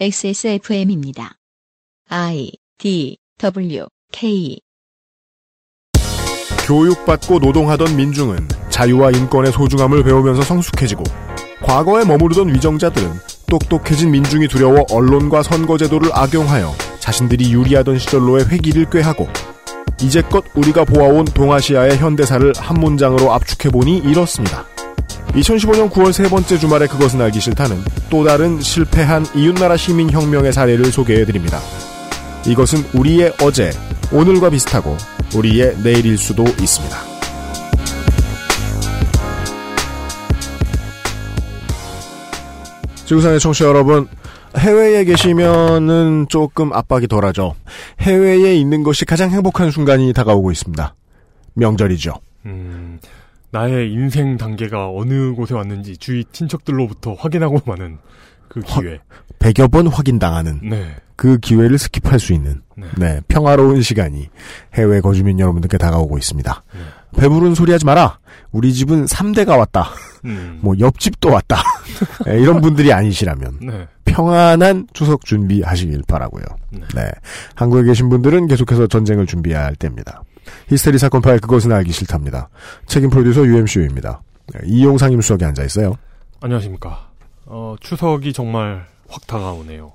XSFM입니다. I D W K 교육받고 노동하던 민중은 자유와 인권의 소중함을 배우면서 성숙해지고 과거에 머무르던 위정자들은 똑똑해진 민중이 두려워 언론과 선거제도를 악용하여 자신들이 유리하던 시절로의 회기를 꾀하고 이제껏 우리가 보아온 동아시아의 현대사를 한 문장으로 압축해보니 이렇습니다. 2015년 9월 세 번째 주말에 그것은 알기 싫다는 또 다른 실패한 이웃나라 시민혁명의 사례를 소개해드립니다. 이것은 우리의 어제, 오늘과 비슷하고 우리의 내일일 수도 있습니다. 지구상의 청취자 여러분, 해외에 계시면은 조금 압박이 덜하죠. 해외에 있는 것이 가장 행복한 순간이 다가오고 있습니다. 명절이죠. 음, 나의 인생 단계가 어느 곳에 왔는지 주위 친척들로부터 확인하고 마는 그 기회. 100여 번 확인당하는 네. 그 기회를 스킵할 수 있는 네. 네, 평화로운 시간이 해외 거주민 여러분들께 다가오고 있습니다. 네. 배부른 소리 하지 마라. 우리 집은 3대가 왔다. 음. 뭐 옆집도 왔다. 네, 이런 분들이 아니시라면 네. 평안한 추석 준비하시길 바라고요. 네. 네. 한국에 계신 분들은 계속해서 전쟁을 준비해야 할 때입니다. 히스테리 사건 파일 그것은 알기 싫답니다. 책임 프로듀서 UMCU입니다. 네, 이용 상 임수석에 앉아 있어요. 안녕하십니까. 어, 추석이 정말 확 다가오네요.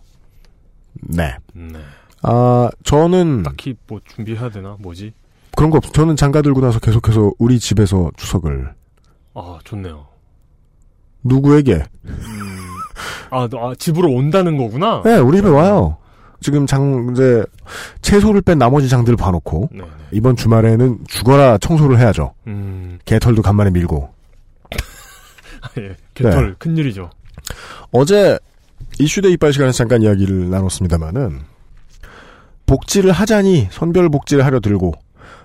네. 네. 아, 저는 딱히 뭐 준비해야 되나? 뭐지? 그런 거 없어요. 저는 장가 들고 나서 계속해서 우리 집에서 추석을 아, 좋네요. 누구에게? 음, 아, 너- 아, 집으로 온다는 거구나? 네, 우리 집에 와요. 지금 장, 이제, 채소를 뺀 나머지 장들을 봐놓고, 네. 네. 이번 주말에는 죽어라 청소를 해야죠. 음, 개털도 간만에 밀고. 예. 개털, 네. 큰일이죠. 어제, 이슈대 이빨 시간에서 잠깐 이야기를 나눴습니다만은, 복지를 하자니 선별 복지를 하려 들고,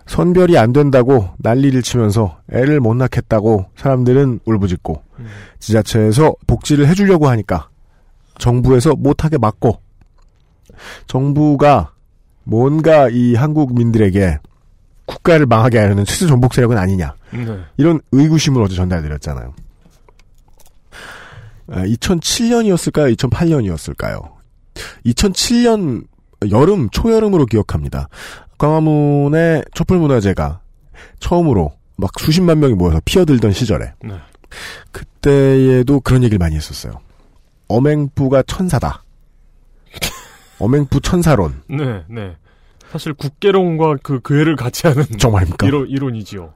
선별이 안 된다고 난리를 치면서 애를 못 낳겠다고 사람들은 울부짖고, 음, 지자체에서 복지를 해주려고 하니까 정부에서 못하게 막고 정부가 뭔가 이 한국민들에게 국가를 망하게 하려는 최소 정복 세력은 아니냐 네. 이런 의구심을 어제 전달드렸잖아요. 2007년이었을까요? 2008년이었을까요? 2007년 여름 초여름으로 기억합니다. 광화문의 촛불문화제가 처음으로 막 수십만 명이 모여서 피어들던 시절에 네. 그때에도 그런 얘기를 많이 했었어요. 어맹부가 천사다. 어맹부 천사론. 네, 네. 사실 국계론과 그 괴를 같이 하는 정말입니까? 이론, 이론이지요.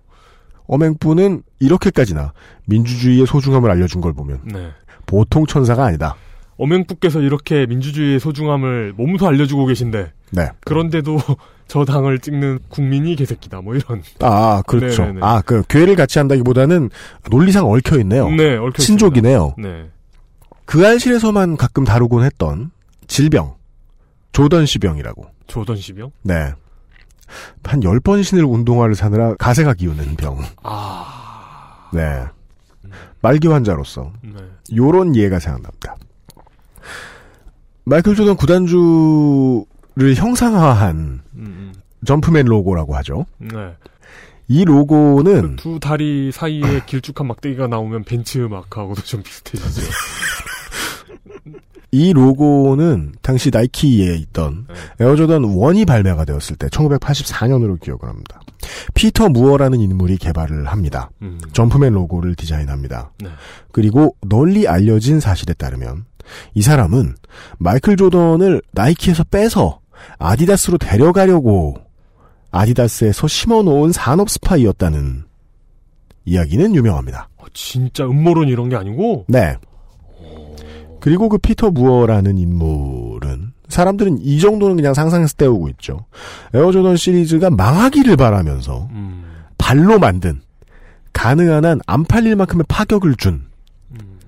어맹부는 이렇게까지나 민주주의의 소중함을 알려준 걸 보면 네. 보통 천사가 아니다. 어맹부께서 이렇게 민주주의의 소중함을 몸소 알려주고 계신데 네. 그런데도 저 당을 찍는 국민이 개새끼다 뭐 이런 아, 그렇죠. 네네네. 아, 그 괴를 같이 한다기보다는 논리상 얽혀 있네요. 네 얽혀 친족이네요. 있습니다. 네. 그 알실에서만 가끔 다루곤 했던 질병. 조던시병이라고. 조던 시병 네. 한열번 신을 운동화를 사느라 가세가 기우는 병. 아 네. 말기 환자로서 네. 요런 예가 생각납니다. 마이클 조던 구단주를 형상화한 음, 음. Jumpman 로고라고 하죠. 네. 이 로고는 그 두 다리 사이에 길쭉한 막대기가 나오면 벤츠 마크하고도 좀 비슷해지죠. 이 로고는 당시 나이키에 있던 네. 에어조던 1이 발매가 되었을 때 1984년으로 기억을 합니다. 피터 무어라는 인물이 개발을 합니다. 음. Jumpman 로고를 디자인합니다. 네. 그리고 널리 알려진 사실에 따르면 이 사람은 마이클 조던을 나이키에서 빼서 아디다스로 데려가려고 아디다스에서 심어놓은 산업 스파이였다는 이야기는 유명합니다. 어, 진짜 음모론 이런 게 아니고 네. 그리고 그 피터 무어라는 인물은 사람들은 이 정도는 그냥 상상해서 때우고 있죠. 에어조던 시리즈가 망하기를 바라면서 음. 발로 만든 가능한 한 안 팔릴 만큼의 파격을 준 음.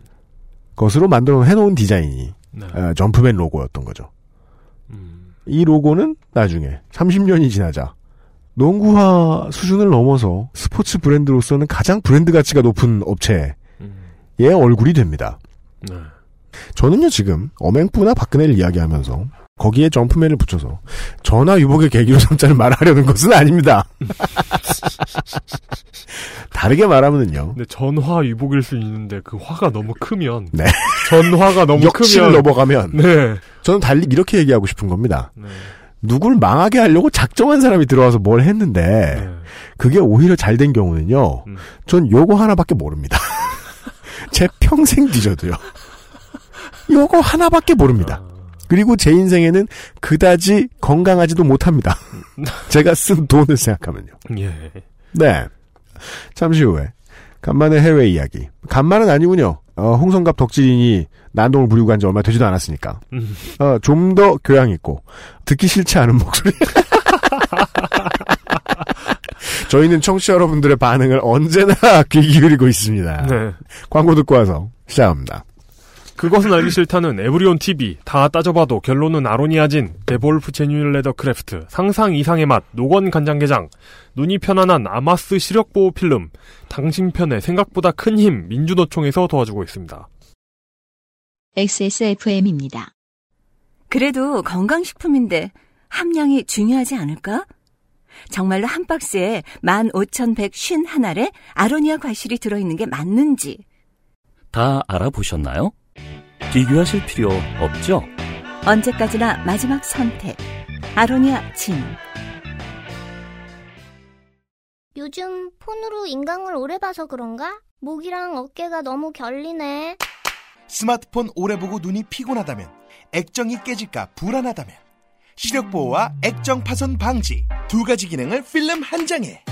것으로 만들어 해놓은 디자인이 네. 어, 점프맨 로고였던 거죠. 음. 이 로고는 나중에 30년이 지나자 농구화 수준을 넘어서 스포츠 브랜드로서는 가장 브랜드 가치가 높은 업체의 음. 얼굴이 됩니다. 네. 저는요 지금 어맹부나 박근혜를 이야기하면서 거기에 점프맨을 붙여서 전화 유복의 계기로 삼자를 말하려는 것은 아닙니다. 다르게 말하면은요. 근데 전화 위복일 수 있는데 그 화가 너무 크면 네. 전화가 너무 크면 넘어가면 네. 저는 달리 이렇게 얘기하고 싶은 겁니다. 네. 누굴 망하게 하려고 작정한 사람이 들어와서 뭘 했는데 네. 그게 오히려 잘 된 경우는요. 음. 전 요거 하나밖에 모릅니다. 제 평생 뒤져도요. 요거 하나밖에 모릅니다. 아, 그리고 제 인생에는 그다지 건강하지도 못합니다. 제가 쓴 돈을 생각하면요. 예. 네. 잠시 후에 간만에 해외 이야기. 간만은 아니군요. 어, 홍성갑 덕질인이 난동을 부리고 간 지 얼마 되지도 않았으니까. 음. 어, 좀 더 교양 있고 듣기 싫지 않은 목소리. 저희는 청취자 여러분들의 반응을 언제나 귀 기울이고 있습니다. 네. 광고 듣고 와서 시작합니다. 그것은 알기 싫다는 에브리온 TV 다 따져봐도 결론은 아로니아진 데볼프 genuine leather craft 상상 이상의 맛 노건 간장게장 눈이 편안한 아마스 시력 보호 필름 당신 편의 생각보다 큰 힘 민주노총에서 도와주고 있습니다. XSFM입니다. 그래도 건강식품인데 함량이 중요하지 않을까? 정말로 한 박스에 15,151알에 아로니아 과실이 들어있는 게 맞는지 다 알아보셨나요? 비교하실 필요 없죠? 언제까지나 마지막 선택 아로니아 진 요즘 폰으로 인강을 오래 봐서 그런가? 목이랑 어깨가 너무 결리네. 스마트폰 오래 보고 눈이 피곤하다면 액정이 깨질까 불안하다면 시력 보호와 액정 파손 방지 두 가지 기능을 필름 한 장에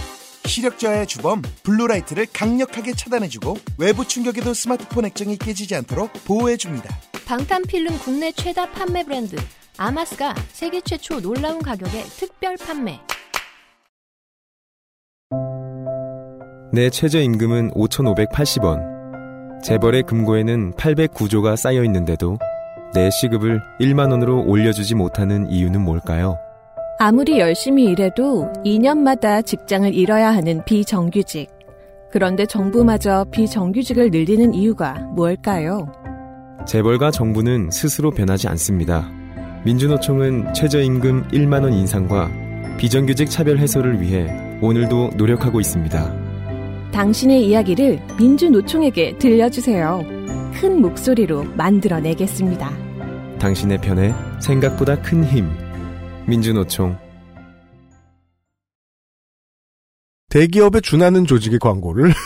시력 저하의 주범 블루라이트를 강력하게 차단해주고 외부 충격에도 스마트폰 액정이 깨지지 않도록 보호해줍니다. 방탄필름 국내 최다 판매 브랜드 아마스가 세계 최초 놀라운 가격에 특별 판매. 내 최저임금은 5,580원. 재벌의 금고에는 809조가 쌓여 있는데도 내 시급을 1만 원으로 올려주지 못하는 이유는 뭘까요? 아무리 열심히 일해도 2년마다 직장을 잃어야 하는 비정규직. 그런데 정부마저 비정규직을 늘리는 이유가 뭘까요? 재벌과 정부는 스스로 변하지 않습니다. 민주노총은 최저임금 1만원 인상과 비정규직 차별 해소를 위해 오늘도 노력하고 있습니다. 당신의 이야기를 민주노총에게 들려주세요. 큰 목소리로 만들어내겠습니다. 당신의 편에 생각보다 큰 힘. 민주노총. 대기업에 준하는 조직의 광고를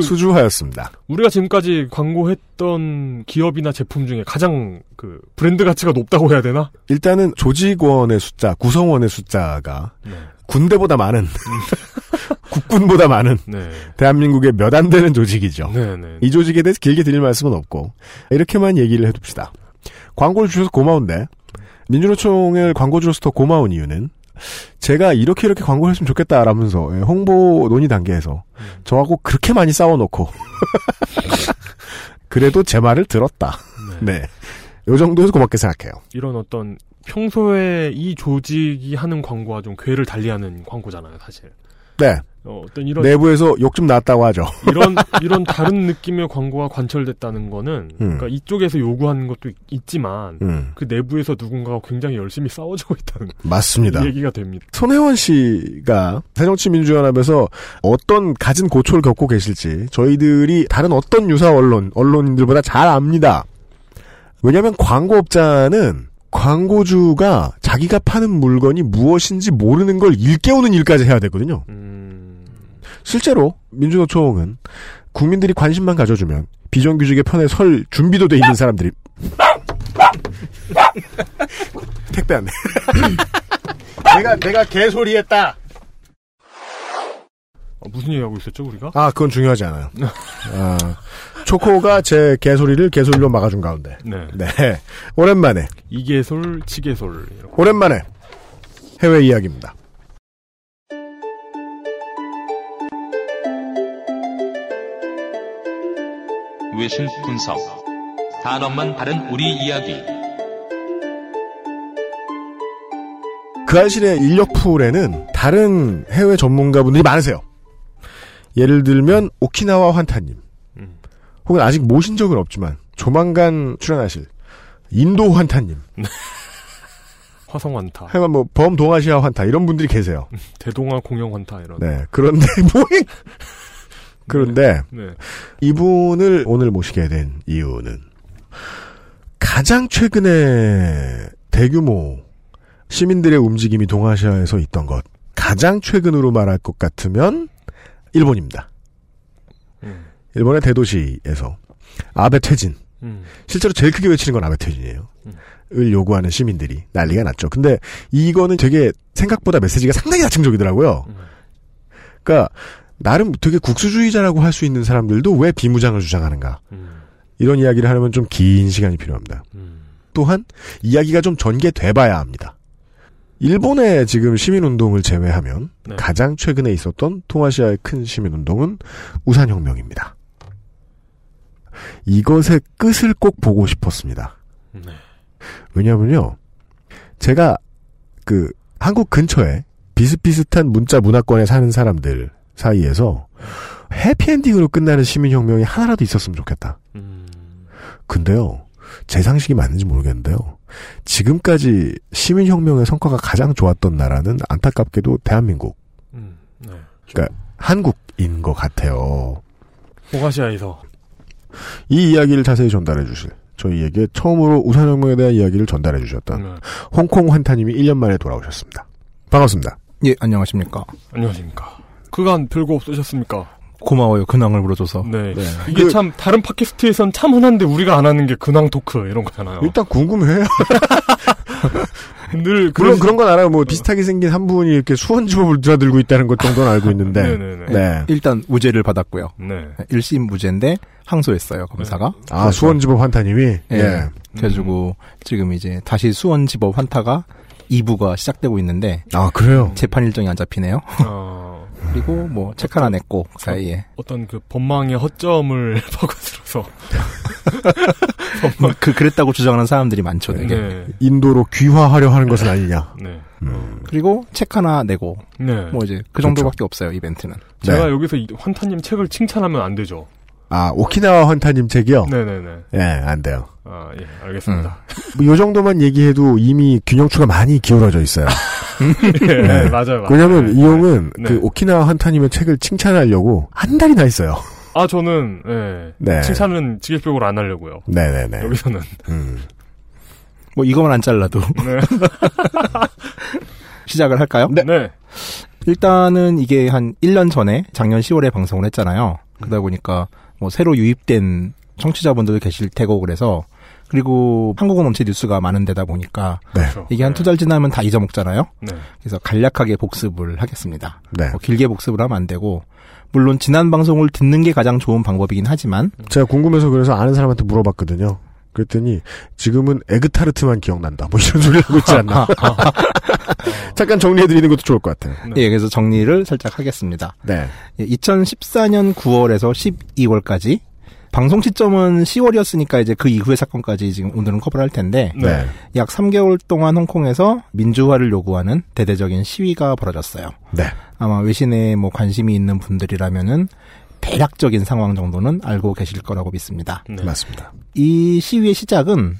수주하였습니다. 우리가 지금까지 광고했던 기업이나 제품 중에 가장 그 브랜드 가치가 높다고 해야 되나? 일단은 조직원의 숫자, 구성원의 숫자가 네. 군대보다 많은 국군보다 많은 네. 대한민국의 몇 안 되는 조직이죠. 네, 네. 이 조직에 대해서 길게 드릴 말씀은 없고 이렇게만 얘기를 해둡시다. 광고를 주셔서 고마운데 민주노총을 광고 주셔서 더 고마운 이유는 제가 이렇게 이렇게 광고를 했으면 좋겠다라면서 예, 홍보 논의 단계에서 저하고 그렇게 많이 싸워놓고 그래도 제 말을 들었다. 네. 요 정도에서 고맙게 생각해요. 이런 어떤 평소에 이 조직이 하는 광고와 좀 궤를 달리하는 광고잖아요, 사실. 네. 어, 어떤 이런 내부에서 욕좀 나왔다고 하죠. 이런 이런 다른 느낌의 광고가 관철됐다는 거는 그러니까 이쪽에서 요구하는 것도 있, 지만 음, 그 내부에서 누군가가 굉장히 열심히 싸워주고 있다는 맞습니다. 얘기가 됩니다. 손혜원 씨가 새정치민주연합에서 어떤 갖은 고초를 겪고 계실지 저희들이 다른 어떤 유사 언론, 언론인들보다 잘 압니다. 왜냐하면 광고업자는 광고주가 자기가 파는 물건이 무엇인지 모르는 걸 일깨우는 일까지 해야 되거든요. 음, 실제로 민주노총은 국민들이 관심만 가져주면 비정규직의 편에 설 준비도 돼 있는 사람들이 택배 안내. 내가 내가 개소리했다. 어, 무슨 얘기하고 있었죠, 우리가? 아, 그건 중요하지 않아요. 아, 초코가 제 개소리를 개소리로 막아준 가운데. 네. 네. 오랜만에, 이개솔, 치개솔. 오랜만에 해외 이야기입니다. 외신 분석. 단어만 다른 우리 이야기. 그 알실의 인력풀에는 다른 해외 전문가분들이 많으세요. 예를 들면 오키나와 환타님, 음. 혹은 아직 모신 적은 없지만 조만간 출연하실 인도 환타님, 화성 환타, 하여간 뭐 범동아시아 환타 이런 분들이 계세요. 대동아 공영 환타 이런. 네. 그런데 뭐 그런데 네. 이분을 오늘 모시게 된 이유는 가장 최근에 대규모 시민들의 움직임이 동아시아에서 있던 것 가장 최근으로 말할 것 같으면 일본입니다. 음. 일본의 대도시에서 아베 퇴진 음. 실제로 제일 크게 외치는 건 아베 퇴진이에요. 을 요구하는 시민들이 난리가 났죠. 근데 이거는 되게 생각보다 메시지가 상당히 야층적이더라고요. 그러니까 나름 되게 국수주의자라고 할 수 있는 사람들도 왜 비무장을 주장하는가 이런 이야기를 하려면 좀 긴 시간이 필요합니다. 또한 이야기가 좀 전개돼 봐야 합니다. 일본의 지금 시민운동을 제외하면 네. 가장 최근에 있었던 동아시아의 큰 시민운동은 우산혁명입니다. 이것의 끝을 꼭 보고 싶었습니다. 네. 왜냐면요. 제가 그 한국 근처에 비슷비슷한 문자 문화권에 사는 사람들 사이에서 해피엔딩으로 끝나는 시민혁명이 하나라도 있었으면 좋겠다. 근데요. 제 상식이 맞는지 모르겠는데요. 지금까지 시민혁명의 성과가 가장 좋았던 나라는 안타깝게도 대한민국. 음, 네. 그러니까 한국인 것 같아요. 동아시아에서 이 이야기를 자세히 전달해 주실 저희에게 처음으로 우산혁명에 대한 이야기를 전달해 주셨던 네. 홍콩 환타님이 1년 만에 돌아오셨습니다. 반갑습니다. 예, 안녕하십니까. 안녕하십니까. 그간 별거 없으셨습니까? 고마워요. 근황을 물어줘서. 네. 이게 참 다른 팟캐스트에선 참 흔한데 우리가 안 하는 게 근황 토크 이런 거잖아요. 일단 궁금해요. 늘 물론 그러시- 그런 건 알아요. 뭐 비슷하게 생긴 한 분이 이렇게 수원지법을 드나들고 있다는 것 정도는 알고 있는데. 네네네. 네. 일단 무죄를 받았고요. 네. 1심 무죄인데 항소했어요, 검사가. 아, 수원지법 환타님이? 예. 예. 그래가지고 지금 이제 다시 수원지법 환타가 2부가 시작되고 있는데. 아, 그래요? 재판 일정이 안 잡히네요. 어, 그리고 뭐 책 하나 냈고 그 사이에. 어떤 그 법망의 허점을 파고들어서 그 그랬다고 주장하는 사람들이 많죠, 되게. 네. 인도로 귀화하려 하는 것은 아니냐. 네. 그리고 책 하나 내고. 네. 뭐 이제 그 정도밖에 없어요, 이벤트는. 제가 네. 여기서 이 환타님 책을 칭찬하면 안 되죠. 아, 오키나와 환타님 책이요? 네네네. 예, 안 돼요. 아, 예, 알겠습니다. 뭐요 정도만 얘기해도 이미 균형추가 많이 기울어져 있어요. 예, 네. 맞아요, 맞아요. 왜냐면 네. 이 형은 네. 그 오키나와 환타님의 책을 칭찬하려고 한 달이나 있어요. 아, 저는, 예. 네. 칭찬은 직역적으로 안 하려고요. 네네네. 여기서는. 뭐 이거만 안 잘라도. 네. 시작을 할까요? 네. 일단은 이게 한 1년 전에 작년 10월에 방송을 했잖아요. 그러다 보니까 뭐 새로 유입된 청취자분들 계실 테고 그래서 그리고 한국어 넘치 뉴스가 많은 데다 보니까 네. 이게 한 두 달 지나면 다 잊어먹잖아요. 네. 그래서 간략하게 복습을 하겠습니다. 네. 뭐 길게 복습을 하면 안 되고 물론 지난 방송을 듣는 게 가장 좋은 방법이긴 하지만 제가 궁금해서 그래서 아는 사람한테 물어봤거든요. 그랬더니 지금은 에그타르트만 기억난다. 뭐 이런 소리를 하고 있지 않나. 잠깐 정리해드리는 것도 좋을 것 같아요. 예, 그래서 정리를 살짝 하겠습니다. 네. 예, 2014년 9월에서 12월까지 방송 시점은 10월이었으니까 이제 그 이후의 사건까지 지금 오늘은 커버를 할 텐데 네. 약 3개월 동안 홍콩에서 민주화를 요구하는 대대적인 시위가 벌어졌어요. 네. 아마 외신에 뭐 관심이 있는 분들이라면은 대략적인 상황 정도는 알고 계실 거라고 믿습니다. 네. 맞습니다. 이 시위의 시작은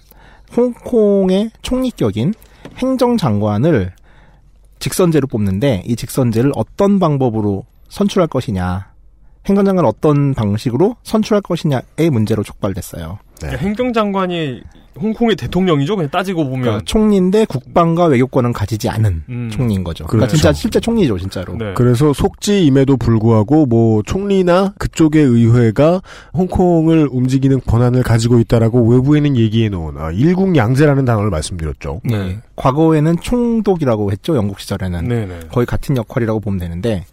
홍콩의 총리격인 행정장관을 직선제로 뽑는데 이 직선제를 어떤 방법으로 선출할 것이냐 행정장관을 어떤 방식으로 선출할 것이냐의 문제로 촉발됐어요. 네. 행정장관이 홍콩의 대통령이죠. 그냥 따지고 보면. 그러니까 총리인데 국방과 외교권은 가지지 않은 음. 총리인 거죠. 그러니까 그렇죠. 진짜 실제 총리죠, 진짜로. 네. 그래서 속지임에도 불구하고 뭐 총리나 그쪽의 의회가 홍콩을 움직이는 권한을 가지고 있다라고 외부에는 얘기해 놓은 아, 일국양제라는 단어를 말씀드렸죠. 네. 과거에는 총독이라고 했죠, 영국 시절에는. 네네. 거의 같은 역할이라고 보면 되는데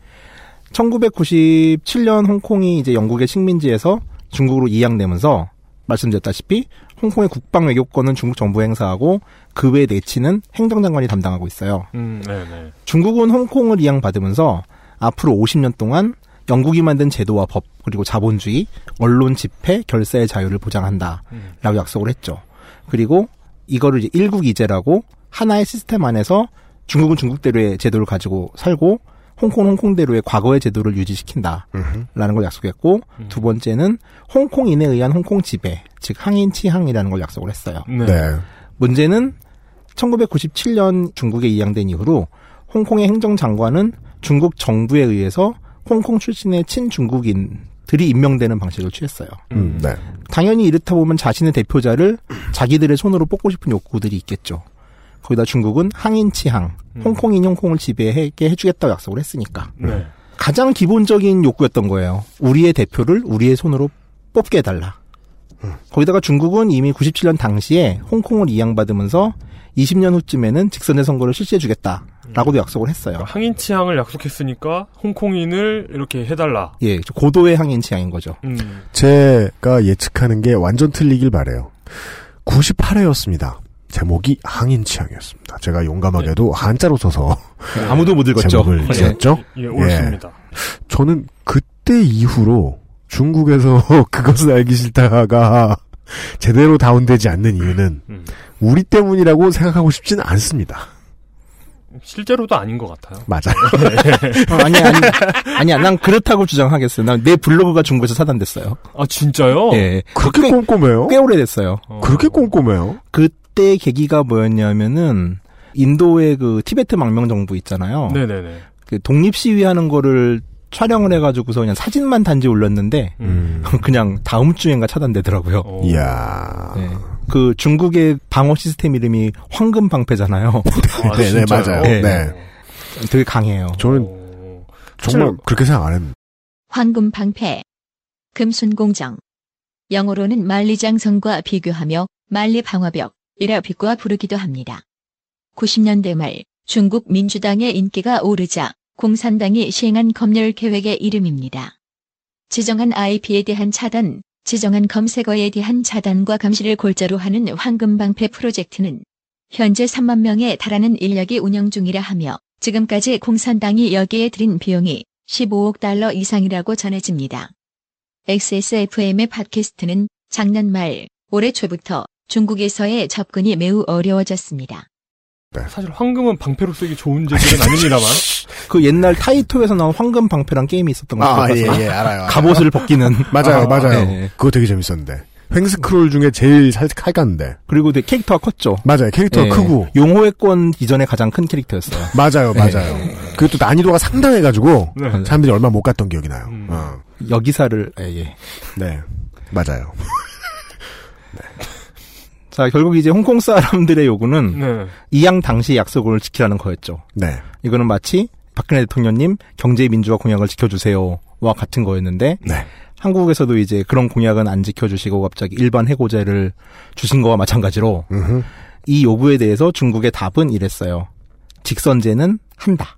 1997년 홍콩이 이제 영국의 식민지에서 중국으로 이양되면서 말씀드렸다시피 홍콩의 국방 외교권은 중국 정부 행사하고 그 외 내치는 행정장관이 담당하고 있어요. 음, 네네. 중국은 홍콩을 이양받으면서 앞으로 50년 동안 영국이 만든 제도와 법 그리고 자본주의, 언론 집회, 결사의 자유를 보장한다라고 음. 약속을 했죠. 그리고 이거를 이제 일국 이제라고 하나의 시스템 안에서 중국은 중국대로의 제도를 가지고 살고 홍콩은 홍콩대로의 과거의 제도를 유지시킨다라는 걸 약속했고 두 번째는 홍콩인에 의한 홍콩 지배, 즉 항인 치항이라는 걸 약속을 했어요. 네. 네. 문제는 1997년 중국에 이양된 이후로 홍콩의 행정장관은 중국 정부에 의해서 홍콩 출신의 친중국인들이 임명되는 방식을 취했어요. 음, 네. 당연히 이렇다 보면 자신의 대표자를 자기들의 손으로 뽑고 싶은 욕구들이 있겠죠. 거기다 중국은 항인치항, 홍콩인 홍콩을 지배하게 해주겠다고 약속을 했으니까. 네. 가장 기본적인 욕구였던 거예요. 우리의 대표를 우리의 손으로 뽑게 해달라. 거기다가 중국은 이미 97년 당시에 홍콩을 이양받으면서 20년 후쯤에는 직선제 선거를 실시해주겠다라고도 약속을 했어요. 항인 치항을 약속했으니까 홍콩인을 이렇게 해달라. 예, 고도의 항인 치양인 거죠. 음. 제가 예측하는 게 완전 틀리길 바래요. 98회였습니다. 제목이 항인 취향이었습니다. 제가 용감하게도 한자로 써서 아무도 못 읽었죠. 제목을 예. 지었죠. 예, 옳습니다. 저는 그때 이후로 중국에서 그것은 알기 싫다가 제대로 다운되지 않는 이유는 음. 우리 때문이라고 생각하고 싶진 않습니다. 실제로도 아닌 것 같아요. 맞아요. 어, 아니, 아니, 아니야. 난 그렇다고 주장하겠어요. 난 내 블로그가 중국에서 차단됐어요. 아 진짜요? 예. 그렇게 꽤, 꼼꼼해요? 꽤 오래됐어요. 그렇게 꼼꼼해요? 그 때 계기가 뭐였냐면은 인도의 그 티베트 망명 정부 있잖아요. 네네네. 그 독립 시위하는 거를 촬영을 해가지고서 그냥 사진만 단지 올렸는데 음. 그냥 다음 주엔가 차단되더라고요. 어. 이야. 네. 그 중국의 방어 시스템 이름이 황금 방패잖아요. 아, 네, 네? 맞아요. 네. 네. 되게 강해요. 저는 어. 정말 그렇게 생각 안 했는데. 황금 방패, 금순공정. 영어로는 만리장성과 비교하며 만리 방화벽 이라 비꼬아 부르기도 합니다. 90년대 말 중국 민주당의 인기가 오르자 공산당이 시행한 검열 계획의 이름입니다. 지정한 IP에 대한 차단, 지정한 검색어에 대한 차단과 감시를 골자로 하는 황금방패 프로젝트는 현재 3만 명에 달하는 인력이 운영 중이라 하며 지금까지 공산당이 여기에 들인 비용이 15억 달러 이상이라고 전해집니다. XSFM의 팟캐스트는 작년 말 올해 초부터 중국에서의 접근이 매우 어려워졌습니다. 사실 황금은 방패로 쓰기 좋은 재질은 아닙니다만. 그 옛날 타이토에서 나온 황금 방패란 게임이 있었던 거 아, 같아요. 예, 예, 알아요. 갑옷을 벗기는. 맞아요, 아, 맞아요. 네. 그거 되게 재밌었는데. 횡스크롤 중에 제일 살, 칼갔는데. 그리고 되게 캐릭터가 컸죠. 맞아요. 캐릭터가 예. 크고. 용호의 권 이전에 가장 큰 캐릭터였어요. 맞아요, 맞아요. 그것도 난이도가 상당해가지고, 네. 사람들이 얼마 못 갔던 기억이 나요. 음. 어. 여기사를 예, 예. 네. 맞아요. 자 결국 이제 홍콩 사람들의 요구는 네. 이양 당시 약속을 지키라는 거였죠. 네. 이거는 마치 박근혜 대통령님 경제 민주화 공약을 지켜주세요와 같은 거였는데 네. 한국에서도 이제 그런 공약은 안 지켜주시고 갑자기 일반 해고제를 주신 거와 마찬가지로 음흠. 이 요구에 대해서 중국의 답은 이랬어요. 직선제는 한다.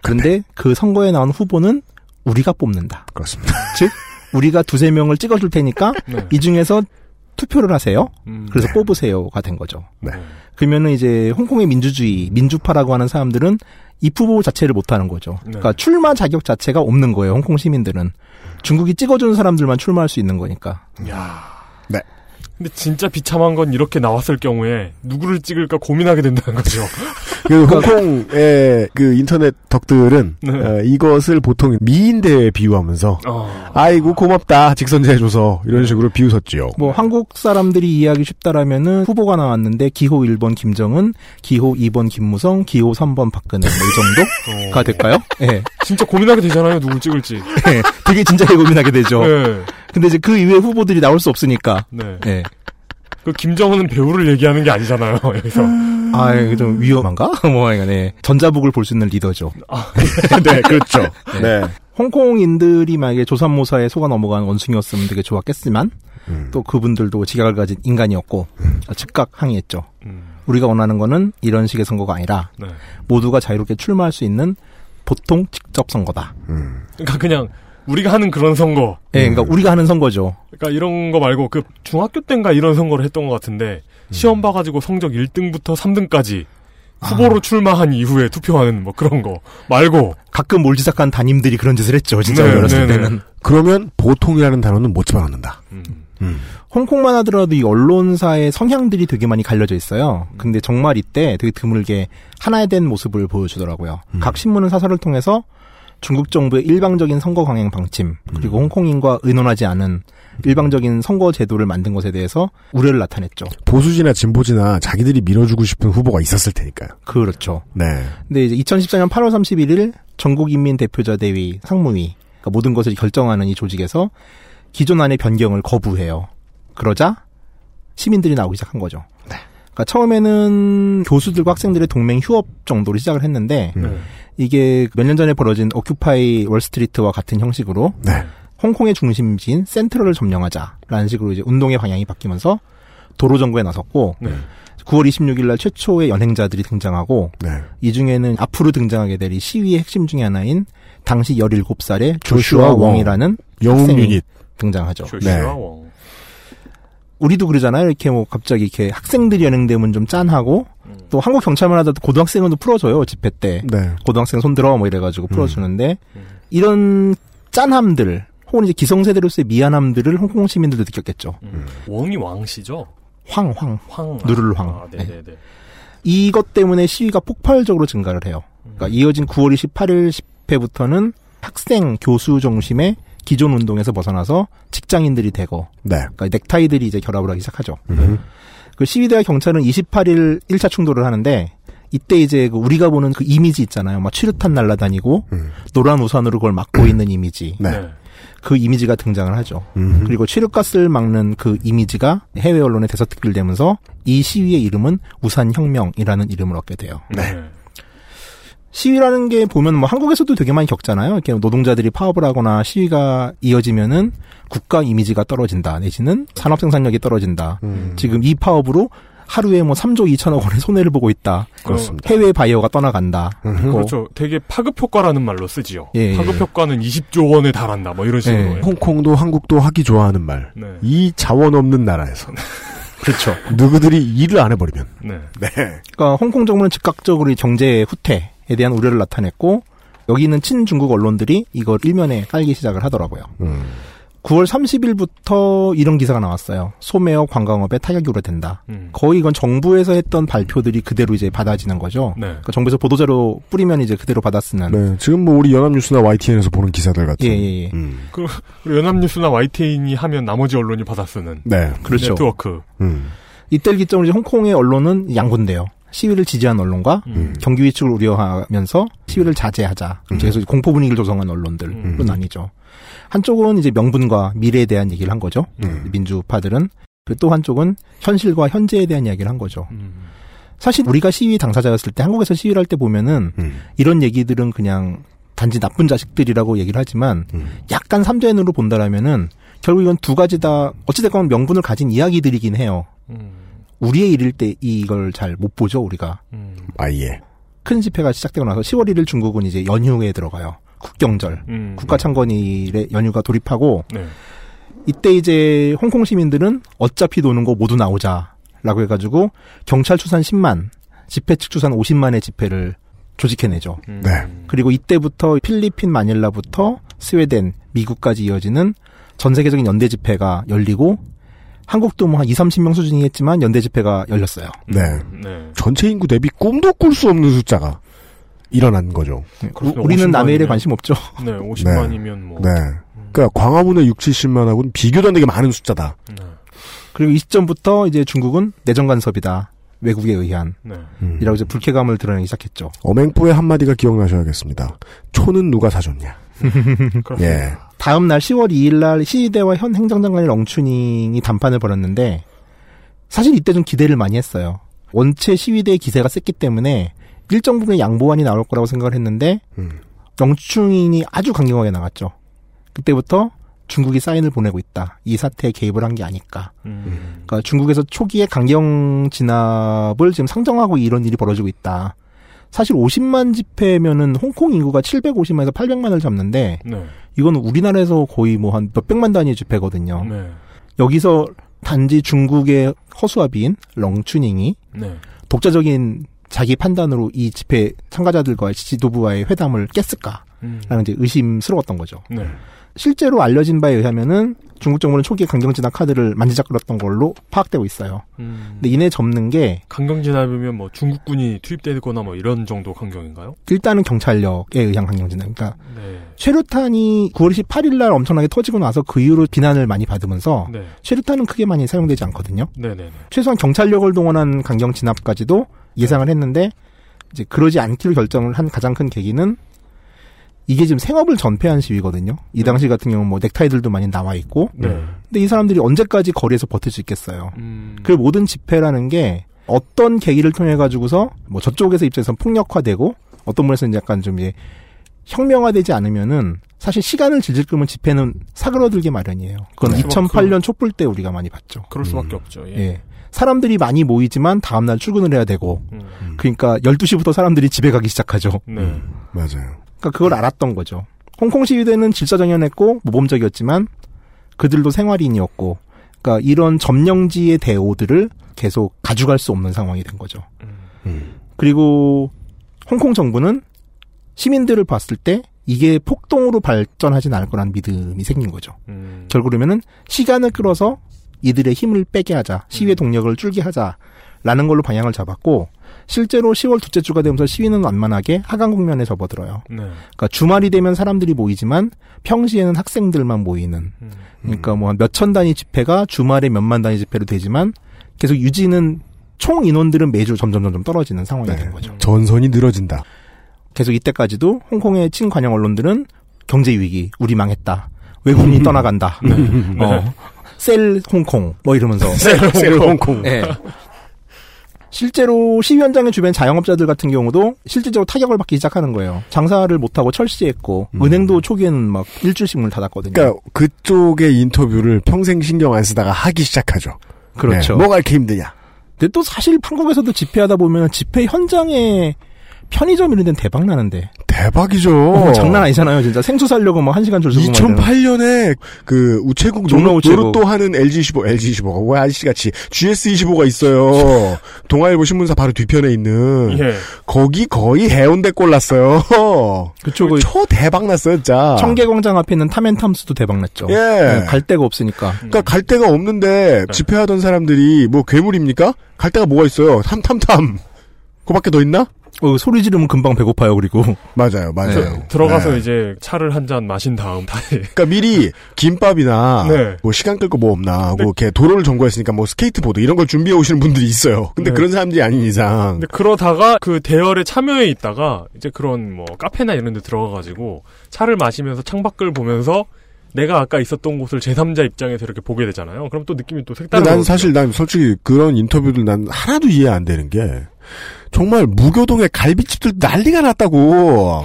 그런데 그 선거에 나온 후보는 우리가 뽑는다. 그렇습니다. 즉 우리가 두세 명을 찍어줄 테니까 네. 이 중에서 투표를 하세요. 음. 그래서 네. 뽑으세요가 된 거죠. 네. 그러면은 이제 홍콩의 민주주의, 민주파라고 하는 사람들은 이 후보 자체를 못 하는 거죠. 네. 그러니까 출마 자격 자체가 없는 거예요. 홍콩 시민들은. 중국이 찍어주는 사람들만 출마할 수 있는 거니까. 야. 네. 근데 진짜 비참한 건 이렇게 나왔을 경우에 누구를 찍을까 고민하게 된다는 거죠. 그 홍콩의 그 인터넷 덕들은 네. 어, 이것을 보통 미인대에 비유하면서 어. 아이고 고맙다 직선제 해줘서 이런 식으로 비웃었지요. 뭐 한국 사람들이 이해하기 쉽다라면은 후보가 나왔는데 기호 1번 김정은, 기호 2번 김무성, 기호 3번 박근혜 뭐 이 정도가 될까요? 예. 진짜 고민하게 되잖아요. 누굴 찍을지. 예. 되게 진지하게 고민하게 되죠. 네. 근데 이제 그 이외의 후보들이 나올 수 없으니까. 네. 예. 그 김정은은 배우를 얘기하는 게 아니잖아요. 여기서. 아, 이거 좀 위험한가? 뭐, 네. 전자북을 볼 수 있는 리더죠. 네, 그렇죠. 네. 홍콩인들이 만약에 조선모사에 속아 넘어간 원숭이였으면 되게 좋았겠지만, 음. 또 그분들도 지각을 가진 인간이었고, 즉각 항의했죠. 음. 우리가 원하는 거는 이런 식의 선거가 아니라, 네. 모두가 자유롭게 출마할 수 있는 보통 직접 선거다. 음. 그러니까 그냥 우리가 하는 그런 선거. 예, 그러니까 우리가 하는 선거죠. 그러니까 이런 거 말고 그 중학교 때인가 이런 선거를 했던 것 같은데 시험 봐가지고 성적 1등부터 3등까지 후보로 출마한 이후에 투표하는 뭐 그런 거 말고 가끔 몰지삭한 담임들이 그런 짓을 했죠. 진짜 네, 어렸을 네, 네. 때는. 그러면 보통이라는 단어는 못 집어넣는다. 음. 음. 홍콩만 하더라도 이 언론사의 성향들이 되게 많이 갈려져 있어요. 근데 정말 이때 되게 드물게 하나에 된 모습을 보여주더라고요. 각 신문은 사설을 통해서 중국 정부의 일방적인 선거 강행 방침, 그리고 홍콩인과 의논하지 않은 일방적인 선거 제도를 만든 것에 대해서 우려를 나타냈죠. 보수지나 진보지나 자기들이 밀어주고 싶은 후보가 있었을 테니까요. 그렇죠. 네. 근데 이제 2014년 8월 31일 전국인민대표자 대위 상무위 그러니까 모든 것을 결정하는 이 조직에서 기존 안의 변경을 거부해요. 그러자 시민들이 나오기 시작한 거죠. 그러니까 처음에는 교수들과 학생들의 동맹 휴업 정도로 시작을 했는데 이게 몇 년 전에 벌어진 오큐파이 월스트리트와 같은 형식으로 홍콩의 중심지인 센트럴을 점령하자라는 식으로 이제 운동의 방향이 바뀌면서 도로 점거에 나섰고 9월 26일 날 최초의 연행자들이 등장하고 이 중에는 앞으로 등장하게 될 이 시위의 핵심 중에 하나인 당시 17살의 조슈아 조슈아 웡. 웡이라는 영웅 유닛. 등장하죠. 조슈아 네. 웡. 우리도 그러잖아요. 이렇게 뭐 갑자기 이렇게 학생들이 연행되면 좀 짠하고 또 한국 경찰만 하다도 고등학생은 또 풀어줘요 집회 때. 네. 고등학생 손 들어 뭐 이래가지고 풀어주는데 이런 짠함들 혹은 이제 기성세대로서의 미안함들을 홍콩 시민들도 느꼈겠죠. 웡이 왕씨죠? 황, 황, 황. 누르르 황. 아, 네네네. 이것 때문에 시위가 폭발적으로 증가를 해요. 그러니까 이어진 9월 28일 집회부터는 학생, 교수 중심의 기존 운동에서 벗어나서 직장인들이 되고, 네. 그러니까 넥타이들이 이제 결합을 하기 시작하죠. 그 시위대와 경찰은 28일 1차 충돌을 하는데, 이때 이제 그 우리가 보는 그 이미지 있잖아요. 막 취르탄 날라다니고, 노란 우산으로 그걸 막고 있는 이미지. 네. 그 이미지가 등장을 하죠. 음. 그리고 취력가스를 막는 그 이미지가 해외 언론에 대서특필되면서 이 시위의 이름은 우산혁명이라는 이름을 얻게 돼요. 네. 시위라는 게 보면 뭐 한국에서도 되게 많이 겪잖아요. 이렇게 노동자들이 파업을 하거나 시위가 이어지면은 국가 이미지가 떨어진다. 내지는 산업 생산력이 떨어진다. 음. 지금 이 파업으로 하루에 뭐 3조 2천억 원의 손해를 보고 있다. 그렇습니다. 해외 바이오가 떠나간다. 뭐 그렇죠. 되게 파급 효과라는 말로 쓰지요. 예, 예. 파급 효과는 20조 원에 달한다. 뭐 이런 식으로. 해요. 홍콩도 한국도 하기 좋아하는 말. 네. 이 자원 없는 나라에서. 그렇죠. 누구들이 일을 안 해버리면. 네. 네. 그러니까 홍콩 정부는 즉각적으로 이 경제 후퇴에 대한 우려를 나타냈고 여기 있는 친중국 언론들이 이걸 일면에 깔기 시작을 하더라고요. 음. 9월 30일부터 이런 기사가 나왔어요. 소매업 관광업에 타격이 우려된다. 음. 거의 이건 정부에서 했던 발표들이 그대로 이제 받아지는 거죠. 네. 그러니까 정부에서 보도자료 뿌리면 이제 그대로 받아쓰는. 네. 지금 뭐 우리 연합뉴스나 YTN에서 보는 기사들 같은. 예, 예, 예. 음. 그 연합뉴스나 YTN이 하면 나머지 언론이 받아쓰는 네. 그렇죠. 네트워크. 음. 이때를 기점으로 이제 홍콩의 언론은 양분돼요. 시위를 지지한 언론과 음. 경기 위축을 우려하면서 시위를 자제하자. 그래서 공포 분위기를 조성한 언론들로 음. 나뉘죠. 한쪽은 이제 명분과 미래에 대한 얘기를 한 거죠. 민주파들은. 그리고 또 한쪽은 현실과 현재에 대한 이야기를 한 거죠. 음. 사실 우리가 시위 당사자였을 때 한국에서 시위를 할 때 보면은 이런 얘기들은 그냥 단지 나쁜 자식들이라고 얘기를 하지만 약간 삼자인으로 본다라면은 결국 이건 두 가지 다 어찌됐건 명분을 가진 이야기들이긴 해요. 우리의 일일 때 이걸 잘 못 보죠 우리가. 아예. 큰 집회가 시작되고 나서 10월 1일 중국은 이제 연휴에 들어가요. 국경절, 음. 국가 창건일에 연휴가 돌입하고 네. 이때 이제 홍콩 시민들은 어차피 노는 거 모두 나오자라고 해가지고 경찰 추산 10만, 집회 측 추산 50만의 집회를 조직해내죠. 음. 네. 그리고 이때부터 필리핀 마닐라부터 스웨덴, 미국까지 이어지는 전 세계적인 연대 집회가 열리고 한국도 뭐 한 2, 30명 수준이겠지만 연대 집회가 열렸어요. 네. 네. 전체 인구 대비 꿈도 꿀 수 없는 숫자가 일어난 거죠. 그렇습니다. 우리는 남의 일에 50만이면 관심 없죠. 네, 50만이면 뭐. 네. 그러니까 광화문의 6, 70만하고는 비교도 안 되게 많은 숫자다. 그리고 이 시점부터 이제 중국은 내정 간섭이다. 외국에 의한. 네. 이라고 이제 불쾌감을 드러내기 시작했죠. 어맹부의 한마디가 기억나셔야겠습니다. 초는 누가 사줬냐. 예. 다음 날 10월 2일 날 시위대와 현 행정장관의 렁추닝이 단판을 벌였는데 사실 이때 좀 기대를 많이 했어요. 원체 시위대의 기세가 셌기 때문에 일정 부분의 양보안이 나올 거라고 생각을 했는데 렁추닝이 아주 강경하게 나갔죠. 그때부터 중국이 사인을 보내고 있다. 이 사태에 개입을 한 게 아닐까. 음. 그러니까 중국에서 초기에 강경 진압을 지금 상정하고 이런 일이 벌어지고 있다. 사실 50만 집회면은 홍콩 인구가 750만에서 800만을 잡는데 네. 이건 우리나라에서 거의 뭐 한 몇백만 단위 집회거든요. 네. 여기서 단지 중국의 허수아비인 렁추닝이 네. 독자적인 자기 판단으로 이 집회 참가자들과의 지도부와의 회담을 깼을까? 음. 라는 이제 의심스러웠던 거죠. 네. 실제로 알려진 바에 의하면은 중국 정부는 초기에 강경 진압 카드를 만지작거렸던 걸로 파악되고 있어요. 음. 근데 이내 접는 게 강경 진압이면 뭐 중국군이 투입되거나 뭐 이런 정도 강경인가요? 일단은 경찰력에 의한 강경 진압. 그러니까 네. 쉐루탄이 9월 18일 날 엄청나게 터지고 나서 그 이후로 비난을 많이 받으면서 네. 쉐루탄은 크게 많이 사용되지 않거든요. 네네네. 최소한 경찰력을 동원한 강경 진압까지도 예상을 했는데 이제 그러지 않기로 결정을 한 가장 큰 계기는 이게 지금 생업을 전폐한 시위거든요. 이 당시 같은 경우 뭐 넥타이들도 많이 나와 있고. 네. 근데 이 사람들이 언제까지 거리에서 버틸 수 있겠어요. 음. 그 모든 집회라는 게 어떤 계기를 통해 가지고서 뭐 저쪽에서 입장에서 폭력화되고 어떤 분에서는 약간 좀 이제 혁명화되지 않으면은 사실 시간을 질질 끌면 집회는 사그러들게 마련이에요. 그건 그렇죠. 2008년 촛불 때 우리가 많이 봤죠. 그럴 수밖에 없죠. 예. 예. 사람들이 많이 모이지만 다음날 출근을 해야 되고, 음. 그러니까 12시부터 사람들이 집에 가기 시작하죠. 네. 맞아요. 그러니까 그걸 알았던 거죠. 홍콩 시위대는 질서정연했고 모범적이었지만 그들도 생활인이었고, 그러니까 이런 점령지의 대오들을 계속 가져갈 수 없는 상황이 된 거죠. 그리고 홍콩 정부는 시민들을 봤을 때 이게 폭동으로 발전하진 않을 거라는 믿음이 생긴 거죠. 음. 결국 그러면은 시간을 끌어서 이들의 힘을 빼게 하자, 시위의 동력을 줄게 하자라는 걸로 방향을 잡았고 실제로 10월 둘째 주가 되면서 시위는 완만하게 하강 국면에 접어들어요. 네. 그러니까 주말이 되면 사람들이 모이지만 평시에는 학생들만 모이는. 그러니까 뭐 몇천 단위 집회가 주말에 몇만 단위 집회로 되지만 계속 유지는 총 인원들은 매주 점점 점점 떨어지는 상황이 된 거죠. 전선이 늘어진다. 계속 이때까지도 홍콩의 친관영 언론들은 경제 위기, 우리 망했다. 외국인이 떠나간다. 어. 셀 홍콩 뭐 이러면서 셀 홍콩. 셀 홍콩. 예. 실제로 시위 현장의 주변 자영업자들 같은 경우도 실질적으로 타격을 받기 시작하는 거예요. 장사를 못하고 철시했고 은행도 초기에는 막 일주일씩 문을 닫았거든요. 그러니까 그쪽의 인터뷰를 평생 신경 안 쓰다가 하기 시작하죠. 그렇죠. 네, 뭐가 이렇게 힘드냐? 근데 또 사실 한국에서도 집회하다 보면 집회 현장에 편의점 이런 데는 대박 나는데. 대박이죠. 어, 장난 아니잖아요, 진짜. 생수 사려고 뭐한 시간 줄 서고. 막 이러는. 2008년에 그 우체국. 노릇도 하는 LG25, LG25가 왜 아저씨같이 GS25가 있어요. 동아일보 신문사 바로 뒤편에 있는 예. 거기 거의 해운대 꼴 났어요. 그쪽 초 대박 났어요, 진짜. 청계광장 앞에 있는 탐앤탐스도 대박 났죠. 예. 네, 갈 데가 없으니까. 그러니까 갈 데가 없는데 집회하던 사람들이 뭐 괴물입니까? 갈 데가 뭐가 있어요? 탐탐탐. 그밖에 더 있나? 어, 소리 지르면 금방 배고파요, 그리고. 맞아요, 맞아요. 네. 들어가서 네. 이제 차를 한 잔 마신 다음 다시 그러니까 미리 김밥이나 네. 뭐 시간 끌거뭐 없나 하고 이렇게 도로를 점거했으니까 뭐 스케이트보드 이런 걸 준비해 오시는 분들이 있어요. 근데 네. 그런 사람들이 아닌 이상 근데 그러다가 그 대열에 참여해 있다가 이제 그런 뭐 카페나 이런 데 들어가가지고 차를 마시면서 창밖을 보면서 내가 아까 있었던 곳을 제3자 입장에서 이렇게 보게 되잖아요. 그럼 또 느낌이 또 색다른 난 사실 난 솔직히 그런 인터뷰들 난 하나도 이해 안 되는 게 정말 무교동에 갈비집들 난리가 났다고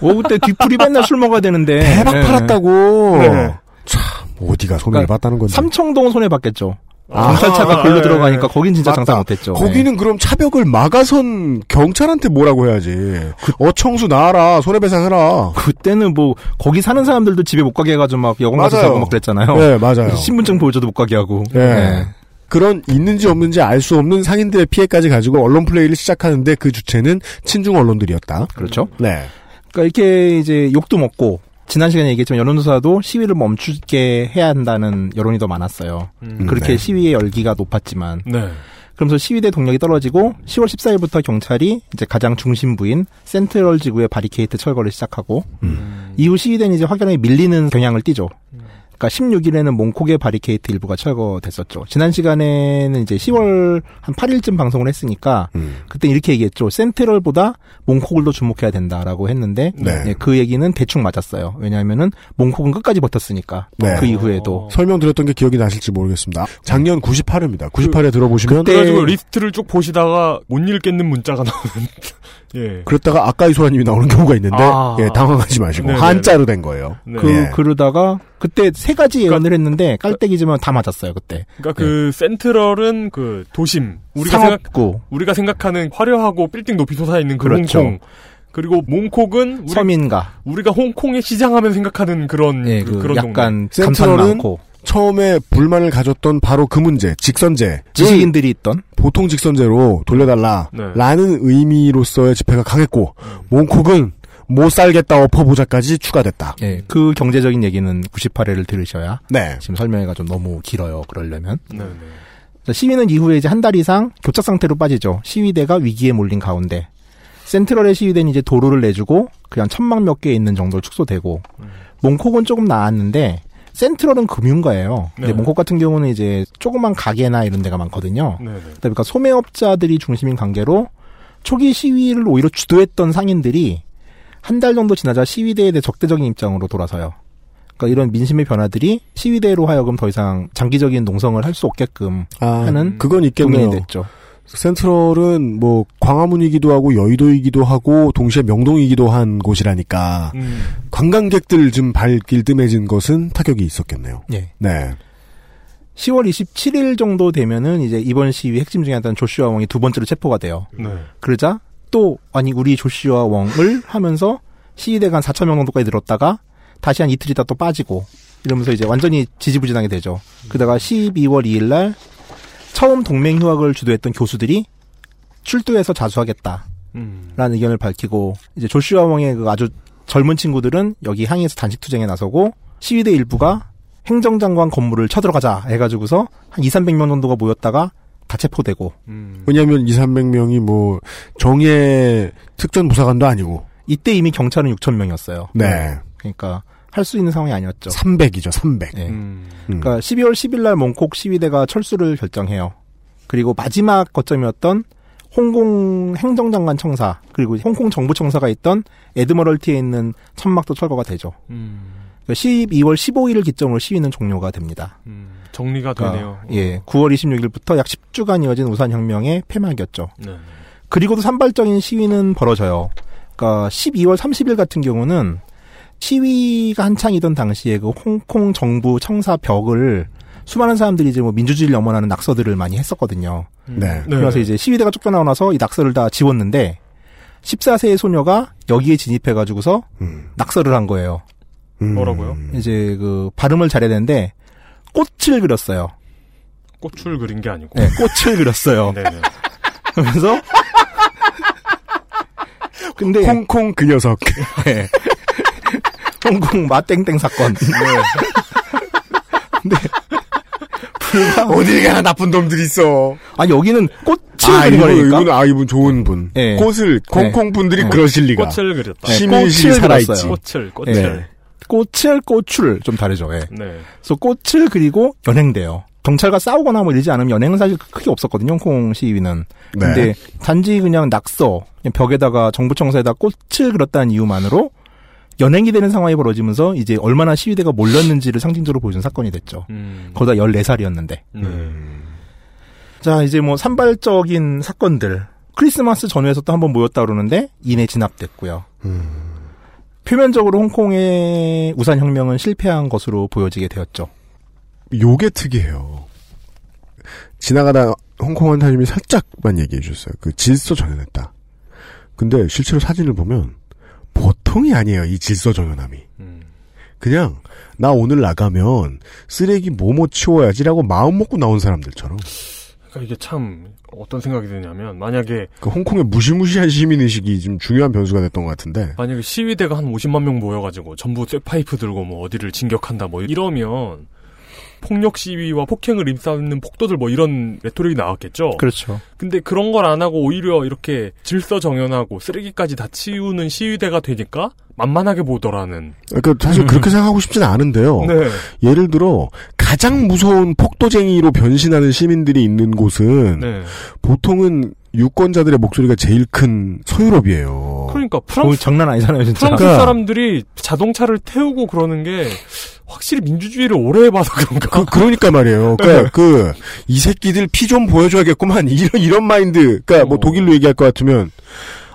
오, 그때 뒤풀이 맨날 술 먹어야 되는데. 대박 네. 팔았다고 네. 참 어디가 손해를 그러니까 봤다는 건지 삼청동 손해 봤겠죠. 아, 경찰차가 걸로 네. 들어가니까 거긴 진짜 맞다. 장사 못했죠. 거기는 그럼 차벽을 막아선 경찰한테 뭐라고 해야지. 어청수 나와라. 손해배상해라. 그때는 뭐 거기 사는 사람들도 집에 못 가게 해가지고 막 여권 가서 맞아요. 자고 막 그랬잖아요. 네, 맞아요. 신분증 보여줘도 못 가게 하고. 예. 네. 그런 있는지 없는지 알 수 없는 상인들의 피해까지 가지고 언론 플레이를 시작하는데 그 주체는 친중 언론들이었다. 그렇죠. 네. 그러니까 이렇게 이제 욕도 먹고 지난 시간에 얘기했지만 여론조사도 시위를 멈추게 해야 한다는 여론이 더 많았어요. 음. 그렇게 네. 시위의 열기가 높았지만 네. 그러면서 시위대 동력이 떨어지고 10월 14일부터 경찰이 이제 가장 중심부인 센트럴 지구의 바리케이트 철거를 시작하고 이후 시위대는 이제 확연하게 밀리는 경향을 띠죠. 그러니까 16일에는 몽콕의 바리케이드 일부가 철거됐었죠. 지난 시간에는 이제 10월 한 8일쯤 방송을 했으니까 음. 그때 이렇게 얘기했죠. 센트럴보다 몽콕을 더 주목해야 된다라고 했는데 네. 예, 그 얘기는 대충 맞았어요. 왜냐하면은 몽콕은 끝까지 버텼으니까 네. 그 이후에도 설명드렸던 게 기억이 나실지 모르겠습니다. 작년 98회입니다. 98회 들어보시면 그래가지고 리스트를 쭉 보시다가 못 읽겠는 문자가 나오는. 예. 그랬다가 아까 이 소라님이 나오는 경우가 있는데 아. 예, 당황하지 마시고 네네네. 한자로 된 거예요. 네. 그 예. 그러다가 그때 세 가지 예언을 했는데 깔때기지만 다 맞았어요 그때. 그러니까 그 센트럴은 그 도심 우리가 상업구. 생각 우리가 생각하는 화려하고 빌딩 높이 솟아 있는 그 그렇죠. 홍콩. 그리고 몽콕은 우리, 서민가. 우리가 홍콩의 시장하면 생각하는 그런 예, 그, 그 그 런 약간 동네. 감탄 센트럴은 많고 처음에 불만을 가졌던 바로 그 문제, 직선제. 지식인들이 있던 보통 직선제로 돌려달라. 네. 라는 의미로서의 집회가 강했고, 몽콕은 못 살겠다 엎어보자까지 추가됐다. 예, 그 경제적인 얘기는 98회를 들으셔야 네. 지금 설명회가 좀 너무 길어요. 그러려면. 네, 네. 자, 시위는 이후에 이제 한 달 이상 교착 상태로 빠지죠. 시위대가 위기에 몰린 가운데 센트럴의 시위대는 이제 도로를 내주고 그냥 천막 몇 개 있는 정도로 축소되고 몽콕은 조금 나았는데 센트럴은 금융가예요. 근데 네. 몽콕 같은 경우는 이제 조그만 가게나 이런 데가 많거든요. 네, 네. 그러니까 소매업자들이 중심인 관계로 초기 시위를 오히려 주도했던 상인들이 한 달 정도 지나자 시위대에 대해 적대적인 입장으로 돌아서요. 그러니까 이런 민심의 변화들이 시위대로 하여금 더 이상 장기적인 농성을 할 수 없게끔 아, 하는 그건 있겠네요. 동인이 됐죠. 센트럴은 뭐 광화문이기도 하고 여의도이기도 하고 동시에 명동이기도 한 곳이라니까 음. 관광객들 좀 발길 뜸해진 것은 타격이 있었겠네요. 예. 네. 10월 27일 정도 되면은 이제 이번 시위 핵심 중에 하나는 조슈아 왕이 두 번째로 체포가 돼요. 네. 그러자 또 아니 우리 조슈아 왕을 하면서 시위대가 한 4천 명 정도까지 늘었다가 다시 한 이틀 있다 또 빠지고 이러면서 이제 완전히 지지부진하게 되죠. 그러다가 12월 2일 날 처음 동맹 휴학을 주도했던 교수들이 출두해서 자수하겠다 라는 음. 의견을 밝히고 이제 조슈아 왕의 그 아주 젊은 친구들은 여기 항의에서 단식 투쟁에 나서고 시위대 일부가 행정장관 건물을 쳐들어가자 해가지고서 한 2, 300명 정도가 모였다가 다 체포되고 음. 왜냐하면 2, 300명이 뭐 정예 특전 부사관도 아니고 이때 이미 경찰은 6천 명이었어요. 네. 그러니까 할 수 있는 상황이 아니었죠. 300이죠. 300. 네. 음. 그러니까 12월 10일 날 몽콕 시위대가 철수를 결정해요. 그리고 마지막 거점이었던 홍콩 행정장관 청사 그리고 홍콩 정부 청사가 있던 에드머럴티에 있는 천막도 철거가 되죠. 음. 그러니까 12월 15일을 기점으로 시위는 종료가 됩니다. 음. 정리가 그러니까 되네요. 예, 9월 26일부터 약 10주간 이어진 우산 혁명의 폐막이었죠. 네. 그리고도 산발적인 시위는 벌어져요. 그러니까 12월 30일 같은 경우는 시위가 한창이던 당시에 그 홍콩 정부 청사 벽을 수많은 사람들이 이제 뭐 민주주의를 염원하는 낙서들을 많이 했었거든요. 네. 그래서 이제 시위대가 쫓겨나고 나서 이 낙서를 다 지웠는데 14세의 소녀가 여기에 진입해가지고서 음. 낙서를 한 거예요. 음. 뭐라고요? 이제 그 발음을 잘해야 되는데 꽃을 그렸어요. 꽃을 그린 게 아니고. 네, 꽃을 그렸어요. 네네. 그러면서 근데 홍콩 그 녀석. 네. 홍콩 마땡땡 사건. 네. 근데 불과 어딜 가나 나쁜 놈들 있어. 아 여기는 꽃을 아, 그린 이분, 거니까. 이분, 아, 이분 좋은 분. 네. 꽃을, 홍콩 분들이 네. 그러실 리가. 꽃을 그렸다. 네, 꽃을 살아있지. 꽃을, 꽃을. 네. 꽃을 꽃을 좀 다르죠. 예. 네. 그래서 꽃을 그리고 연행돼요. 경찰과 싸우거나 뭐 이러지 않으면 연행은 사실 크게 없었거든요. 홍콩 시위는. 네. 근데 단지 그냥 낙서, 그냥 벽에다가 정부 청사에다 꽃을 그렸다는 이유만으로 연행이 되는 상황이 벌어지면서 이제 얼마나 시위대가 몰렸는지를 상징적으로 보여준 사건이 됐죠. 음. 거기다 14살이었는데. 네. 자, 이제 뭐 산발적인 사건들. 크리스마스 전후에서 또 한 번 모였다 그러는데 이내 진압됐고요. 표면적으로 홍콩의 우산혁명은 실패한 것으로 보여지게 되었죠. 요게 특이해요. 지나가다 홍콩 한타님이 살짝만 얘기해 주셨어요. 그 질서 정연했다. 근데 실제로 사진을 보면 보통이 아니에요. 이 질서 정연함이. 음. 그냥 나 오늘 나가면 쓰레기 뭐뭐 치워야지라고 마음 먹고 나온 사람들처럼. 그러니까 이게 참 어떤 생각이 드냐면 만약에 그 홍콩의 무시무시한 시민 의식이 좀 중요한 변수가 됐던 것 같은데. 만약에 시위대가 한 50만 명 모여가지고 전부 쇠파이프 들고 뭐 어디를 진격한다 뭐 이러면 폭력 시위와 폭행을 일삼는 폭도들 뭐 이런 레토릭이 나왔겠죠. 그렇죠. 근데 그런 걸 안 하고 오히려 이렇게 질서 정연하고 쓰레기까지 다 치우는 시위대가 되니까 만만하게 보더라는. 그러니까 사실 그렇게 생각하고 싶지는 않은데요. 네. 예를 들어 가장 무서운 폭도쟁이로 변신하는 시민들이 있는 곳은 네. 보통은 유권자들의 목소리가 제일 큰 서유럽이에요. 그러니까 어, 프랑스 장난 아니잖아요, 진짜. 프랑스 그러니까- 사람들이 자동차를 태우고 그러는 게 확실히 민주주의를 오래 해봐서 그런가. 그, 그러니까 말이에요. 그러니까 그, 이 새끼들 피 좀 보여줘야겠구만. 이런, 이런 마인드. 그러니까 뭐 어. 독일로 얘기할 것 같으면,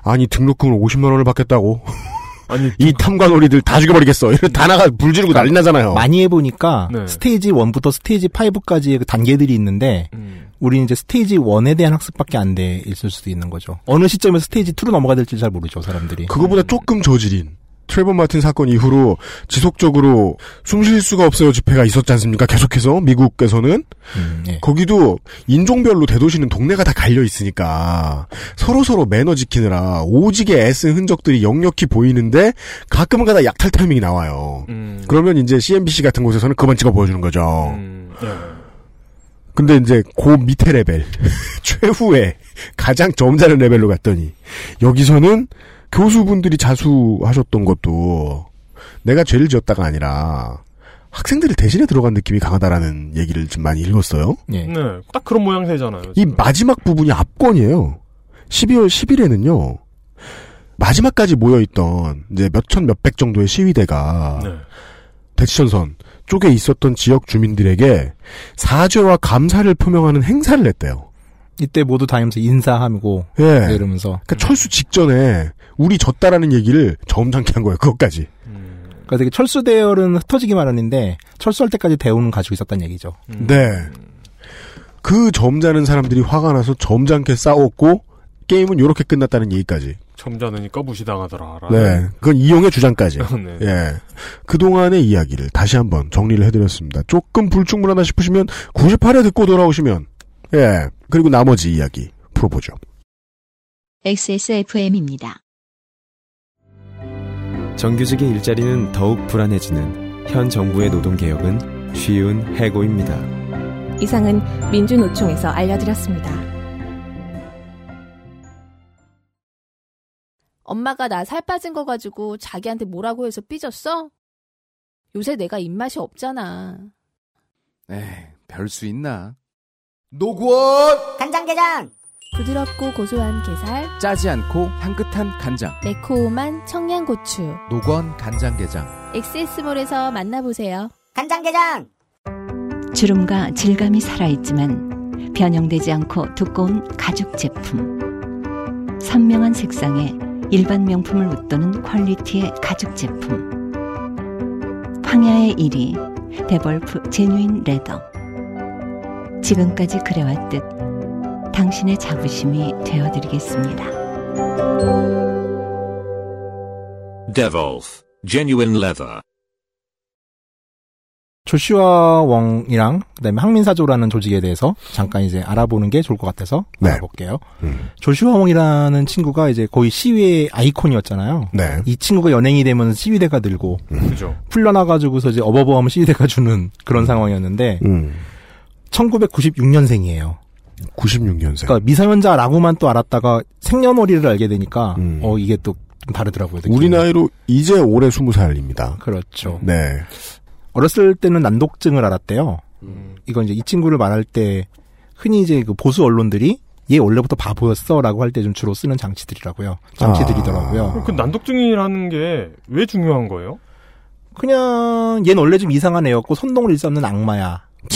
아니, 등록금을 50만 원을 받겠다고. 아니 이 탐관오리들 다 죽여버리겠어. 이런 다 나가 불 지르고 난리 나잖아요. 많이 해보니까 네. 스테이지 1부터 스테이지 5까지의 그 단계들이 있는데 음. 우리는 이제 스테이지 1에 대한 학습밖에 안 돼 있을 수도 있는 거죠. 어느 시점에서 스테이지 2로 넘어가야 될지 잘 모르죠, 사람들이. 그거보다 조금 저질인. 트레버 마틴 사건 이후로 지속적으로 숨 쉴 수가 없어요 집회가 있었지 않습니까? 계속해서 미국에서는 음, 예. 거기도 인종별로 대도시는 동네가 다 갈려 있으니까 서로 서로 매너 지키느라 오지게 애쓴 흔적들이 역력히 보이는데 가끔은 가다 약탈 타이밍이 나와요. 음. 그러면 이제 CNBC 같은 곳에서는 그만 찍어 보여주는 거죠. 음, 예. 근데 이제 그 밑에 레벨 최후의 가장 점잖은 레벨로 갔더니 여기서는 교수분들이 자수하셨던 것도 내가 죄를 지었다가 아니라 학생들을 대신해 들어간 느낌이 강하다라는 얘기를 좀 많이 읽었어요. 예. 네, 딱 그런 모양새잖아요. 이 마지막 부분이 압권이에요. 12월 10일에는요. 마지막까지 모여있던 이제 몇천 몇백 정도의 시위대가 네. 대치전선 쪽에 있었던 지역 주민들에게 사죄와 감사를 표명하는 행사를 냈대요. 이때 모두 다니면서 인사하고 예. 네, 이러면서 그러니까 철수 직전에 우리 졌다라는 얘기를 점잖게 한 거예요. 그것까지. 그러니까 되게 철수 대열은 흩어지기 마련인데 철수할 때까지 대우는 가지고 있었다는 얘기죠. 네. 그 점잖은 사람들이 화가 나서 점잖게 싸웠고 게임은 이렇게 끝났다는 얘기까지. 점잖으니까 무시당하더라. 네. 그건 이용의 주장까지. 네. 예. 그동안의 이야기를 다시 한번 정리를 해드렸습니다. 조금 불충분하다 싶으시면 98회 듣고 돌아오시면 예. 그리고 나머지 이야기 풀어보죠. XSFM입니다. 정규직의 일자리는 더욱 불안해지는 현 정부의 노동개혁은 쉬운 해고입니다. 이상은 민주노총에서 알려드렸습니다. 엄마가 나 살 빠진 거 가지고 자기한테 뭐라고 해서 삐졌어? 요새 내가 입맛이 없잖아. 에이, 별 수 있나? 노구원 간장게장 부드럽고 고소한 게살, 짜지 않고 향긋한 간장. 매콤한 청양고추. 노건 간장게장. 엑세스몰에서 만나보세요. 간장게장 주름과 질감이 살아있지만 변형되지 않고 두꺼운 가죽 제품. 선명한 색상에 일반 명품을 웃도는 quality의 가죽 제품. 황야의 이리 데볼프 genuine leather. 지금까지 그래왔듯 당신의 자부심이 되어드리겠습니다. Devolf Genuine Leather. 조슈아 웡이랑 그다음에 항민사조라는 조직에 대해서 잠깐 이제 알아보는 게 좋을 것 같아서 네. 알아볼게요. 조슈아 웡이라는 친구가 이제 거의 시위의 아이콘이었잖아요. 네. 이 친구가 연행이 되면 시위대가 들고 그죠. 풀려나가지고서 이제 어버버하면 시위대가 주는 그런 상황이었는데 음. 1996년생이에요. 96년생. 그러니까 미성년자라고만 또 알았다가 생년월일을 알게 되니까 어 이게 또좀 다르더라고요. 느낌이. 우리 나이로 이제 올해 20살입니다. 그렇죠. 네. 어렸을 때는 난독증을 알았대요. 이건 이제 이 친구를 말할 때 흔히 이제 그 보수 언론들이 얘 원래부터 바보였어라고 할 때 좀 주로 쓰는 장치들이라고요. 장치들이더라고요. 그 난독증이라는 게 왜 중요한 거예요? 그냥 얘는 원래 좀 이상한 애였고 선동을 일삼는 악마야. 뭐,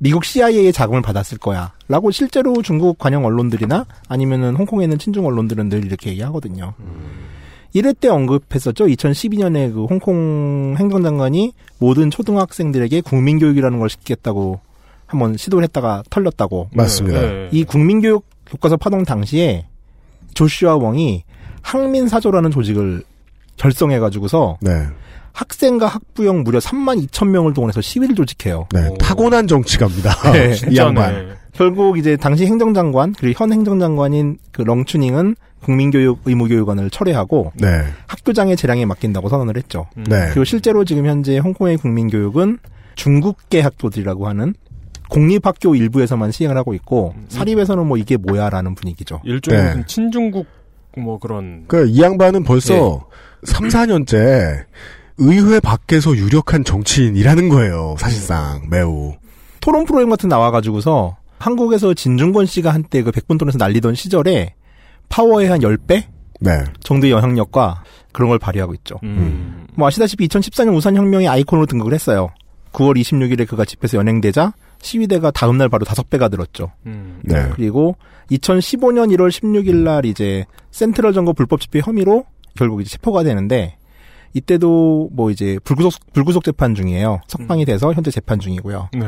미국 CIA의 자금을 받았을 거야. 라고 실제로 중국 관영 언론들이나 아니면은 홍콩에 있는 친중 언론들은 늘 이렇게 얘기하거든요. 이럴 때 언급했었죠. 2012년에 그 홍콩 행정장관이 모든 초등학생들에게 국민교육이라는 걸 시키겠다고 한번 시도를 했다가 털렸다고. 맞습니다. 네. 이 국민교육 교과서 파동 당시에 조슈아 웡이 항민사조라는 조직을 결성해가지고서 네. 학생과 학부형 무려 3만 2천 명을 동원해서 시위를 조직해요. 네. 타고난 정치가입니다. 네. 이 양반. 결국 이제 당시 행정장관 그리고 현 행정장관인 그 렁추닝은 국민교육 의무교육원을 철회하고 네. 학교장의 재량에 맡긴다고 선언을 했죠. 네. 그리고 실제로 지금 현재 홍콩의 국민교육은 중국계 학교들이라고 하는 공립학교 일부에서만 시행을 하고 있고 사립에서는 뭐 이게 뭐야라는 분위기죠. 일종의 네. 친중국 뭐 그런 그이 양반은 벌써 3, 4년째 의회 밖에서 유력한 정치인이라는 거예요. 사실상 매우. 토론 프로그램 같은 거 나와가지고서 한국에서 진중권 씨가 한때 그 백분톤에서 날리던 시절에 파워의 한 10배 네. 정도의 영향력과 그런 걸 발휘하고 있죠. 음. 뭐 아시다시피 2014년 우산혁명의 아이콘으로 등극을 했어요. 9월 26일에 그가 집회에서 연행되자 시위대가 다음날 바로 다섯 배가 들었죠. 음. 네. 그리고 2015년 1월 16일 날 이제 센트럴 선거 불법 집회 혐의로 결국 이제 체포가 되는데 이때도 뭐 이제 불구속 불구속 재판 중이에요. 석방이 돼서 현재 재판 중이고요. 네.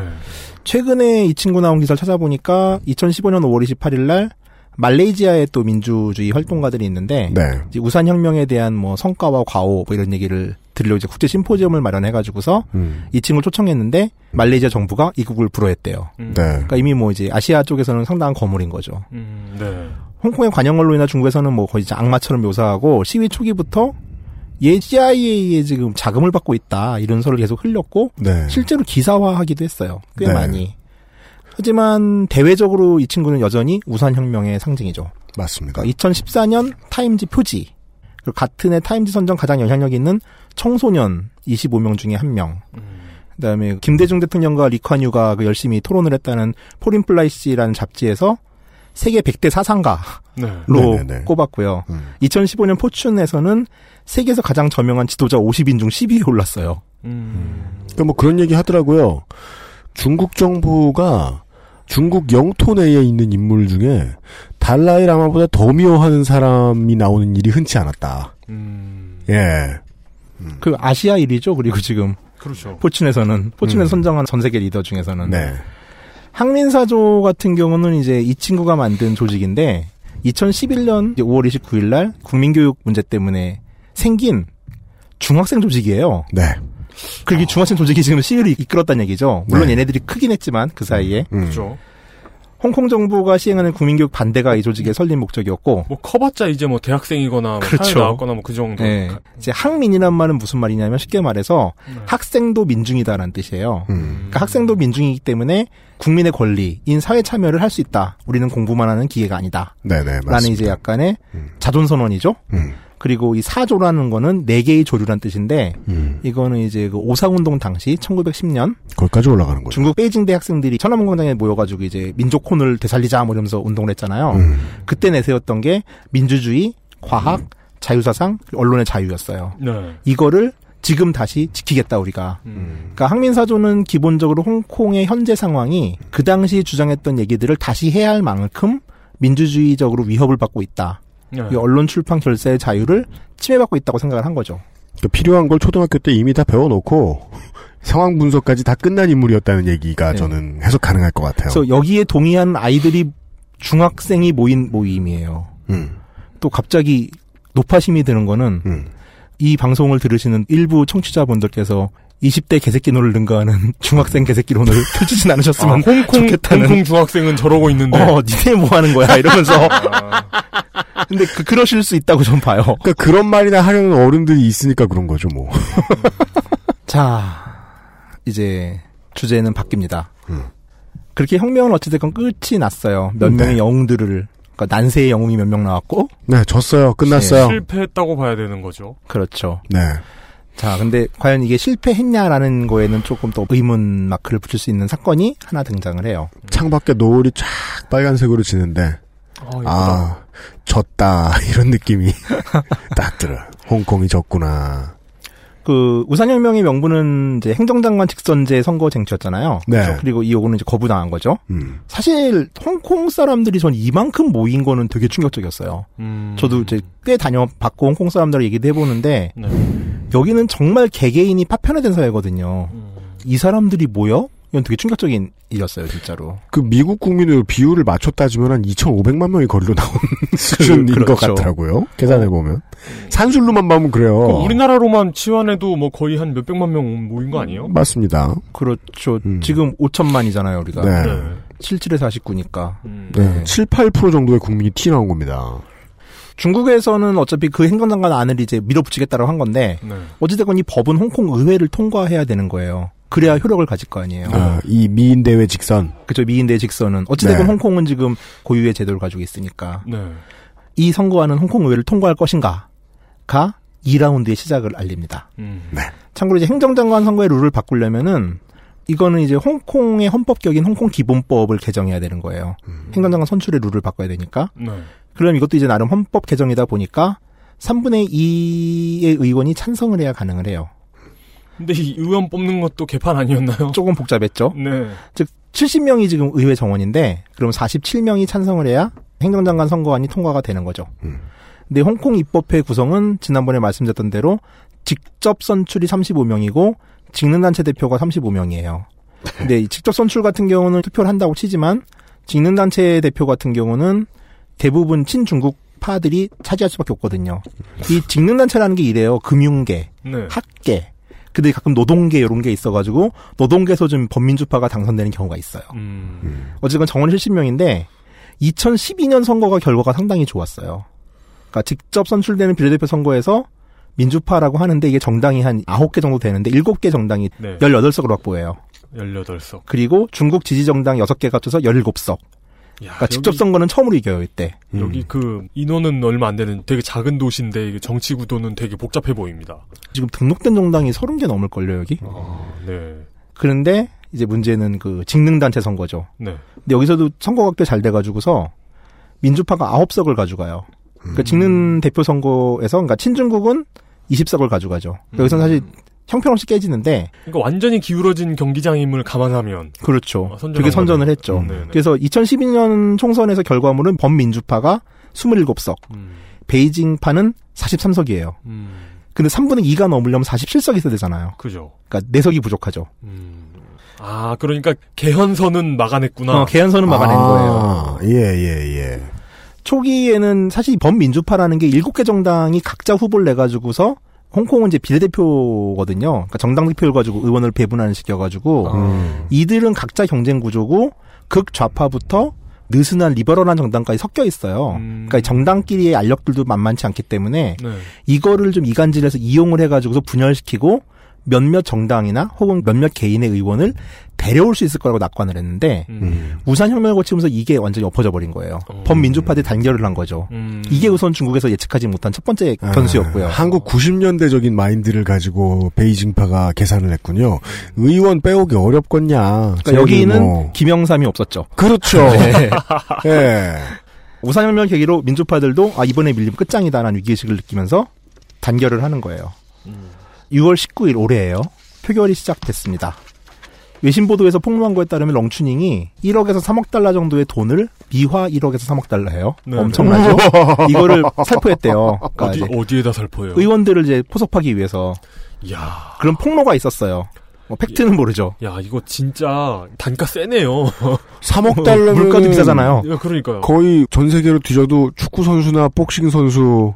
최근에 이 친구 나온 기사를 찾아보니까 2015년 5월 28일 날 말레이시아의 또 민주주의 활동가들이 있는데 네. 이제 우산 혁명에 대한 뭐 성과와 과오 뭐 이런 얘기를 들으려고 이제 국제 심포지엄을 마련해가지고서 음. 이 친구를 초청했는데 말레이시아 정부가 입국을 불허했대요. 음. 네. 그러니까 이미 뭐 이제 아시아 쪽에서는 상당한 거물인 거죠. 음, 네. 홍콩의 관영언로 인해 중국에서는 뭐 거의 악마처럼 묘사하고 시위 초기부터 예 CIA에 지금 자금을 받고 있다 이런 설을 계속 흘렸고 네. 실제로 기사화하기도 했어요. 꽤 네. 많이. 하지만 대외적으로 이 친구는 여전히 우산혁명의 상징이죠. 맞습니다. 2014년 타임지 표지 그리고 같은 해 타임지 선정 가장 영향력 있는 청소년 25명 중에 한 명. 그다음에 김대중 대통령과 리콴유가 그 열심히 토론을 했다는 포린폴리시라는 잡지에서 세계 100대 사상가로 네. 네네네. 꼽았고요. 음. 2015년 포춘에서는 세계에서 가장 저명한 지도자 50인 중 10위에 올랐어요. 음. 그러니까 뭐 그런 얘기 하더라고요. 중국 정부가 중국 영토 내에 있는 인물 중에 달라이 라마보다 더 미워하는 사람이 나오는 일이 흔치 않았다. 음. 예. 그 아시아 일이죠. 그리고 지금 그렇죠. 포춘에서는 포춘에 음. 선정한 전 세계 리더 중에서는 네. 항민사조 같은 경우는 이제 이 친구가 만든 조직인데 2011년 5월 29일 날 국민교육 문제 때문에 생긴 중학생 조직이에요. 네. 그게 중학생 조직이 지금 시위를 이끌었다는 얘기죠. 물론 네. 얘네들이 크긴 했지만 그 사이에 음. 그렇죠. 홍콩 정부가 시행하는 국민교육 반대가 이 조직의 설립 목적이었고 뭐 커봤자 이제 뭐 대학생이거나 뭐 그렇죠. 사회 나왔거나 뭐 그 정도. 네. 이제 학민이란 말은 무슨 말이냐면 쉽게 말해서 네. 학생도 민중이다라는 뜻이에요. 음. 그러니까 학생도 민중이기 때문에 국민의 권리인 사회 참여를 할 수 있다. 우리는 공부만 하는 기계가 아니다. 네네, 맞습니다. 라는 이제 약간의 음. 자존 선언이죠. 음. 그리고 이 사조라는 거는 네 개의 조류란 뜻인데 음. 이거는 이제 그 오사운동 당시 1910년 거기까지 올라가는 거죠. 중국 베이징 대학생들이 천안문 광장에 모여가지고 이제 민족혼을 되살리자 뭐 이러면서 운동을 했잖아요. 음. 그때 내세웠던 게 민주주의, 과학, 자유사상, 그리고 언론의 자유였어요. 네. 이거를 지금 다시 지키겠다 우리가. 음. 그러니까 항민사조는 기본적으로 홍콩의 현재 상황이 그 당시 주장했던 얘기들을 다시 해야 할 만큼 민주주의적으로 위협을 받고 있다. 네. 이 언론 출판 결사의 자유를 침해받고 있다고 생각을 한 거죠. 그러니까 필요한 걸 초등학교 때 이미 다 배워놓고 상황 분석까지 다 끝난 인물이었다는 얘기가 네. 저는 해석 가능할 것 같아요. 그래서 여기에 동의한 아이들이 중학생이 모인 모임이에요. 음. 또 갑자기 높아심이 드는 거는 음. 이 방송을 들으시는 일부 청취자분들께서 20대 개새끼노를 능가하는 중학생 개새끼론을 펼치진 않으셨으면 아, 홍콩 좋겠다는. 홍콩 중학생은 저러고 있는데. 어, 니네 뭐 하는 거야 이러면서. 아, 근데 그, 그러실 수 있다고 좀 봐요. 그러니까 그런 말이나 하려는 어른들이 있으니까 그런 거죠, 뭐. 자, 이제 주제는 바뀝니다. 음. 그렇게 혁명은 어찌됐건 끝이 났어요. 몇 음, 네. 명의 영웅들을, 그러니까 난세의 영웅이 몇 명 나왔고, 네, 졌어요. 끝났어요. 실패했다고 봐야 되는 거죠. 그렇죠. 네. 자, 근데 과연 이게 실패했냐라는 거에는 조금 더 의문 마크를 붙일 수 있는 사건이 하나 등장을 해요. 창밖에 노을이 쫙 빨간색으로 지는데, 아, 아, 졌다. 이런 느낌이 딱 들어요. 홍콩이 졌구나. 그 우산혁명의 명분은 이제 행정장관 직선제 선거 쟁취였잖아요. 네. 그렇죠? 그리고 이 요구는 이제 거부당한 거죠. 음. 사실 홍콩 사람들이 전 이만큼 모인 거는 되게 충격적이었어요. 음. 저도 이제 꽤 다녀봤고 홍콩 사람들하고 얘기도 해보는데 네. 여기는 정말 개개인이 파편화된 사회거든요. 음. 이 사람들이 모여? 이건 되게 충격적인 일이었어요, 진짜로. 그 미국 국민을 비율을 맞춰 따지면 한 2,500만 명이 거리로 나온 수준인 것 그렇죠. 같더라고요. 계산해 보면. 산술로만 보면 그래요. 우리나라로만 치환해도 뭐 거의 한 몇백만 명 모인 거 아니에요? 맞습니다. 그렇죠. 음. 지금 5천만이잖아요, 우리가. 네. 77에서 49니까. 음. 네. 7, 8% 정도의 국민이 티 나온 겁니다. 중국에서는 어차피 그 행정장관 안을 이제 밀어붙이겠다고 한 건데, 네. 어찌됐건 이 법은 홍콩 의회를 통과해야 되는 거예요. 그래야 효력을 가질 거 아니에요. 아, 이 미인 대회 직선. 그죠 미인대 직선은 어찌됐건 네. 홍콩은 지금 고유의 제도를 가지고 있으니까 네. 이 선거안은 홍콩 의회를 통과할 것인가가 2라운드의 시작을 알립니다. 음. 네. 참고로 이제 행정장관 선거의 룰을 바꾸려면은 이거는 이제 홍콩의 헌법격인 홍콩 기본법을 개정해야 되는 거예요. 행정장관 선출의 룰을 바꿔야 되니까. 네. 그럼 이것도 이제 나름 헌법 개정이다 보니까 3분의 2의 의원이 찬성을 해야 가능을 해요. 근데 이 의원 뽑는 것도 개판 아니었나요? 조금 복잡했죠. 네. 즉 70명이 지금 의회 정원인데 그럼 47명이 찬성을 해야 행정장관 선거안이 통과가 되는 거죠. 음. 근데 홍콩 입법회 구성은 지난번에 말씀드렸던 대로 직접 선출이 35명이고 직능단체 대표가 35명이에요. 근데 이 직접 선출 같은 경우는 투표를 한다고 치지만 직능단체 대표 같은 경우는 대부분 친중국 파들이 차지할 수밖에 없거든요. 이 직능단체라는 게 이래요. 금융계, 네. 학계, 근데 가끔 노동계 이런 게 있어가지고 노동계에서 좀 범민주파가 당선되는 경우가 있어요. 음. 어쨌든 정원 70명인데 2012년 선거가 결과가 상당히 좋았어요. 그러니까 직접 선출되는 비례대표 선거에서 민주파라고 하는데 이게 정당이 한 9개 정도 되는데 7개 정당이 네. 18석으로 확보해요. 18석. 그리고 중국 지지정당 6개 합쳐서 17석. 그러니까 직접 선거는 처음으로 이겨요, 이때. 여기 그 인원은 얼마 안 되는 되게 작은 도시인데 이게 정치 구도는 되게 복잡해 보입니다. 지금 등록된 정당이 30개 넘을 걸요, 여기? 네. 그런데 이제 문제는 그 직능단체 선거죠. 네. 근데 여기서도 선거가 꽤 잘 돼가지고서 민주파가 9석을 가져가요. 그러니까 직능 대표 선거에서 그러니까 친중국은 20석을 가져가죠. 여기서는 사실 형편없이 깨지는데 그러니까 완전히 기울어진 경기장임을 감안하면 그렇죠. 아, 선전한 되게 선전을 거네. 했죠. 음. 그래서 2012년 총선에서 결과물은 범민주파가 27석, 음. 베이징파는 43석이에요. 근데 3분의 2가 넘으려면 47석이 있어야 되잖아요. 그죠. 그러니까 4석이 부족하죠. 아, 그러니까 개헌선은 막아냈구나. 어, 개헌선은 막아낸 아, 거예요. 예, 예, 예. 초기에는 사실 범민주파라는 게 7개 정당이 각자 후보를 내가지고서 홍콩은 이제 비례대표거든요. 그러니까 정당 대표를 가지고 의원을 배분하는 식이어가지고 음. 이들은 각자 경쟁 구조고 극 좌파부터 느슨한 리버럴한 정당까지 섞여 있어요. 그러니까 정당끼리의 알력들도 만만치 않기 때문에 네. 이거를 좀 이간질해서 이용을 해가지고서 분열시키고 몇몇 정당이나 혹은 몇몇 개인의 의원을 데려올 수 있을 거라고 낙관을 했는데 우산혁명을 거치면서 이게 완전히 엎어져 버린 거예요. 범민주파들이 단결을 한 거죠. 이게 우선 중국에서 예측하지 못한 첫 번째 변수였고요. 아, 한국 90년대적인 마인드를 가지고 베이징파가 계산을 했군요. 의원 빼오기 어렵겠냐. 그러니까 여기는 뭐. 김영삼이 없었죠. 그렇죠. 네. 예. 우산혁명 계기로 민주파들도 아 이번에 밀리면 끝장이다라는 위기의식을 느끼면서 단결을 하는 거예요. 6월 19일 올해예요. 표결이 시작됐습니다. 외신 보도에서 폭로한 거에 따르면 렁추닝이 1억에서 3억 달러 정도의 돈을 미화 1억에서 3억 달러 해요. 네. 엄청나죠? 이거를 살포했대요. 그러니까 어디, 어디 에다 살포해요? 의원들을 이제 포섭하기 위해서 야 그런 폭로가 있었어요. 뭐 팩트는 모르죠. 야, 이거 진짜 단가 세네요. 3억 달러면 물가도 비싸잖아요. 야, 그러니까요. 거의 전 세계로 뒤져도 축구 선수나 복싱 선수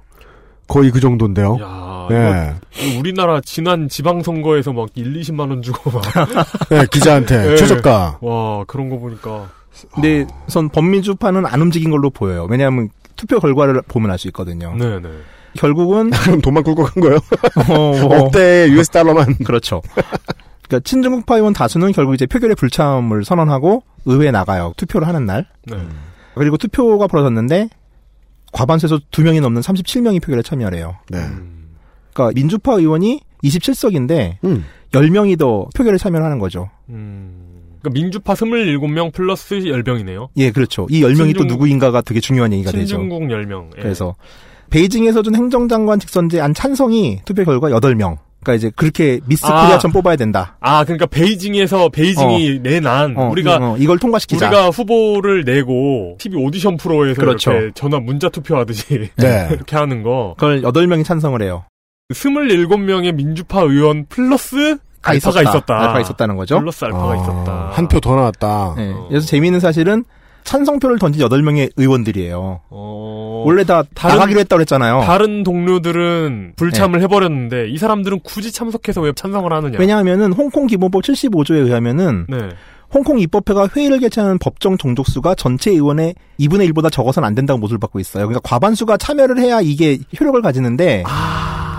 거의 그 정도인데요. 야, 예. 이거 우리나라 지난 지방선거에서 막 1, 20만 원 주고 막. 네, 기자한테 예. 최저가. 와, 그런 거 보니까. 근데 선 범민주파는 안 움직인 걸로 보여요. 왜냐하면 투표 결과를 보면 알 수 있거든요. 네네. 결국은 그럼 돈만 굴고 간 거예요? 어, 억대 US 달러만. 그렇죠. 그러니까 친중국파 의원 다수는 결국 이제 표결의 불참을 선언하고 의회에 나가요. 투표를 하는 날. 네. 그리고 투표가 벌어졌는데 과반수에서 두 명이 넘는 37명이 표결에 참여를 해요. 네. 그러니까 민주파 의원이 27석인데 음. 10명이 더 표결에 참여를 하는 거죠. 그러니까 민주파 27명 플러스 10명이네요. 예, 그렇죠. 이 10명이 또 친중- 누구인가가 되게 중요한 얘기가 되죠. 친중국 10명. 예. 그래서 베이징에서 준 행정장관 직선제 안 찬성이 투표 결과 8명. 그러니까 이제 그렇게 미스 아. 코리아처럼 뽑아야 된다. 아, 그러니까 베이징에서 베이징이 내난 어, 우리가 어, 이걸 통과시키자. 우리가 후보를 내고 TV 오디션 프로에서 그렇죠. 이렇게 전화 문자 투표하듯이 네. 이렇게 하는 거. 그걸 8명이 찬성을 해요. 27명의 민주파 의원 플러스 알파가 있었다. 있었다. 알파가 있었다는 거죠. 플러스 알파가 있었다. 한 표 더 나왔다. 네. 그래서 재미있는 사실은 찬성표를 던진 8명의 의원들이에요. 어, 원래 다 나가기로 했다고 했잖아요. 다른 동료들은 불참을 해버렸는데 이 사람들은 굳이 참석해서 왜 찬성을 하느냐? 왜냐하면은 홍콩 기본법 75조에 의하면은 네. 홍콩 입법회가 회의를 개최하는 법정 종족수가 전체 의원의 2분의 1보다 적어서는 안 된다고 모습을 받고 있어요. 그러니까 과반수가 참여를 해야 이게 효력을 가지는데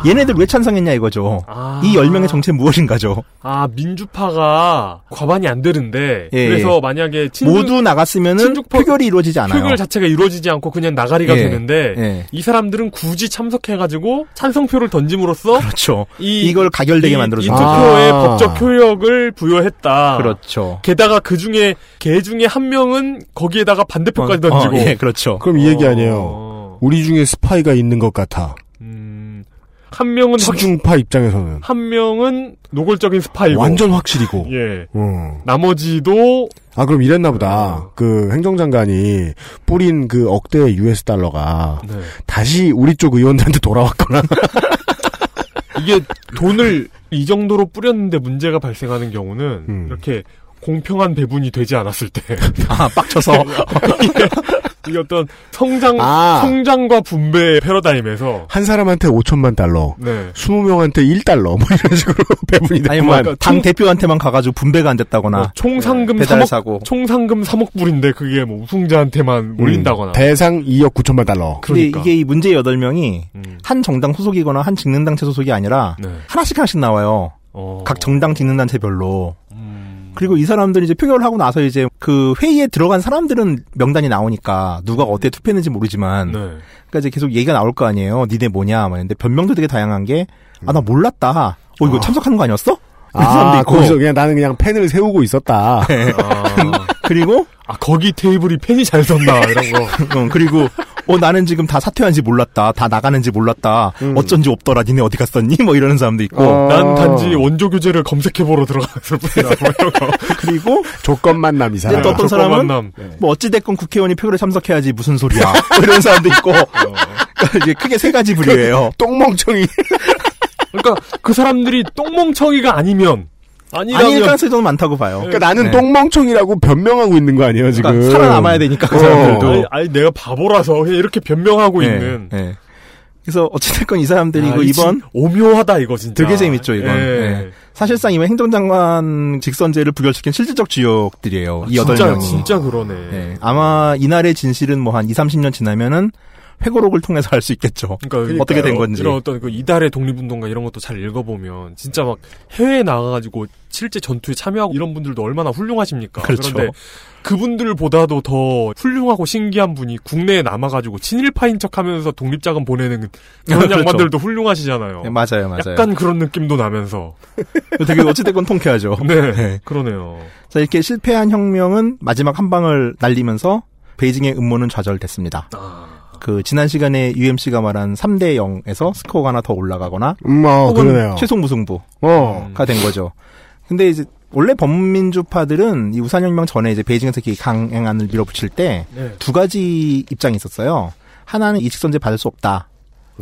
얘네들 왜 찬성했냐 이거죠. 아. 이 10명의 정체 무엇인가죠. 아 민주파가 과반이 안 되는데 예, 그래서 예. 만약에 친중, 모두 나갔으면은 친중파- 표결이 이루어지지 않아요. 표결 자체가 이루어지지 않고 그냥 나가리가 예, 되는데 예. 이 사람들은 굳이 참석해 가지고 찬성표를 던짐으로써 그렇죠. 이, 이걸 가결되게 이- 만들어준 이 거죠. 투표의 아. 법적 효력을 부여했다. 그렇죠. 게다가 그 중에 개 중에 한 명은 거기에다가 반대표까지 어, 던지고. 어, 예, 그렇죠. 그럼 이 얘기 아니에요. 우리 중에 스파이가 있는 것 같아. 한 명은 친중파 입장에서는 한 명은 노골적인 스파이고 완전 확실이고. 예. 음. 나머지도 아 그럼 이랬나 보다. 그 행정장관이 뿌린 그 억대의 US 달러가 네. 다시 우리 쪽 의원들한테 돌아왔거나. 이게 돈을 이 정도로 뿌렸는데 문제가 발생하는 경우는 이렇게 공평한 배분이 되지 않았을 때. 아, 빡쳐서. 이게 어떤 성장 아. 성장과 분배 패러다임에서 한 사람한테 5천만 달러, 네. 20명한테 1달러, 뭐 이런 식으로 배분이 아니 뭐 됐구만. 당 대표한테만 가가지고 분배가 안 됐다거나 뭐 총 상금 배달 3억 사고. 총 상금 3억 불인데 그게 뭐 우승자한테만 몰린다거나. 음, 대상 2억 9천만 달러. 근데 그러니까. 이게 이 문제 8명이 음. 한 정당 소속이거나 한 직능단체 소속이 아니라 네. 하나씩 하나씩 나와요. 어. 각 정당 직능단체별로. 음. 그리고 이 사람들이 이제 표결을 하고 나서 이제 그 회의에 들어간 사람들은 명단이 나오니까 누가 어떻게 투표했는지 모르지만 네. 그러니까 이제 계속 얘기가 나올 거 아니에요. 니네 뭐냐? 막 근데 변명도 되게 다양한 게 아 나 몰랐다. 어 이거 아. 참석하는 거 아니었어? 아. 거기서 그냥 나는 그냥 펜을 세우고 있었다. 아, 그리고 아, 거기 테이블이 펜이 잘 썼나 이런 거. 어, 그리고 어 나는 지금 다 사퇴한지 몰랐다. 다 나가는지 몰랐다. 어쩐지 없더라. 니네 어디 갔었니? 뭐 이러는 사람도 있고. 어. 난 단지 원조 교재를 검색해 보러 들어갔을 뿐이다. 뭐. 그리고 조건 만남 이 이제 사람. 또 어떤 조건 사람은 만남. 뭐 어찌 됐건 국회의원이 표결에 참석해야지 무슨 소리야. 뭐 이런 사람도 있고. 그러니까 이제 크게 세 가지 부류예요. 똥멍청이. 그러니까 그 사람들이 똥멍청이가 아니면 아닐 아니라면 가능성이 저는 많다고 봐요. 그러니까 나는 네. 똥멍청이라고 변명하고 있는 거 아니에요 지금. 그러니까 살아남아야 되니까 그 어. 사람들도. 아니, 아니, 내가 바보라서 그냥 이렇게 변명하고 네, 있는. 네. 그래서 어찌됐건 이 사람들이 아, 이거 이 이번 진- 오묘하다 이거 진짜. 되게 재밌죠 이건. 예. 네. 사실상 이번 행정장관 직선제를 부결시킨 실질적 주역들이에요. 이 여덟 진짜 명이. 진짜 그러네. 네. 아마 이날의 진실은 뭐 한 2, 30년 지나면은 회고록을 통해서 알 수 있겠죠. 그러니까 어떻게 된 건지. 이런 어떤 그 이달의 독립운동가 이런 것도 잘 읽어보면 진짜 막 해외에 나가가지고 실제 전투에 참여하고 이런 분들도 얼마나 훌륭하십니까? 그렇죠. 런데 그분들보다도 더 훌륭하고 신기한 분이 국내에 남아가지고 친일파인 척하면서 독립자금 보내는 그런 그렇죠. 양반들도 훌륭하시잖아요. 네, 맞아요, 맞아요. 약간 그런 느낌도 나면서. 되게 어찌됐건 통쾌하죠. 네, 네. 그러네요. 자, 이렇게 실패한 혁명은 마지막 한 방을 날리면서 베이징의 음모는 좌절됐습니다. 아. 그 지난 시간에 UMC가 말한 3대 0에서 스코어가 하나 더 올라가거나 음, 어, 혹은 그러네요. 최종 무승부가 어. 된 거죠. 근데 이제 원래 범민주파들은 이 우산혁명 전에 이제 베이징에서 이렇게 강행안을 밀어붙일 때두 네. 가지 입장이 있었어요. 하나는 이 직선제 받을 수 없다.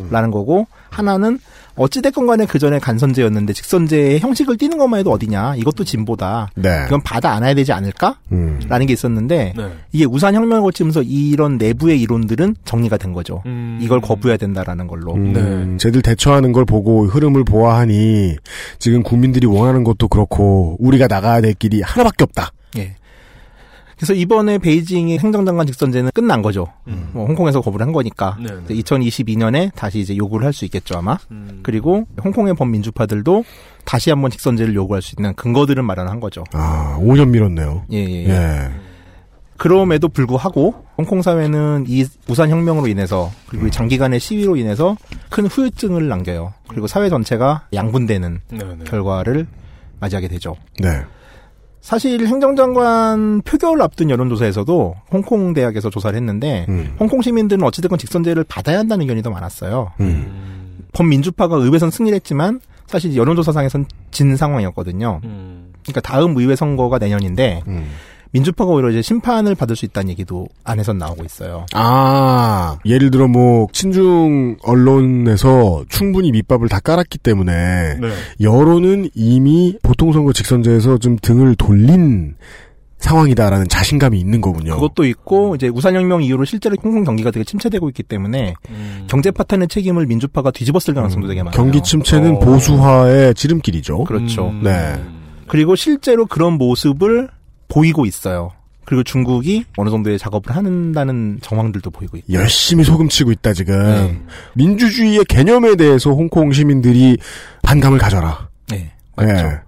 라는 거고 하나는 어찌됐건 간에 그 전에 간선제였는데 직선제의 형식을 띠는 것만 해도 어디냐 이것도 진보다 네. 그건 받아 안아야 되지 않을까? 음. 라는 게 있었는데 네. 이게 우산 혁명을 거치면서 이런 내부의 이론들은 정리가 된 거죠. 음. 이걸 거부해야 된다라는 걸로. 음, 네. 쟤들 대처하는 걸 보고 흐름을 보아하니 지금 국민들이 원하는 것도 그렇고 우리가 나가야 될 길이 하나밖에 없다. 예. 그래서 이번에 베이징의 행정장관 직선제는 끝난 거죠. 뭐 홍콩에서 거부를 한 거니까. 네, 네. 2022년에 다시 이제 요구를 할 수 있겠죠 아마. 음. 그리고 홍콩의 범민주파들도 다시 한번 직선제를 요구할 수 있는 근거들을 마련한 거죠. 아, 5년 밀었네요. 예, 예. 예. 그럼에도 불구하고 홍콩 사회는 이 우산 혁명으로 인해서 그리고 이 장기간의 시위로 인해서 큰 후유증을 남겨요. 그리고 사회 전체가 양분되는 네, 네. 결과를 맞이하게 되죠. 네. 사실 행정장관 표결을 앞둔 여론조사에서도 홍콩 대학에서 조사를 했는데 음. 홍콩 시민들은 어찌됐건 직선제를 받아야 한다는 의견이 더 많았어요. 음. 범민주파가 의회선 승리를 했지만 사실 여론조사상에선 진 상황이었거든요. 음. 그러니까 다음 의회 선거가 내년인데 음. 민주파가 오히려 이제 심판을 받을 수 있다는 얘기도 안에서 나오고 있어요. 아, 예를 들어 뭐 친중 언론에서 충분히 밑밥을 다 깔았기 때문에 네. 여론은 이미 보통 선거 직선제에서 좀 등을 돌린 상황이다라는 자신감이 있는 거군요. 그것도 있고 이제 우산혁명 이후로 실제로 홍콩 경기가 되게 침체되고 있기 때문에 음. 경제 파탄의 책임을 민주파가 뒤집었을 가능성도 되게 많아요. 경기 침체는 어. 보수화의 지름길이죠. 그렇죠. 음. 네. 그리고 실제로 그런 모습을 보이고 있어요. 그리고 중국이 어느 정도의 작업을 한다는 정황들도 보이고 있고. 열심히 소금치고 있다 지금. 네. 민주주의의 개념에 대해서 홍콩 시민들이 반감을 가져라. 네, 맞죠. 네.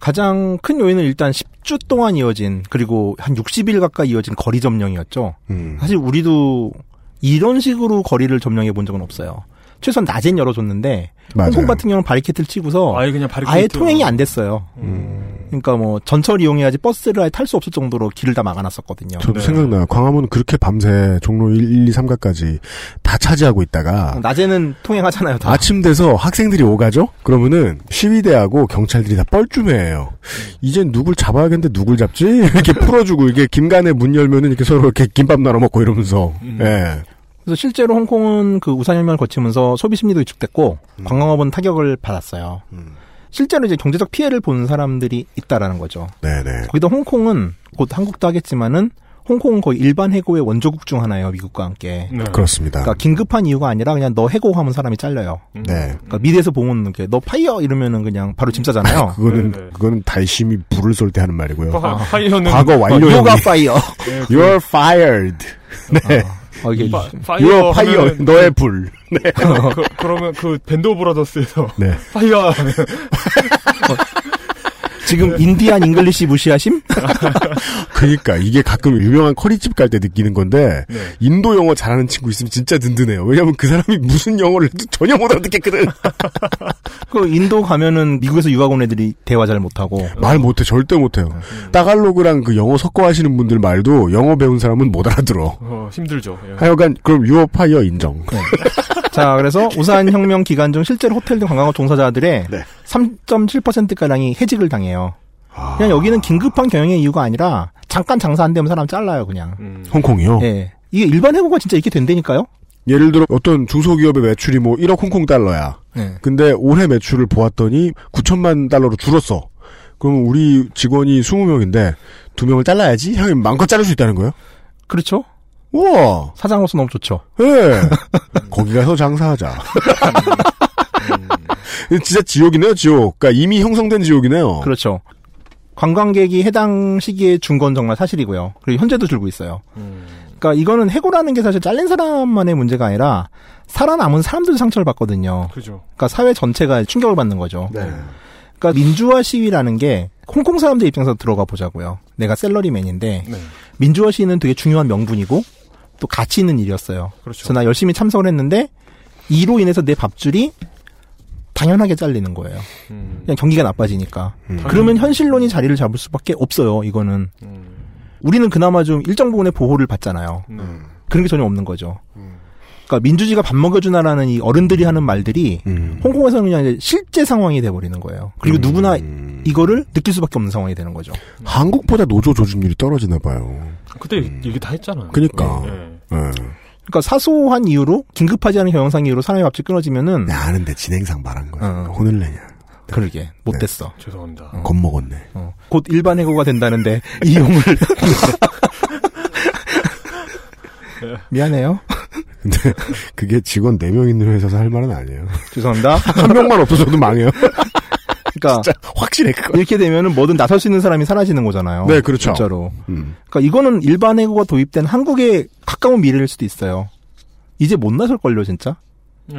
가장 큰 요인은 일단 10주 동안 이어진 그리고 한 60일 가까이 이어진 거리 점령이었죠. 음. 사실 우리도 이런 식으로 거리를 점령해 본 적은 없어요. 최소한 낮엔 열어줬는데 맞아요. 홍콩 같은 경우는 바리케이트를 치고서 아예 그냥 바리케이트. 아예 통행이 안 됐어요. 음. 그러니까 뭐 전철 이용해야지 버스를 아예 탈 수 없을 정도로 길을 다 막아놨었거든요. 저도 네. 생각나요. 광화문 그렇게 밤새 종로 1, 1, 2, 3가까지 다 차지하고 있다가 낮에는 통행하잖아요. 다. 아침 돼서 학생들이 오가죠? 그러면은 시위대하고 경찰들이 다 뻘쭘해요. 이젠 누굴 잡아야겠는데 누굴 잡지? 이렇게 풀어주고 이게 김간에 문 열면은 이렇게 서로 이렇게 김밥 나눠 먹고 이러면서 음. 예. 그래서 실제로 홍콩은 그 우산혁명을 거치면서 소비 심리도 위축됐고 음. 관광업은 타격을 받았어요. 실제로 이제 경제적 피해를 본 사람들이 있다라는 거죠. 네네. 거기다 홍콩은 곧 한국도 하겠지만은 홍콩은 거의 일반 해고의 원조국 중 하나예요, 미국과 함께. 네. 그렇습니다. 그러니까 긴급한 이유가 아니라 그냥 너 해고하면 사람이 잘려요. 음. 네. 그러니까 미드에서 보면 이렇게 너 fire 이러면은 그냥 바로 짐 싸잖아요. 그거는 네, 네. 그거는 달심이 불을 쏠 때 하는 말이고요. fi- fire는 과거 완료. yoga fire. 예, 그- You're fired. 네. 어, 이게 fi- You're fire fire. 하면은 너의 불. 네. 그, 그러면 그 밴드 오브 브라더스에서 네. fire 하면 지금 Indian English 무시하심? 그러니까 이게 가끔 유명한 커리집 갈 때 느끼는 건데 네. 인도 영어 잘하는 친구 있으면 진짜 든든해요. 왜냐하면 그 사람이 무슨 영어를 해도 전혀 못 알아듣겠거든. 그 인도 가면은 미국에서 유학 온 애들이 대화 잘 못하고 말 못해 절대 못해요. 따갈로그랑 그 영어 섞어 하시는 분들 말도 영어 배운 사람은 못 알아들어. 어, 힘들죠. 예. 하여간 그럼 유어 파이어 인정. 자, 그래서 우산 혁명 기간 중 실제로 호텔 등 관광업 종사자들의 네. 3.7%가량이 해직을 당해요. 그냥 여기는 긴급한 경영의 이유가 아니라 잠깐 장사 안 되면 사람 잘라요, 그냥. 음. 홍콩이요. 예. 이게 일반 해고가 진짜 이렇게 된다니까요? 예를 들어 어떤 중소기업의 매출이 뭐 1억 홍콩 달러야. 네. 근데 올해 매출을 보았더니 9천만 달러로 줄었어. 그럼 우리 직원이 20명인데 두 명을 잘라야지? 형이 마음껏 자를 수 있다는 거예요? 그렇죠. 우와. 사장으로서 너무 좋죠. 예. 거기 가서 장사하자. 진짜 지옥이네요, 지옥. 그러니까 이미 형성된 지옥이네요. 그렇죠. 관광객이 해당 시기에 준 건 정말 사실이고요. 그리고 현재도 줄고 있어요. 음. 그러니까 이거는 해고라는 게 사실 잘린 사람만의 문제가 아니라 살아남은 사람들도 상처를 받거든요. 그죠. 그러니까 사회 전체가 충격을 받는 거죠. 네. 그러니까 민주화 시위라는 게 홍콩 사람들 입장에서 들어가 보자고요. 내가 셀러리맨인데 네. 민주화 시위는 되게 중요한 명분이고 또 가치 있는 일이었어요. 그렇죠. 그래서 나 열심히 참석을 했는데 이로 인해서 내 밥줄이 당연하게 잘리는 거예요. 음. 그냥 경기가 나빠지니까. 음. 그러면 현실론이 자리를 잡을 수밖에 없어요. 이거는 음. 우리는 그나마 좀 일정 부분의 보호를 받잖아요. 음. 그런 게 전혀 없는 거죠. 그러니까 민주주의가 밥 먹여주나라는 이 어른들이 하는 말들이 음. 홍콩에서는 그냥 이제 실제 상황이 돼버리는 거예요. 그리고 누구나 이거를 느낄 수밖에 없는 상황이 되는 거죠. 한국보다 노조 조직률이 떨어지나 봐요. 그때 얘기 다 했잖아요. 그니까. 예. 예. 그러니까 사소한 이유로 긴급하지 않은 경영상 이유로 사람의 밥줄 끊어지면은 네, 아는데 진행상 말한 거야. 어. 혼을 내냐. 그러게 못됐어. 죄송합니다. 겁먹었네. 어. 곧 일반 해고가 된다는데 이용을 미안해요. 근데 그게 직원 4명 있는 회사에서 할 말은 아니에요. 죄송합니다. 한 명만 없어져도 망해요. 그러니까 진짜 확실해 그거. 이렇게 되면은 뭐든 나설 수 있는 사람이 사라지는 거잖아요. 네, 그렇죠. 진짜로. 음. 그러니까 이거는 일반 해고가 도입된 한국의 가까운 미래일 수도 있어요. 이제 못 나설 걸요, 진짜. 예.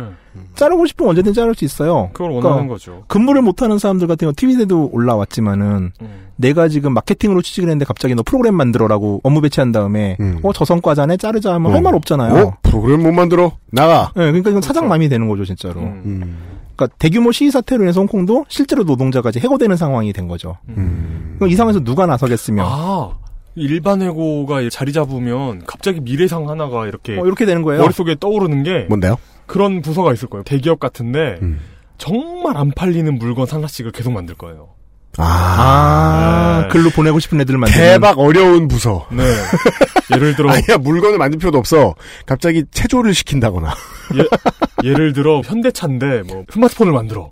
자르고 싶으면 언제든 자를 수 있어요. 그걸 그러니까 원하는 거죠. 근무를 못하는 사람들 같은 경우 TV에도 올라왔지만은 음. 내가 지금 마케팅으로 취직을 했는데 갑자기 너 프로그램 만들어라고 업무 배치한 다음에 음. 어 저 성과자네 자르자 하면 어. 할말 없잖아요. 어? 프로그램 못 만들어? 나가. 네, 그러니까 이건 사장 그렇죠. 마음이 되는 거죠, 진짜로. 음. 음. 그러니까 대규모 시위 사태로 인해서 홍콩도 실제로 노동자가 이제 해고되는 상황이 된 거죠. 음. 그럼 이 상황에서 누가 나서겠으며 아, 일반 해고가 자리 잡으면 갑자기 미래상 하나가 이렇게 어, 이렇게 되는 거예요. 머릿속에 떠오르는 게 뭔데요? 그런 부서가 있을 거예요. 대기업 같은데 음. 정말 안 팔리는 물건 하나씩을 계속 만들 거예요. 아, 네. 글로 보내고 싶은 애들을 만드는 대박 어려운 부서. 네. 예를 들어 아니야, 물건을 만들 필요도 없어. 갑자기 체조를 시킨다거나. 예, 예를 들어 현대차인데 뭐 스마트폰을 만들어.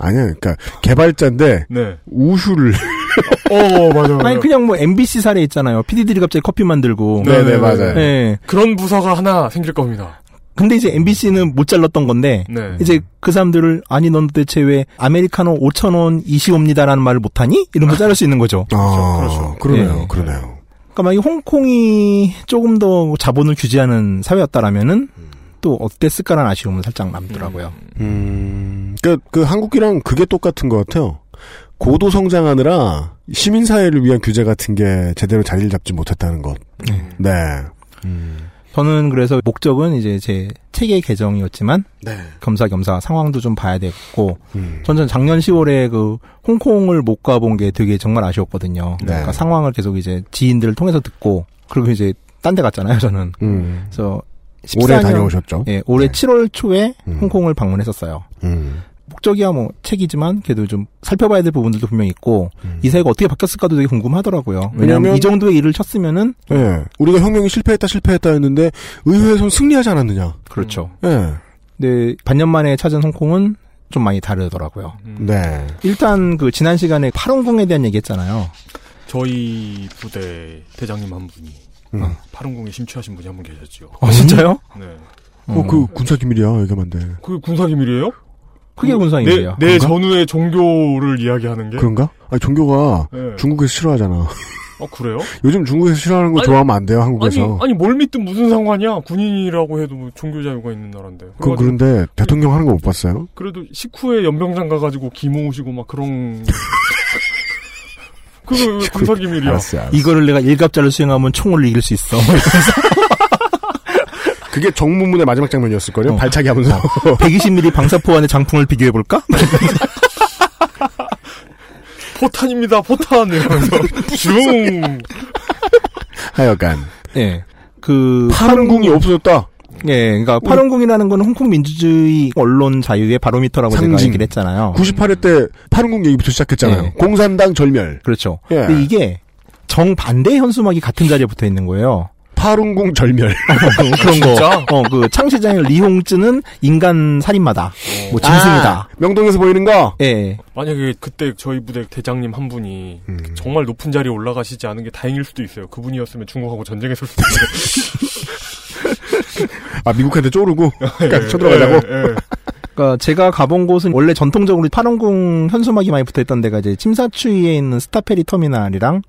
아니야, 그러니까 개발자인데 네. 우슈를. 어, 맞아. 맞아. 아니 그냥 뭐 MBC 사례 있잖아요. PD들이 갑자기 커피 만들고. 네, 네, 맞아요. 네. 그런 부서가 하나 생길 겁니다. 근데 이제 MBC는 못 잘랐던 건데 네. 이제 그 사람들을 아니 넌 도대체 왜 아메리카노 5천 원 이시옵니다라는 말을 못하니? 이러면 자를 수 있는 거죠. 아, 그렇죠. 그러네요, 네. 그러네요. 그러니까 만약 홍콩이 조금 더 자본을 규제하는 사회였다라면은 또 어땠을까라는 아쉬움은 살짝 남더라고요. 음, 그, 그 한국이랑 그게 똑같은 것 같아요. 고도 성장하느라 시민사회를 위한 규제 같은 게 제대로 자리를 잡지 못했다는 것. 네. 저는 그래서 목적은 이제 제 책의 개정이었지만 네. 겸사겸사 상황도 좀 봐야 됐고 음. 저는 작년 10월에 그 홍콩을 못 가본 게 되게 정말 아쉬웠거든요. 네. 그러니까 상황을 계속 이제 지인들을 통해서 듣고 그리고 이제 딴 데 갔잖아요, 저는. 음. 그래서 올해 14년 다녀오셨죠? 예, 올해 네. 7월 초에 음. 홍콩을 방문했었어요. 음. 목적이야 뭐 책이지만 그래도 좀 살펴봐야 될 부분들도 분명히 있고 음. 이 사회가 어떻게 바뀌었을까도 되게 궁금하더라고요. 왜냐하면 이 정도의 일을 쳤으면은 예. 우리가 혁명이 실패했다, 실패했다 했는데, 의회에선 승리하지 않았느냐. 그렇죠. 예. 근데 반년 만에 찾은 홍콩은 좀 많이 다르더라고요. 네. 일단 그 지난 시간에 파룬궁에 대한 얘기했잖아요. 저희 부대 대장님 한 분이 파룬궁에 심취하신 분이 한 분 계셨죠. 어, 진짜요? 네. 어, 그 군사 기밀이야. 얘기하면 안 돼. 그 군사 기밀이에요? 그게 군사 기밀이야. 내, 내? 전후의 종교를 이야기하는 게. 그런가? 아니, 종교가 네. 중국에서 싫어하잖아. 어 그래요? 요즘 중국에서 싫어하는 거 아니, 좋아하면 안 돼요, 아니 한국에서. 아니 뭘 믿든 무슨 상관이야? 군인이라고 해도 뭐 종교 자유가 있는 나라인데. 그건 그래가지고 그런데 대통령 하는 거 못 봤어요? 그래도 식후에 연병장 가가지고 기 모으시고 막 그런. 그거 왜 군사 기밀이야? 알았어요, 알았어요. 이거를 내가 일갑자를 수행하면 총을 이길 수 있어. 그게 정무문의 마지막 장면이었을걸요? 어. 발차기 하면서. 120mm 방사포 안에 장풍을 비교해볼까? 포탄입니다, 포탄 이러면서 슝. 하여간. 예. 그 파룬궁이 없어졌다. 예, 그러니까 파룬궁이라는 건 홍콩 민주주의 언론 자유의 바로미터라고 제가 상징. 얘기를 했잖아요. 98회 때 파룬궁 얘기부터 시작했잖아요. 예. 공산당 절멸. 그렇죠. 예. 근데 이게 정반대 현수막이 같은 자리에 붙어 있는 거예요. 파룬궁 절멸. 그런 거. 어, 그 창시자인 리홍쯔는 인간 살인마다. 뭐 짐승이다. 아, 명동에서 보이는 거? 예. 만약에 그때 저희 부대 대장님 한 분이 음. 정말 높은 자리에 올라가시지 않은 게 다행일 수도 있어요. 그분이었으면 중국하고 전쟁했을 수도 있어요. 아, 미국한테 쪼르고? 그러니까 예, 쳐들어가자고? 예, 예. 그러니까 제가 가본 곳은 원래 전통적으로 파룬궁 현수막이 많이 붙어 있던 데가 이제 침사추이에 있는 스타페리 터미널이랑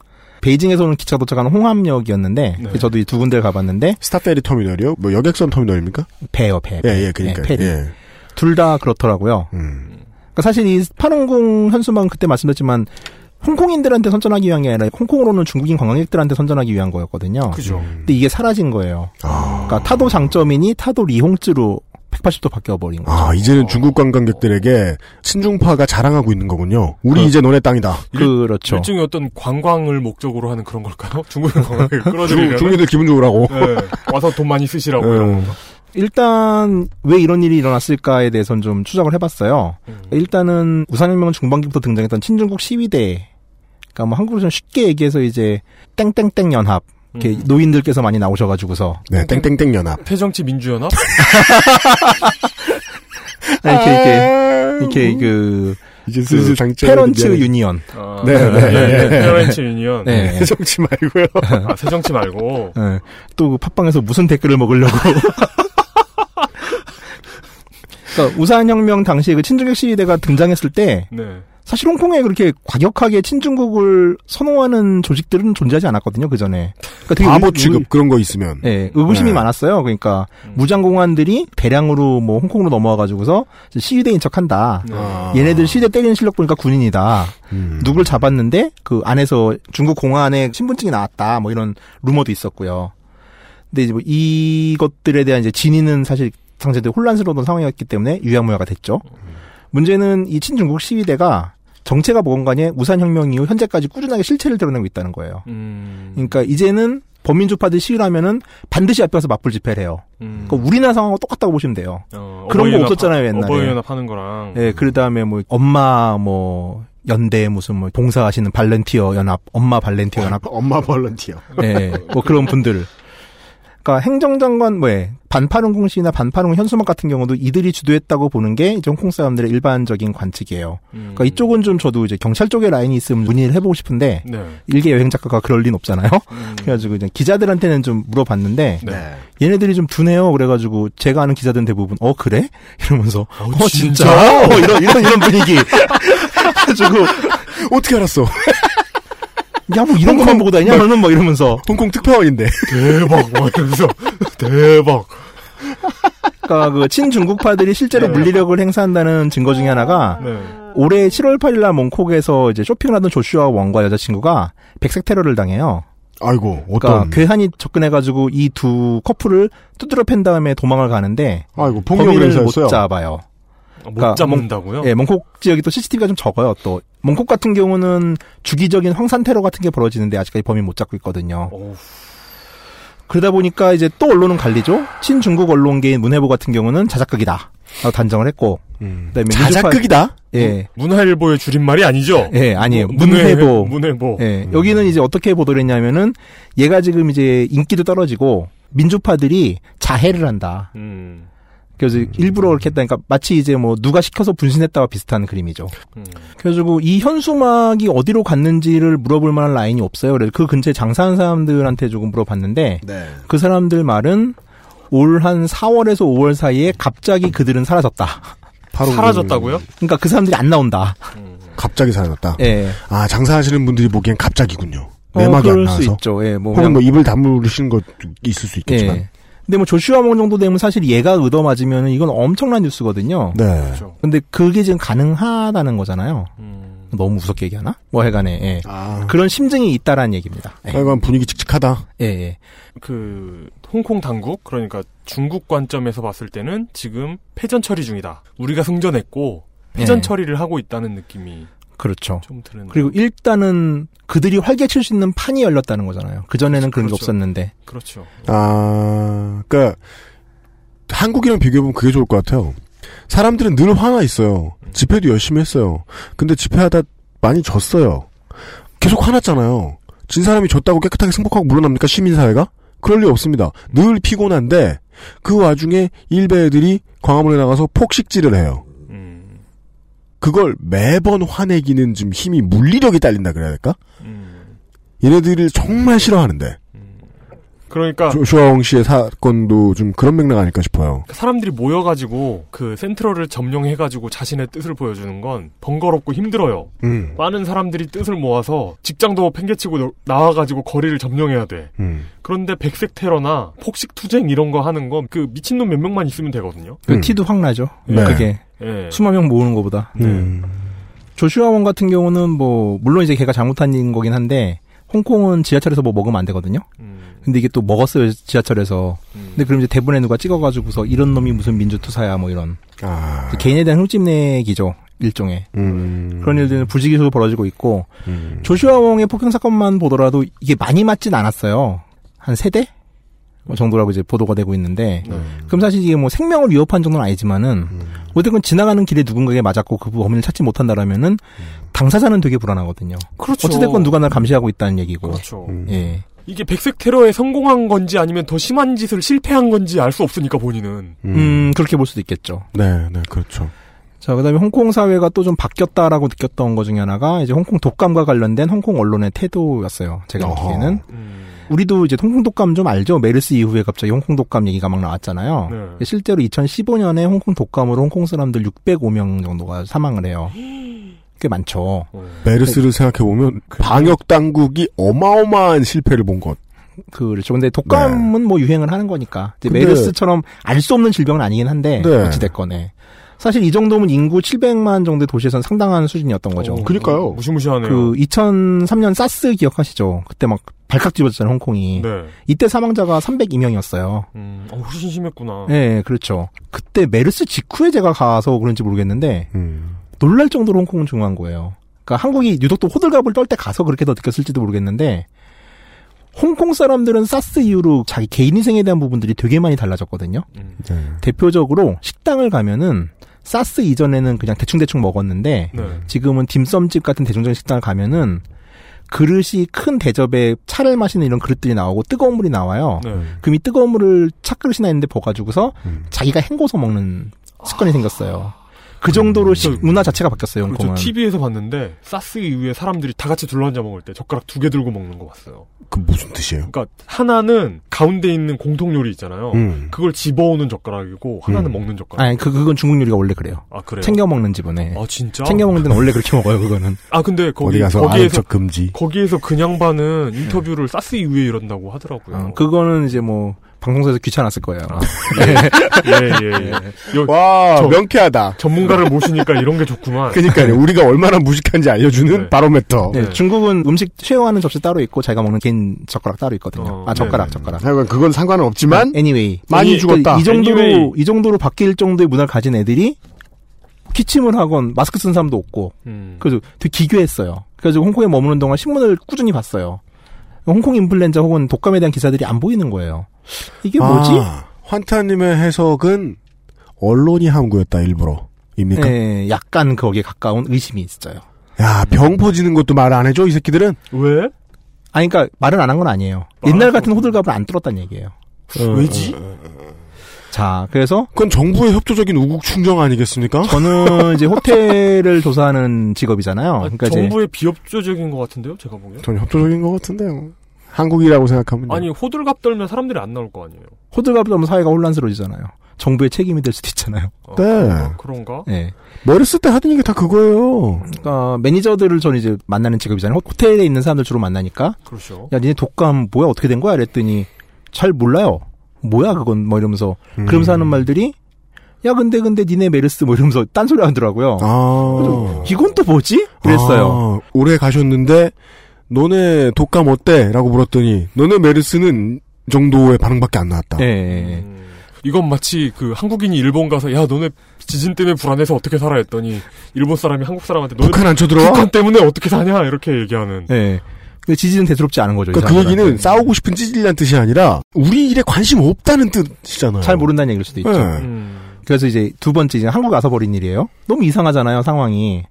베이징에서 오는 기차 도착하는 홍합역이었는데 네. 저도 이 두 군데를 가봤는데 스타페리 터미널이요? 뭐 여객선 터미널입니까? 배요 배. 예, 예, 그러니까. 예. 둘다 그렇더라고요. 음. 그러니까 사실 이 파룬궁 현수막은 그때 말씀드렸지만 홍콩인들한테 선전하기 위한 게 아니라 홍콩으로는 중국인 관광객들한테 선전하기 위한 거였거든요. 그죠. 근데 이게 사라진 거예요. 아. 그러니까 타도 장점이니 타도 리홍쯔로 180도 바뀌어 버린 거죠. 아, 이제는 중국 관광객들에게 친중파가 자랑하고 있는 거군요. 우리 그- 이제 너네 땅이다. 그 렇죠. 일종의 어떤 관광을 목적으로 하는 그런 걸까요? 중국인 관광객을 중, 끌어들이려면 중국인들 기분 좋으라고. 네, 와서 돈 많이 쓰시라고 음. 건가? 일단 왜 이런 일이 일어났을까에 대해서는 좀 추적을 해봤어요. 음. 일단은 우산혁명 중반기부터 등장했던 친중국 시위대, 그러니까 뭐 한국으로 좀 쉽게 얘기해서 이제 땡땡땡 연합, 이렇게 음. 노인들께서 많이 나오셔가지고서 네, 땡땡땡 연합. 새정치 민주연합? 이렇게 이렇게 이렇게 그 이제 슬슬 장점. 페런츠 유니언, 아, 네, 네, 네. 유니언. 네. 해정치 말고요. 아, 새정치 말고. 예. 또그 팟빵에서 무슨 댓글을 먹으려고. 그러니까 우산혁명 당시에 그 친중국 시위대가 등장했을 때 네. 사실 홍콩에 그렇게 과격하게 친중국을 선호하는 조직들은 존재하지 않았거든요 그 전에. 그러니까 되게 바보 의- 취급 그런 거 있으면. 예, 의구심이 네. 많았어요. 그러니까 음. 무장공안들이 대량으로 뭐 홍콩으로 넘어와가지고서 시위대인 척한다. 네. 아. 얘네들 시대 때리는 실력 보니까 군인이다. 음. 누굴 잡았는데 그 안에서 중국 공안에 신분증이 나왔다. 뭐 이런 루머도 있었고요. 근데 이제 뭐 이것들에 대한 이제 진위는 사실 상대적으로 혼란스러운 상황이었기 때문에 유야무야가 됐죠. 문제는 이 친중국 시위대가 정체가 뭔가에 우산혁명 이후 현재까지 꾸준하게 실체를 드러내고 있다는 거예요. 음. 그러니까 이제는 범민 주파들 시위를 하면은 반드시 앞에서 맞불 집회를 해요. 음. 그러니까 우리나라 상황하고 똑같다고 보시면 돼요. 어, 그런 거 없었잖아요, 하- 옛날에. 어버이연합 하는 거랑. 예, 그 다음에 뭐 엄마 뭐 연대 무슨 뭐 봉사하시는 발렌티어 연합, 엄마 발렌티어 연합, 엄마 벌런티어. 예, 뭐 그런 분들. 그러니까 행정장관 뭐에 반파룬궁 시나 반파룬 현수막 같은 경우도 이들이 주도했다고 보는 게 이제 홍콩 사람들의 일반적인 관측이에요. 음. 그러니까 이쪽은 좀 저도 이제 경찰 쪽에 라인이 있으면 문의를 해보고 싶은데 네. 일개 여행 작가가 그럴 리는 없잖아요. 음. 그래가지고 이제 기자들한테는 좀 물어봤는데 네. 얘네들이 좀 둔해요. 그래가지고 제가 아는 기자들은 대부분 어 그래 이러면서 어, 진짜, 진짜? 어, 이런 이런 이런 분위기. 그래가지고 어떻게 알았어? 야 뭐 이런 것만 보고 다니냐 너는 뭐 이러면서 홍콩 특파원인데. 대박, 뭐 이러면서. 대박. 그러니까 그 친중국파들이 실제로 네. 물리력을 행사한다는 증거 중에 하나가 네. 올해 7월 8일 날 몽콕에서 이제 쇼핑을 하던 조슈아 원과 여자친구가 백색 테러를 당해요. 아이고, 그러니까 어떤. 괴한이 접근해가지고 이 두 커플을 두드려 팬 다음에 도망을 가는데 아이고, 범인을 못. 잡아요. 아, 못 그러니까 잡는다고요? 예, 몽콕 지역이 또 CCTV가 좀 적어요. 또 몽콕 같은 경우는 주기적인 황산 테러 같은 게 벌어지는데 아직까지 범인 못 잡고 있거든요. 어우, 그러다 보니까 이제 또 언론은 갈리죠. 친중국 언론계인 문해보 같은 경우는 자작극이다. 라고 단정을 했고. 음. 그다음에 자작극이다? 예. 문화일보의 줄임말이 아니죠? 예, 아니에요. 문- 문해보. 문해보. 예. 여기는 이제 어떻게 보도를 했냐면은 얘가 지금 이제 인기도 떨어지고 민주파들이 자해를 한다. 음. 그래서 일부러 그렇게 했다. 그러니까 마치 이제 뭐 누가 시켜서 분신했다와 비슷한 그림이죠. 그래가지고 이 현수막이 어디로 갔는지를 물어볼 만한 라인이 없어요. 그래서 그 근처에 장사하는 사람들한테 조금 물어봤는데 네. 그 사람들 말은 올 한 4월에서 5월 사이에 갑자기 그들은 사라졌다. 바로 사라졌다고요? 그러니까 그 사람들이 안 나온다. 갑자기 사라졌다. 예. 아 장사하시는 분들이 보기엔 갑자기군요. 어, 내막이 안 그럴 나와서. 수 있죠. 예, 뭐 혹은 그냥- 뭐 입을 다물으시는 것 있을 수 있겠지만. 예. 근데 뭐 조슈아 몽 정도 되면 사실 얘가 의도 맞으면 이건 엄청난 뉴스거든요. 네. 그렇죠. 근데 그게 지금 가능하다는 거잖아요. 너무 무섭게 얘기하나? 뭐 해간에 예. 그런 심증이 있다라는 얘기입니다. 예. 하여간 분위기 칙칙하다. 예, 예. 그 홍콩 당국 그러니까 중국 관점에서 봤을 때는 지금 패전 처리 중이다. 우리가 승전했고 패전 예. 처리를 하고 있다는 느낌이 그렇죠. 그리고 일단은 그들이 활개칠 수 있는 판이 열렸다는 거잖아요. 그전에는 그런 게 그렇죠. 없었는데. 그렇죠. 아, 그니까, 한국이랑 비교해보면 그게 좋을 것 같아요. 사람들은 늘 화나 있어요. 집회도 열심히 했어요. 근데 집회하다 많이 졌어요. 계속 화났잖아요. 진 사람이 졌다고 깨끗하게 승복하고 물러납니까? 시민사회가? 그럴 리 없습니다. 늘 피곤한데, 그 와중에 일베 애들이 광화문에 나가서 폭식질을 해요. 그걸 매번 화내기는 좀 힘이 물리력이 딸린다 그래야 될까? 얘네들을 정말 싫어하는데. 그러니까 조슈아 웡 씨의 사건도 좀 그런 맥락 아닐까 싶어요. 사람들이 모여가지고 그 센트럴을 점령해가지고 자신의 뜻을 보여주는 건 번거롭고 힘들어요. 음. 많은 사람들이 뜻을 모아서 직장도 팽개치고 노- 나와가지고 거리를 점령해야 돼. 음. 그런데 백색 테러나 폭식 투쟁 이런 거 하는 건 그 미친놈 몇 명만 있으면 되거든요. 그 티도 확 나죠. 네. 그게 예. 수만 명 모으는 것보다. 음. 조슈아 원 같은 경우는 뭐 물론 이제 걔가 잘못한 거긴 한데 홍콩은 지하철에서 뭐 먹으면 안 되거든요. 근데 이게 또 먹었어요 지하철에서. 근데 그럼 이제 대본에 누가 찍어가지고서 이런 놈이 무슨 민주투사야 뭐 이런 아. 개인에 대한 흠집내기죠 일종의 음. 그런 일들은 부지기수로 벌어지고 있고 조슈아 웡의 폭행 사건만 보더라도 이게 많이 맞진 않았어요. 한 세대 뭐 정도라고 이제 보도가 되고 있는데 그럼 사실 이게 뭐 생명을 위협한 정도는 아니지만은 어쨌든 지나가는 길에 누군가에게 맞았고 그 범인을 찾지 못한다라면은 당사자는 되게 불안하거든요. 그렇죠. 어찌됐건 누가 날 감시하고 있다는 얘기고. 그렇죠. 예. 이게 백색 테러에 성공한 건지 아니면 더 심한 짓을 실패한 건지 알 수 없으니까 본인은. 음, 그렇게 볼 수도 있겠죠. 네, 네, 그렇죠. 자, 그 다음에 홍콩 사회가 또 좀 바뀌었다라고 느꼈던 것 중에 하나가 이제 홍콩 독감과 관련된 홍콩 언론의 태도였어요. 제가 느끼기에는. 우리도 이제 홍콩 독감 좀 알죠? 메르스 이후에 갑자기 홍콩 독감 얘기가 막 나왔잖아요. 네. 실제로 2015년에 홍콩 독감으로 홍콩 사람들 605명 정도가 사망을 해요. 꽤 많죠. 메르스를 생각해 보면 방역 당국이 어마어마한 실패를 본 것. 그렇죠. 근데 독감은 뭐 유행을 하는 거니까. 이제 네. 근데- 메르스처럼 알 수 없는 질병은 아니긴 한데 네. 어찌 됐건 네. 사실 이 정도면 인구 700만 정도의 도시에선 상당한 수준이었던 거죠. 그니까요. 무시무시하네요. 그 2003년 사스 기억하시죠? 그때 막 발칵 뒤집어졌잖아요, 홍콩이. 네. 이때 사망자가 302명이었어요. 음, 어, 훨씬 심했구나. 네, 그렇죠. 그때 메르스 직후에 제가 가서 그런지 모르겠는데 음. 놀랄 정도로 홍콩은 중요한 거예요. 그러니까 한국이 유독 또 호들갑을 떨 때 가서 그렇게 더 느꼈을지도 모르겠는데 홍콩 사람들은 사스 이후로 자기 개인 인생에 대한 부분들이 되게 많이 달라졌거든요. 네. 대표적으로 식당을 가면은 사스 이전에는 그냥 대충대충 먹었는데 네. 지금은 딤섬집 같은 대중적인 식당을 가면은 그릇이 큰 대접에 차를 마시는 이런 그릇들이 나오고 뜨거운 물이 나와요. 네. 그럼 이 뜨거운 물을 차그릇이나 있는데 부어가지고서 자기가 헹궈서 먹는 습관이 생겼어요. 그 정도로 식 문화 자체가 바뀌었어요, 그렇죠. 홍콩은. TV에서 봤는데 사스 이후에 사람들이 다 같이 둘러앉아 먹을 때 젓가락 두 개 들고 먹는 거 봤어요. 그 무슨 뜻이에요? 그러니까 하나는 가운데 있는 공통 요리 있잖아요. 음. 그걸 집어오는 젓가락이고 하나는 음. 먹는 젓가락. 아니, 그, 그건 중국 요리가 원래 그래요. 아, 그래요? 챙겨 먹는 집은, 예. 아 진짜? 챙겨 먹는 데는 원래 그렇게 먹어요, 그거는. 아 근데 거기 어디 가서 거기에서 척 금지. 거기에서 그냥 반은 인터뷰를 사스 이후에 이런다고 하더라고요. 어, 그거는 이제 뭐, 방송사에서 귀찮았을 거예요. 예, 예, 예. 요- 와, 저- 명쾌하다. 전문가를 모시니까 이런 게 좋구만. 그니까요. 우리가 얼마나 무식한지 알려주는 바로메터. 네, 중국은 음식 쉐어하는 접시 따로 있고 자기가 먹는 개인 젓가락 따로 있거든요. 아 젓가락, 젓가락. 하여간 그건 상관은 없지만 anyway 많이 이- 죽었다. 이 정도로 Anyway. 이 정도로 바뀔 정도의 문화를 가진 애들이 기침을 하건 마스크 쓴 사람도 없고 음. 그래서 되게 기괴했어요. 그래서 홍콩에 머무는 동안 신문을 꾸준히 봤어요. 홍콩 인플루엔자 혹은 독감에 대한 기사들이 안 보이는 거예요. 이게 뭐지? 아, 환타님의 해석은 언론이 함구였다 일부러. 입니까? 네, 약간 거기에 가까운 의심이 있어요. 야, 병 퍼지는 것도 말 안 해줘, 이 새끼들은? 왜? 아니, 그러니까 말은 안 한 건 아니에요. 옛날 같은 호들갑을 안 뚫었다는 얘기예요. 왜지? 자, 그래서 그건 정부의 협조적인 우국 충정 아니겠습니까? 저는 이제 호텔을 조사하는 직업이잖아요. 그러니까 이제 정부의 비협조적인 것 같은데요, 제가 보기엔. 전 협조적인 것 같은데요. 한국이라고 생각하면 아니 호들갑 떨면 사람들이 안 나올 거 아니에요. 호들갑 떨면 사회가 혼란스러워지잖아요. 정부의 책임이 될 수도 있잖아요. 네. 그런가? 네. 메르스 때 하던 얘기 다 그거예요. 그러니까 매니저들을 저는 이제 만나는 직업이잖아요. 호텔에 있는 사람들 주로 만나니까. 그렇죠. 야, 니네 독감 뭐야 어떻게 된 거야? 그랬더니 잘 몰라요. 뭐야 그건 뭐 이러면서 음. 그러면서 하는 말들이 야 근데 근데 니네 메르스 뭐 이러면서 딴소리 하더라고요. 아. 이건 또 뭐지? 그랬어요. 아, 올해 가셨는데 너네 독감 어때? 라고 물었더니 너네 메르스는 정도의 반응밖에 안 나왔다. 예. 이건 마치 그 한국인이 일본 가서 야 너네 지진 때문에 불안해서 어떻게 살아 했더니 일본 사람이 한국 사람한테 너네 북한 안 쳐들어와? 북한 때문에 어떻게 사냐 이렇게 얘기하는. 예. 근데 지지는 대수롭지 않은 거죠. 이 그러니까 그. 얘기는 싸우고 싶은 찌질이란 뜻이 아니라 우리 일에 관심 없다는 뜻이잖아요. 잘 모른다는 얘기일 수도 있죠. 네. 음. 그래서 이제 두 번째 이제 한국 와서 벌인 일이에요. 너무 이상하잖아요 상황이.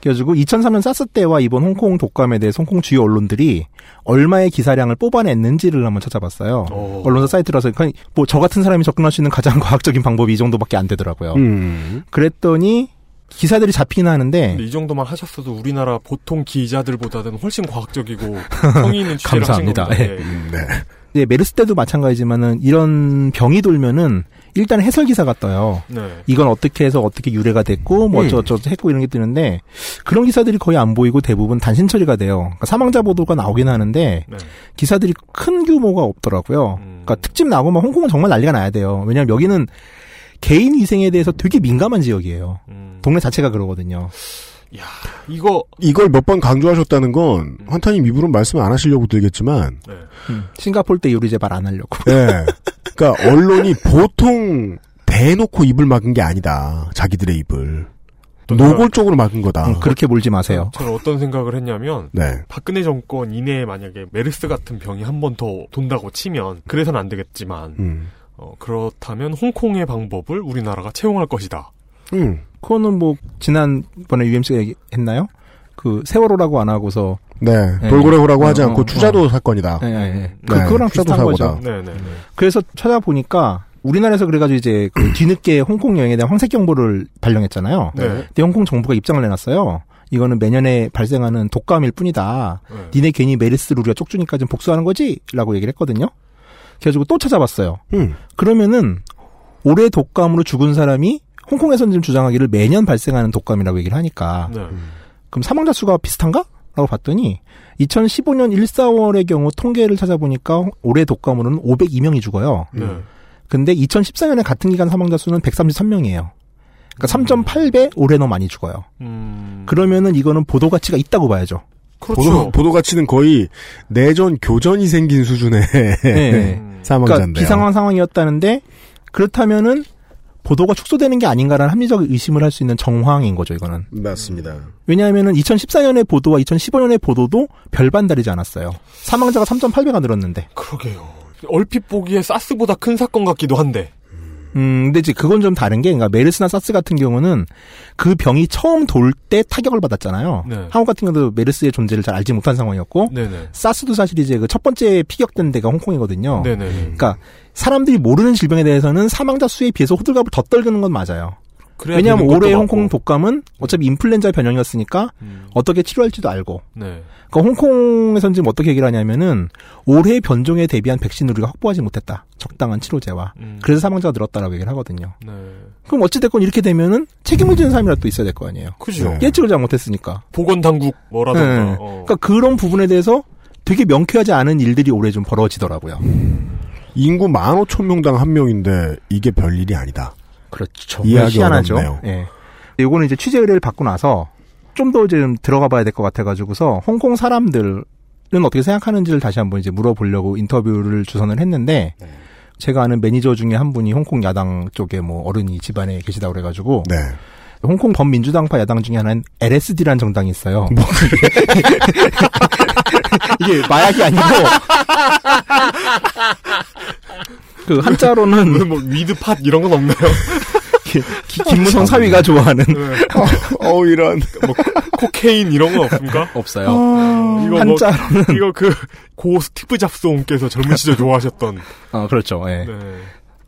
그래가지고 2003년 사스 때와 이번 홍콩 독감에 대해 홍콩 주요 언론들이 얼마의 기사량을 뽑아냈는지를 한번 찾아봤어요. 언론사 사이트라서 뭐저 같은 사람이 접근할 수 있는 가장 과학적인 방법이 이 정도밖에 안 되더라고요. 음. 그랬더니 기사들이 잡히긴 하는데 이 정도만 하셨어도 우리나라 보통 기자들보다는 훨씬 과학적이고 성의 있는 취재를 하신 감사합니다. 겁니다. 예. 예. 네. 이제 메르스 때도 마찬가지지만은 이런 병이 돌면은 일단 해설 기사가 떠요. 네. 이건 어떻게 해서 어떻게 유래가 됐고 뭐 음. 어쩌고저쩌고 했고 이런 게 뜨는데 그런 기사들이 거의 안 보이고 대부분 단신 처리가 돼요. 그러니까 사망자 보도가 나오긴 하는데 네. 기사들이 큰 규모가 없더라고요. 음. 그러니까 특집 나오면 홍콩은 정말 난리가 나야 돼요. 왜냐하면 여기는 개인 위생에 대해서 되게 민감한 지역이에요. 음. 동네 자체가 그러거든요. 이거 이걸 몇 번 강조하셨다는 건 환타님 입으로 말씀 안 하시려고 들겠지만 네. 음. 싱가폴 때 요리 제발 안 하려고. 예. 그러니까 언론이 보통 대놓고 입을 막은 게 아니다. 자기들의 입을. 노골적으로 막은 거다. 음, 그렇게 몰지 마세요. 저는 어떤 생각을 했냐면 네. 박근혜 정권 이내에 만약에 메르스 같은 병이 한 번 더 돈다고 치면 그래서는 안 되겠지만 음. 어, 그렇다면 홍콩의 방법을 우리나라가 채용할 것이다. 음. 그거는 뭐 지난번에 UMC가 얘기했나요? 그 세월호라고 안 하고서 네. 예. 돌고래호라고 하지 어, 않고 어, 추자도 어. 사건이다. 예, 예, 예. 그, 네, 그거랑 추자도 비슷한 거죠. 사고다. 네네. 그래서 찾아보니까 우리나라에서 그래가지고 이제 그 뒤늦게 홍콩 여행에 대한 황색 경보를 발령했잖아요. 네. 근데 홍콩 정부가 입장을 내놨어요. 이거는 매년에 발생하는 독감일 뿐이다. 네. 니네 괜히 메르스를 우리가 쪽 주니까 좀 복수하는 거지? 라고 얘기를 했거든요. 그래가지고 또 찾아봤어요. 음. 그러면은 올해 독감으로 죽은 사람이 홍콩에서는 지금 주장하기를 매년 발생하는 독감이라고 얘기를 하니까 네. 그럼 사망자 수가 비슷한가? 라고 봤더니 2015년 1, 4월의 경우 통계를 찾아보니까 올해 독감으로는 502명이 죽어요. 네. 근데 2014년에 같은 기간 사망자 수는 133명이에요. 그러니까 3.8배 올해 더 많이 죽어요. 음. 그러면은 이거는 보도 가치가 있다고 봐야죠. 그렇죠. 보도, 보도 가치는 거의 내전 교전이 생긴 수준의 네. 사망자인데요. 그러니까 비상황 상황이었다는데 그렇다면은 보도가 축소되는 게 아닌가라는 합리적 의심을 할 수 있는 정황인 거죠, 이거는. 맞습니다. 왜냐하면은 2014년의 보도와 2015년의 보도도 별반 다르지 않았어요. 사망자가 3.8배가 늘었는데. 그러게요. 얼핏 보기에 사스보다 큰 사건 같기도 한데. 음, 근데 이제 그건 좀 다른 게, 그러니까 메르스나 사스 같은 경우는 그 병이 처음 돌 때 타격을 받았잖아요. 네. 한국 같은 경우도 메르스의 존재를 잘 알지 못한 상황이었고, 네네. 사스도 사실 이제 그 첫 번째 피격된 데가 홍콩이거든요. 네네. 그러니까 사람들이 모르는 질병에 대해서는 사망자 수에 비해서 호들갑을 더 떨구는 건 맞아요. 왜냐하면 올해. 홍콩 독감은 어차피 인플루엔자 변형이었으니까 어떻게 치료할지도 알고. 네. 그러니까 홍콩에서는 지금 어떻게 얘기를 하냐면은 올해 변종에 대비한 백신을 우리가 확보하지 못했다. 적당한 치료제와. 음. 그래서 사망자가 늘었다라고 얘기를 하거든요. 네. 그럼 어찌됐건 이렇게 되면은 책임을 지는 사람이라도 또 있어야 될 거 아니에요. 그죠. 예측을 잘못했으니까. 보건당국 뭐라던가. 네. 어. 그러니까 그런 부분에 대해서 되게 명쾌하지 않은 일들이 올해 좀 벌어지더라고요. 인구 15,000명당 한 명인데 이게 별일이 아니다. 그렇죠. 이해하기. 어렵네요. 예. 요거는 이제 취재 의뢰를 받고 나서 좀더좀 들어가 봐야 될 것 같아가지고서 홍콩 사람들은 어떻게 생각하는지를 다시 한번 이제 물어보려고 인터뷰를 주선을 했는데 제가 아는 매니저 중에 한 분이 홍콩 야당 쪽에 뭐 어른이 집안에 계시다고 그래가지고 네. 홍콩 범민주당파 야당 중에 하나는 LSD라는 정당이 있어요. 뭐 이게 마약이 아니고 그 한자로는 뭐 위드팟 이런 건 없나요? 기- 김무성 사위가 좋아하는 어 이런 뭐 코케인 이런 건 없습니까? 없어요. 이거 뭐 한자로는 이거 그 고 스티브 잡스옹께서 젊은 시절 좋아하셨던. 어 그렇죠. 예. 네.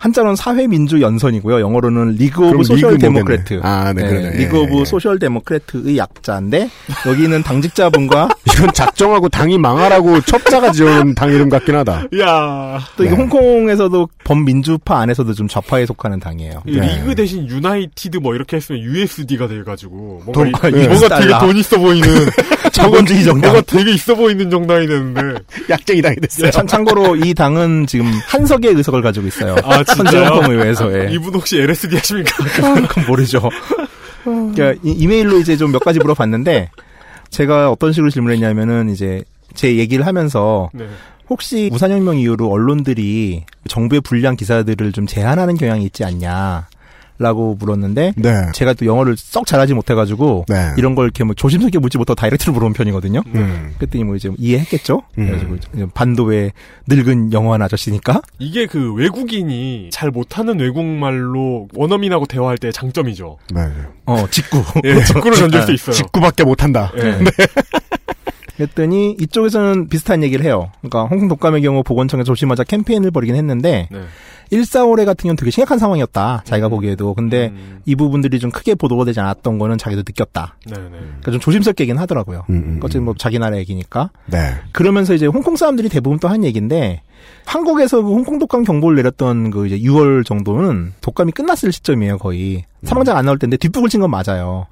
한자로는 사회민주 연선이고요. 영어로는 League of Social. Democrat. 아, 네, 그러네. 리그 예, of 예. Social Democrat의 약자인데 여기는 당직자분과 이건 작정하고 당이 망하라고 첩자가 지어놓은 당 이름 같긴 하다. 야 또 이게 네. 홍콩에서도 범민주파 안에서도 좀 좌파에 속하는 당이에요. 이 리그 대신 United 뭐 이렇게 했으면 USD가 돼 가지고 뭔가, 돈- 이- 예. 뭔가 되게. 돈 있어 보이는 자본주의 정당. 뭔가 되게 있어 보이는 정당이 됐는데 약쟁이 당이 됐어요. 참, 참고로 이 당은 지금 한석의 의석을 가지고 있어요. 아 진짜요? 홍콩 의회에서에. 이분 혹시 LSD 하십니까? 그건 모르죠. 그러니까 이- 이메일로 이제 좀 몇 가지 물어봤는데 제가 어떤 식으로 질문했냐면은 이제 제 얘기를 하면서 네. 혹시 우산혁명 이후로 언론들이 정부의 불리한 기사들을 좀 제한하는 경향이 있지 않냐. 라고 물었는데 네. 제가 또 영어를 썩 잘하지 못해가지고 네. 이런 걸 이렇게 뭐 조심스럽게 묻지 못하고 다이렉트로 물어본 편이거든요. 음. 그랬더니 뭐 이제 이해했겠죠. 음. 그래가지고 반도의 늙은 영어한 아저씨니까 이게 그 외국인이 잘 못하는 외국말로 원어민하고 대화할 때 장점이죠. 네. 어 직구 예, 직구를 던질 수 있어요. 직구밖에 못한다. 예. 그랬더니 이쪽에서는 비슷한 얘기를 해요. 그러니까 홍콩 독감의 경우 보건청에서 조심하자 캠페인을 벌이긴 했는데 네. 145래 같은 경우는 되게 심각한 상황이었다. 자기가 보기에도. 근데 음. 이 부분들이 좀 크게 보도가 되지 않았던 거는 자기도 느꼈다. 네네. 그러니까 좀 조심스럽게 얘기는 하더라고요. 음, 음, 어쨌든 뭐 자기 나라 얘기니까. 네. 그러면서 이제 홍콩 사람들이 대부분 또 한 얘기인데 한국에서 그 홍콩 독감 경보를 내렸던 그 이제 6월 정도는 독감이 끝났을 시점이에요, 거의. 사망자가 안 나올 텐데 뒷북을 친 건 맞아요.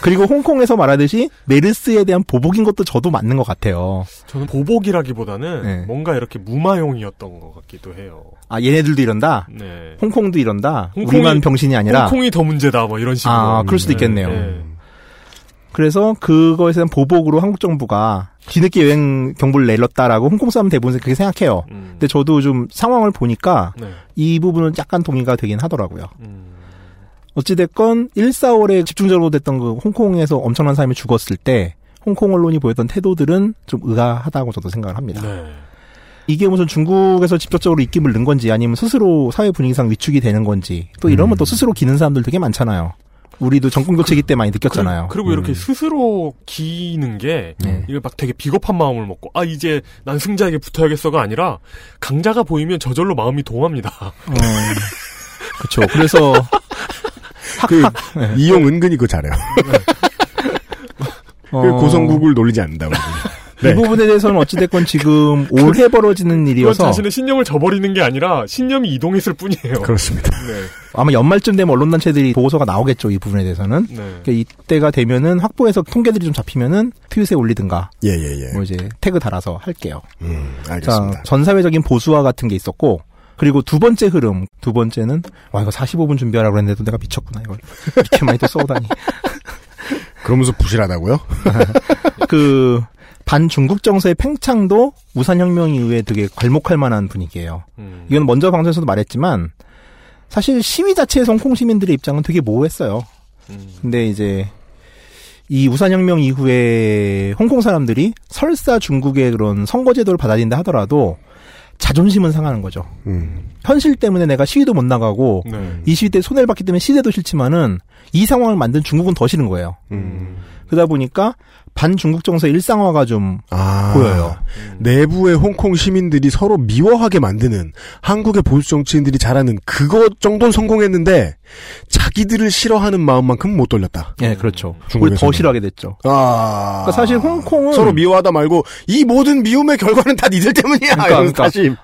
그리고 홍콩에서 말하듯이 메르스에 대한 보복인 것도 저도 맞는 것 같아요. 저는 보복이라기보다는 네. 뭔가 이렇게 무마용이었던 것 같기도 해요. 아, 얘네들도 이런 다? 네. 홍콩도 이런다? 홍콩이- 우리만 병신이 아니라? 홍콩이 더 문제다 뭐 이런 식으로. 아, 그럴 수도 네, 있겠네요. 네. 그래서 그거에 대한 보복으로 한국 정부가 뒤늦게 여행 경보를 내렸다라고 홍콩 사람 대부분 그렇게 생각해요. 음. 근데 저도 좀 상황을 보니까 네. 이 부분은 약간 동의가 되긴 하더라고요. 음. 어찌됐건 1, 4월에 집중적으로 됐던 그 홍콩에서 엄청난 사람이 죽었을 때 홍콩 언론이 보였던 태도들은 좀 의아하다고 저도 생각을 합니다. 네. 이게 무슨 중국에서 직접적으로 입김을 넣은 건지 아니면 스스로 사회 분위기상 위축이 되는 건지 또 이러면 또 스스로 기는 사람들 되게 많잖아요. 우리도 정권 교체기 때 많이 느꼈잖아요. 그 리고 음. 이렇게 스스로 기는 게 네. 이거 막 되게 비겁한 마음을 먹고 아 이제 난 승자에게 붙어야겠어가 아니라 강자가 보이면 저절로 마음이 동합니다. 어, 그렇죠. 그래서 그 이용 은근히 그거 잘해요. 그 어, 고성국을 놀리지 않는다고. 이 부분에 대해서는 어찌됐건 지금 올해 벌어지는 일이어서 자신의 신념을 저버리는 게 아니라 신념이 이동했을 뿐이에요. 그렇습니다. 네. 아마 연말쯤 되면 언론 단체들이 보고서가 나오겠죠. 이 부분에 대해서는. 네. 그러니까 이때가 되면은 확보해서 통계들이 좀 잡히면은 트윗에 올리든가 예, 예, 예. 뭐 이제 태그 달아서 할게요. 음, 알겠습니다. 자, 전사회적인 보수화 같은 게 있었고 그리고 두 번째 흐름, 두 번째는 와 이거 45분 준비하라고 했는데도 내가 미쳤구나 이걸 이렇게 많이 또 써오다니. 그러면서 부실하다고요? 그 반중국 정서의 팽창도 우산혁명 이후에 되게 괄목할 만한 분위기예요. 음. 이건 먼저 방송에서도 말했지만 사실 시위 자체에서 홍콩 시민들의 입장은 되게 모호했어요. 음. 근데 이제 이 우산혁명 이후에 홍콩 사람들이 설사 중국의 그런 선거제도를 받아들인다 하더라도 자존심은 상하는 거죠. 음. 현실 때문에 내가 시위도 못 나가고 네. 이 시위 때 손해를 받기 때문에 시대도 싫지만은 이 상황을 만든 중국은 더 싫은 거예요. 음. 그러다 보니까 반중국 정서의 일상화가 좀 아. 보여요. 내부의 홍콩 시민들이 서로 미워하게 만드는 한국의 보수 정치인들이 잘하는 그것 정도는 성공했는데 자기들을 싫어하는 마음만큼 못 돌렸다. 예, 그렇죠. 우리. 더 싫어하게 됐죠. 아. 그러니까 사실 홍콩은 서로 미워하다 말고 이 모든 미움의 결과는 다 니들 때문이야. 그러니까, 그러니까.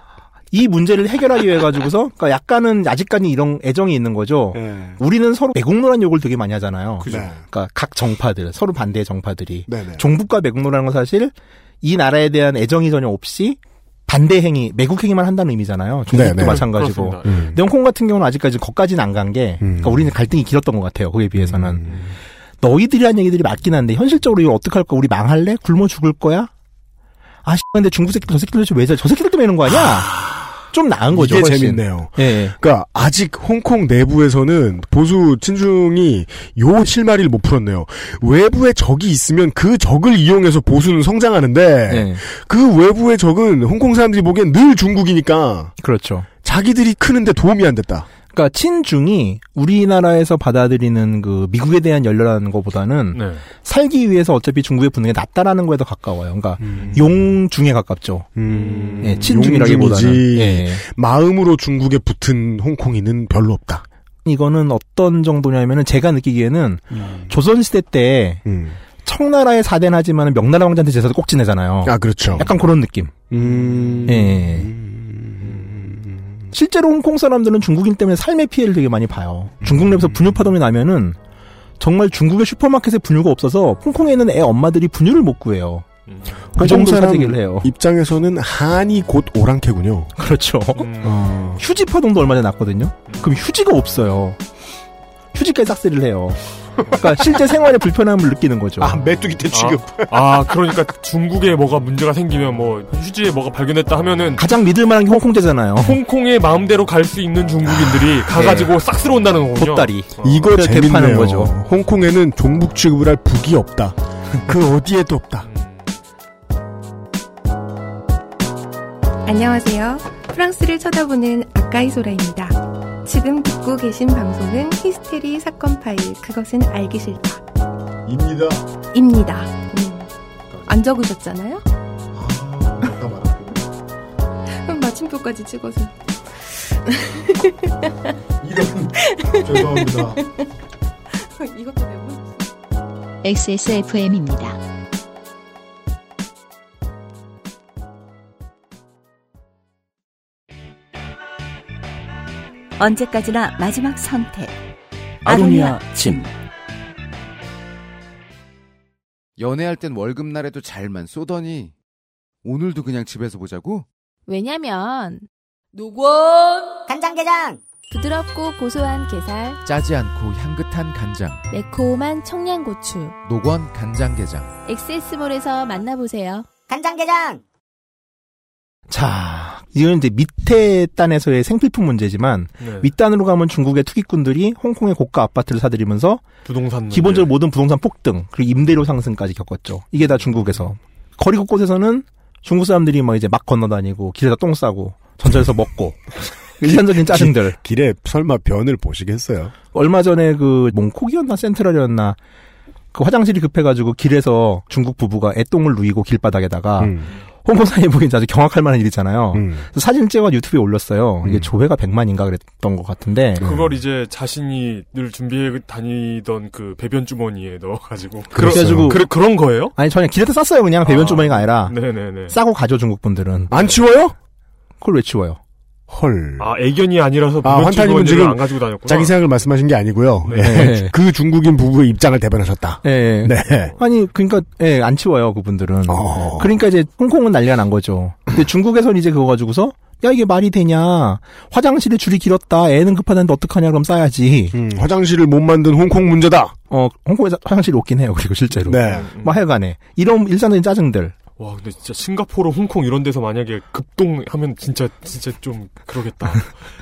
이 문제를 해결하기 위해 가지고서 그러니까 약간은 아직까지 이런 애정이 있는 거죠. 네. 우리는 서로 매국노란 욕을 되게 많이 하잖아요. 그죠. 그러니까 각 정파들 서로 반대의 정파들이 네네. 종북과 매국노라는 건 사실 이 나라에 대한 애정이 전혀 없이 반대 행위, 매국 행위만 한다는 의미잖아요. 중국도 네네. 마찬가지고. 그렇습니다. 음. 근데 홍콩 같은 경우는 아직까지 거기까지는 안 간 게, 음. 그러니까 우리는 갈등이 길었던 것 같아요. 거기에 비해서는. 너희들이 한 얘기들이 맞긴 한데, 현실적으로 이거 어떡할 거야? 우리 망할래? 굶어 죽을 거야? 아, 씨, 근데 중국 새끼, 저 새끼들 도대체 왜? 저 새끼들 때문에 이런 거 아니야? 좀 나은 거죠. 이게 훨씬. 재밌네요. 예, 예. 그러니까 아직 홍콩 내부에서는 보수 친중이 요 실마리를 못 풀었네요. 외부에 적이 있으면 그 적을 이용해서 보수는 성장하는데 예. 그 외부의 적은 홍콩 사람들이 보기엔 늘 중국이니까 그렇죠. 자기들이 크는데 도움이 안 됐다. 그러니까 친중이 우리나라에서 받아들이는 그 미국에 대한 연려라는 것보다는 네. 살기 위해서 어차피 중국에 붙는 게 낫다라는 거에 더 가까워요. 그러니까 음. 용중에 가깝죠. 음, 예, 친중이라기보다는. 예. 마음으로 중국에 붙은 홍콩인은 별로 없다. 이거는 어떤 정도냐면은 제가 느끼기에는 음. 조선시대 때 청나라의 사대나지만 명나라 왕자한테 제사도 꼭 지내잖아요. 아 그렇죠. 약간 그런 느낌. 음. 예. 실제로 홍콩 사람들은 중국인 때문에 삶의 피해를 되게 많이 봐요. 중국 내에서 분유 파동이 나면은 정말 중국의 슈퍼마켓에 분유가 없어서 홍콩에 있는 애 엄마들이 분유를 못 구해요. 그 홍콩 정도 사람 사재기를 해요. 입장에서는 한이 곧 오랑캐군요. 그렇죠. 음. 어. 휴지 파동도 얼마 전에 났거든요. 그럼 휴지가 없어요. 휴지까지 싹쓸이를 해요. 그러니까 실제 생활에 불편함을 느끼는 거죠. 아 메뚜기 때 취급. 아, 아, 그러니까 중국에 뭐가 문제가 생기면 뭐 휴지에 뭐가 발견했다 하면은 가장 믿을 만한 게 홍콩제잖아요. 홍콩에 마음대로 갈 수 있는 중국인들이 가가지고 싹 쓸어 온다는 거군요. 보따리. 이거 그래서 재밌네요. 대파는 거죠. 홍콩에는 종북 취급을 할 북이 없다. 그 어디에도 없다. 안녕하세요. 프랑스를 쳐다보는 아까이 소라입니다. 지금 듣고 계신 방송은 히스테리 사건 파일, 그것은 알기 싫다. 입니다. 입니다. 음. 안 적으셨잖아요? 그럼 마침표까지 찍어서. 이런 죄송합니다. 이것도 내고. XSFM입니다. 언제까지나 마지막 선택. 아로니아 침. 연애할 땐 월급날에도 잘만 쏘더니 오늘도 그냥 집에서 보자고? 왜냐면 노건 간장게장 부드럽고 고소한 게살, 짜지 않고 향긋한 간장. 매콤한 청양고추. 노건 간장게장. 엑세스몰에서 만나보세요. 간장게장 자, 이건 이제 밑에 단에서의 생필품 문제지만 네. 윗단으로 가면 중국의 투기꾼들이 홍콩의 고가 아파트를 사들이면서 부동산. 기본적으로 모든 부동산 폭등 그리고 임대료 상승까지 겪었죠. 이게 다 중국에서 거리 곳곳에서는 중국 사람들이 막 이제 막 건너다니고 길에다 똥 싸고 전철에서 먹고 일반적인 짜증들. 길에 설마 변을 보시겠어요? 얼마 전에 그 몽콕이었나 센트럴이었나 그 화장실이 급해가지고 길에서 중국 부부가 애똥을 누이고 길바닥에다가 음. 보기엔 아주 경악할 만한 일이잖아요. 그래서 사진 찍어 유튜브에 올렸어요. 이게 조회가 100만인가 그랬던 것 같은데. 그걸 이제 자신이 늘 준비해 다니던 그 배변 주머니에 넣어가지고 그래가지고 그래, 그런 거예요? 아니 전혀 길에다 쌌어요 그냥 배변 주머니가 아 니라 네네네. 싸고 가죠 중국 분들은. 안 치워요? 그걸 왜 치워요? 헐. 아 애견이 아니라서 아, 환타님은 지금 안 가지고 다녔구나. 자기 생각을 말씀하신 게 아니고요. 네. 예. 네. 그 중국인 부부의 입장을 대변하셨다. 예. 네. 아니 그러니까 예, 안 치워요 그분들은. 어. 그러니까 이제 홍콩은 난리가 난 거죠. 근데 중국에서는 이제 그거 가지고서 야 이게 말이 되냐? 화장실에 줄이 길었다. 애는 급하다는데 어떡하냐? 그럼 싸야지. 음, 화장실을 못 만든 홍콩 문제다. 어 홍콩에서 화장실이 없긴 해요. 그리고 실제로. 네. 뭐 하여간에 이런 일상적인 짜증들. 와 근데 진짜 싱가포르, 홍콩 이런 데서 만약에 급동하면 진짜 진짜 좀 그러겠다.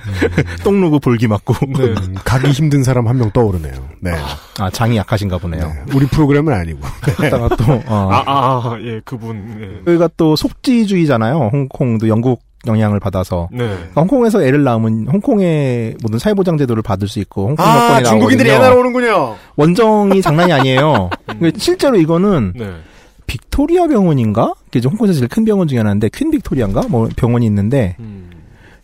똥 누고 볼기 맞고. 네. 음, 가기 힘든 사람 한 명 떠오르네요. 네. 아 장이 약하신가 보네요. 우리 프로그램은 아니고. 그다가 또 어. 아, 아, 아, 예, 그분. 예. 여기가 또 속지주의잖아요. 홍콩도 영국 영향을 받아서. 네. 그러니까 홍콩에서 애를 낳으면 홍콩의 모든 사회보장 제도를 받을 수 있고 홍콩 아, 여권이 중국인들이 애 나오거든요. 날아오는군요. 원정이 장난이 아니에요. 그러니까 실제로 이거는 네. 빅토리아 병원인가? 그게 이제 홍콩에서 제일 큰 병원 중에 하나인데 퀸 빅토리아인가? 뭐 병원이 있는데 음.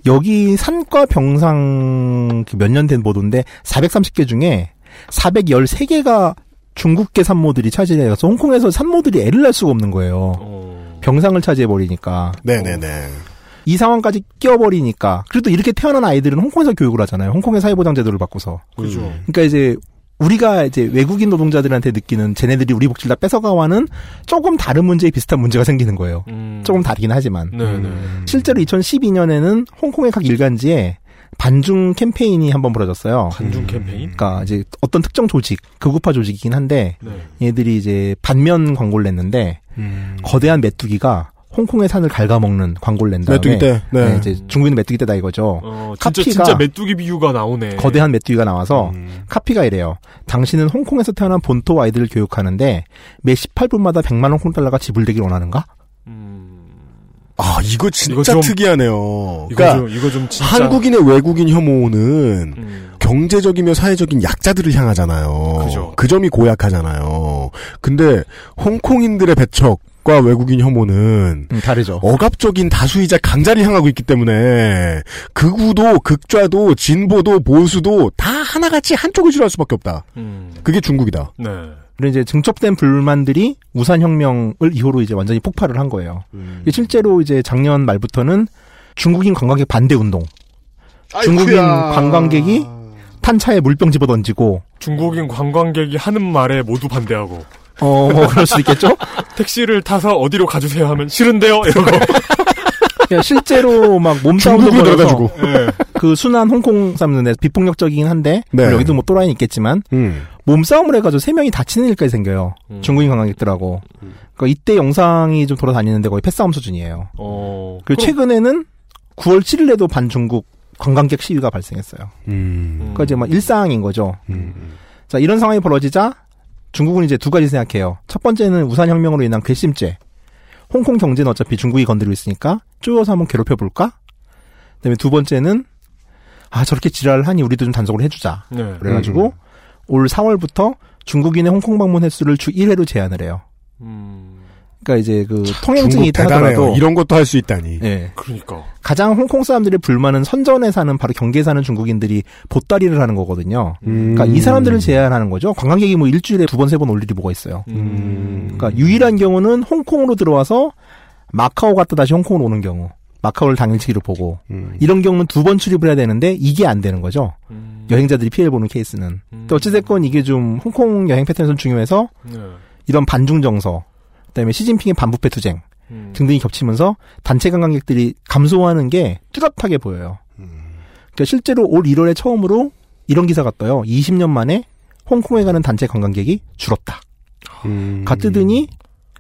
여기 산과 병상 그 몇 년 된 보도인데 430개 중에 413개가 중국계 산모들이 차지해서 홍콩에서 산모들이 애를 낳을 수가 없는 거예요. 어. 병상을 차지해 버리니까. 네네네. 이 상황까지 끼워버리니까 그래도 이렇게 태어난 아이들은 홍콩에서 교육을 하잖아요. 홍콩의 사회보장 제도를 바꿔서. 그죠. 그러니까 이제 우리가 이제 외국인 노동자들한테 느끼는 쟤네들이 우리 복지를 다 뺏어가와는 조금 다른 문제에 비슷한 문제가 생기는 거예요. 음. 조금 다르긴 하지만. 네네. 실제로 2012년에는 홍콩의 각 일간지에 반중 캠페인이 한번 벌어졌어요. 반중 캠페인? 그러니까 이제 어떤 특정 조직, 극우파 조직이긴 한데 네. 얘들이 이제 반면 광고를 냈는데 음. 거대한 메뚜기가 홍콩의 산을 갉아먹는 광고를 낸 다음에 메뚜기 떼, 네. 이제 중국인 메뚜기 떼다 이거죠. 어, 진짜, 카피가 진짜 메뚜기 비유가 나오네. 거대한 메뚜기가 나와서 음. 카피가 이래요. 당신은 홍콩에서 태어난 본토 아이들을 교육하는데 매 18분마다 100만 홍콩 달러가 지불되길 원하는가? 아, 이거 진짜 이거 좀- 특이하네요. 이거 그러니까 좀- 이거 좀 진짜- 한국인의 외국인 혐오는 음. 경제적이며 사회적인 약자들을 향하잖아요. 그죠. 그 점이 고약하잖아요. 근데 홍콩인들의 배척 과 외국인 혐오는 음, 다르죠. 억압적인 다수이자 강자를 향하고 있기 때문에 극우도 극좌도 진보도 보수도 다 하나같이 한쪽을 싫어할 수밖에 없다. 음. 그게 중국이다. 네. 그리고 이제 증첩된 불만들이 우산혁명을 이후로 이제 완전히 폭발을 한 거예요. 음. 실제로 이제 작년 말부터는 중국인 관광객 반대 운동. 중국인 아이쿠야. 관광객이 탄차에 물병 집어 던지고 중국인 관광객이 하는 말에 모두 반대하고. 어, 뭐 그럴 수도 있겠죠? 택시를 타서 어디로 가주세요 하면 싫은데요? 이러고. 실제로 막 몸싸움도 벌여서 데려다주고. 예. 그 순한 홍콩 사람들은 비폭력적이긴 한데 네. 여기도 뭐 또라이는 있겠지만 음. 몸싸움을 해가지고 세 명이 다치는 일까지 생겨요. 중국인 관광객들하고. 그러니까 이때 영상이 좀 돌아다니는데 거의 패싸움 수준이에요. 어. 그리고 최근에는 9월 7일에도 반중국 관광객 시위가 발생했어요. 음. 그러니까 이제 막 일상인 거죠. 자 이런 상황이 벌어지자 중국은 이제 두 가지 생각해요. 첫 번째는 우산혁명으로 인한 괘씸죄. 홍콩 경제는 어차피 중국이 건드리고 있으니까 쪼여서 한번 괴롭혀 볼까? 그 다음에 두 번째는 아 저렇게 지랄을 하니 우리도 좀 단속을 해주자. 네. 그래가지고 올 4월부터 중국인의 홍콩 방문 횟수를 주 1회로 제한을 해요. 그러니까 이제 그 통행증이 있다. 하더라도 이런 것도 할 수 있다니. 예. 그러니까. 가장 홍콩 사람들의 불만은 선전에 사는 바로 경계에 사는 중국인들이 보따리를 하는 거거든요. 음. 그러니까 이 사람들을 제한하는 거죠. 관광객이 뭐 일주일에 두 번 세 번 올 일이 뭐가 있어요. 음. 그러니까 유일한 경우는 홍콩으로 들어와서 마카오 갔다 다시 홍콩으로 오는 경우. 마카오를 당일치기로 보고 음. 이런 경우는 두 번 출입을 해야 되는데 이게 안 되는 거죠. 여행자들이 피해를 보는 케이스는. 또 어찌됐건 이게 좀 홍콩 여행 패턴에서 중요해서 네. 이런 반중 정서, 그다음에 시진핑의 반부패 투쟁 음. 등등이 겹치면서 단체 관광객들이 감소하는 게 뚜렷하게 보여요. 그러니까 실제로 올 1월에 처음으로 이런 기사가 떠요. 20년 만에 홍콩에 가는 단체 관광객이 줄었다. 음. 가뜨더니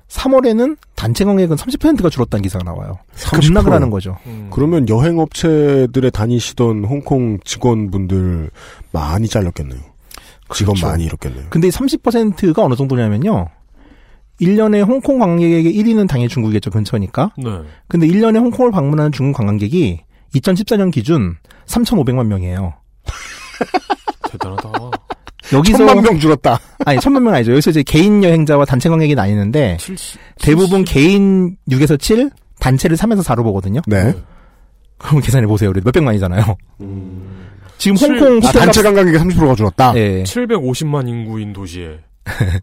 3월에는 단체 관광객은 30%가 줄었다는 기사가 나와요. 30%. 급락을 하는 거죠. 그러면 여행 업체들에 다니시던 홍콩 직원분들 많이 잘렸겠네요. 직원 그렇죠. 많이 잃었겠네요. 근데 30%가 어느 정도냐면요. 1년에 홍콩 관광객의 1위는 당연히 중국이겠죠. 근처니까. 네. 근데 1년에 홍콩을 방문하는 중국 관광객이 2014년 기준 3,500만 명이에요. 대단하다. 여기서 천만 명 줄었다. 아니 천만 명 아니죠. 여기서 이제 개인 여행자와 단체 관광객이 나뉘는데 대부분 개인 6에서 7, 단체를 3에서 4로 보거든요. 네. 그럼 계산해 보세요. 우리 몇 백만이잖아요. 지금 칠- 홍콩 아, 호텔 단체 값- 관광객이 30%가 줄었다. 예. 750만 인구인 도시에.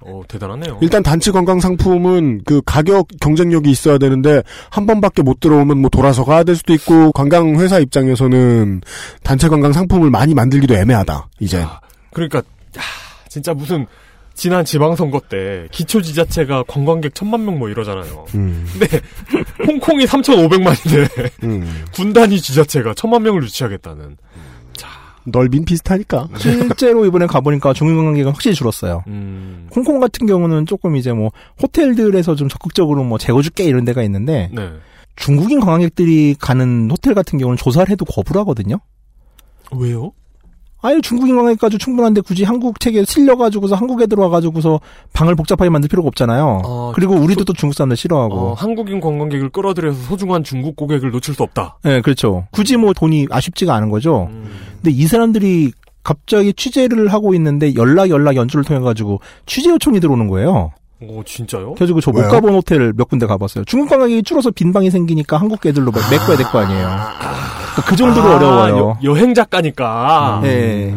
어, 대단하네요. 일단 단체 관광 상품은 그 가격 경쟁력이 있어야 되는데 한 번밖에 못 들어오면 뭐 돌아서 가야 될 수도 있고 관광 회사 입장에서는 단체 관광 상품을 많이 만들기도 애매하다. 이제 그러니까, 야, 진짜 무슨, 지난 지방선거 때 기초 지자체가 관광객 천만 명 뭐 이러잖아요. 음. 근데 홍콩이 3,500만인데 음. 군단위 지자체가 천만 명을 유치하겠다는. 넓인 비슷하니까. 실제로 이번에 가보니까 중국 관광객은 확실히 줄었어요. 음. 홍콩 같은 경우는 조금 이제 뭐 호텔들에서 좀 적극적으로 뭐 재워줄게 이런 데가 있는데 네. 중국인 관광객들이 가는 호텔 같은 경우는 조사를 해도 거부를 하거든요. 왜요? 아유 중국인 관광객 가지고 충분한데 굳이 한국 책에 실려가지고서 한국에 들어와가지고서 방을 복잡하게 만들 필요가 없잖아요. 아, 그리고 우리도 또 중국 사람들 싫어하고. 어, 한국인 관광객을 끌어들여서 소중한 중국 고객을 놓칠 수 없다. 네, 그렇죠. 굳이 뭐 돈이 아쉽지가 않은 거죠. 근데 이 사람들이 갑자기 취재를 하고 있는데 연락 연락 연주를 통해 가지고 취재 요청이 들어오는 거예요. 오, 진짜요? 그래가지고 저 못? 가본 호텔 몇 군데 가봤어요. 중국 관광객이 줄어서 빈 방이 생기니까 한국 애들로 막 메꿔야 될 거 아니에요. 그러니까 그 정도로 아, 어려워요. 여, 행 작가니까. 네.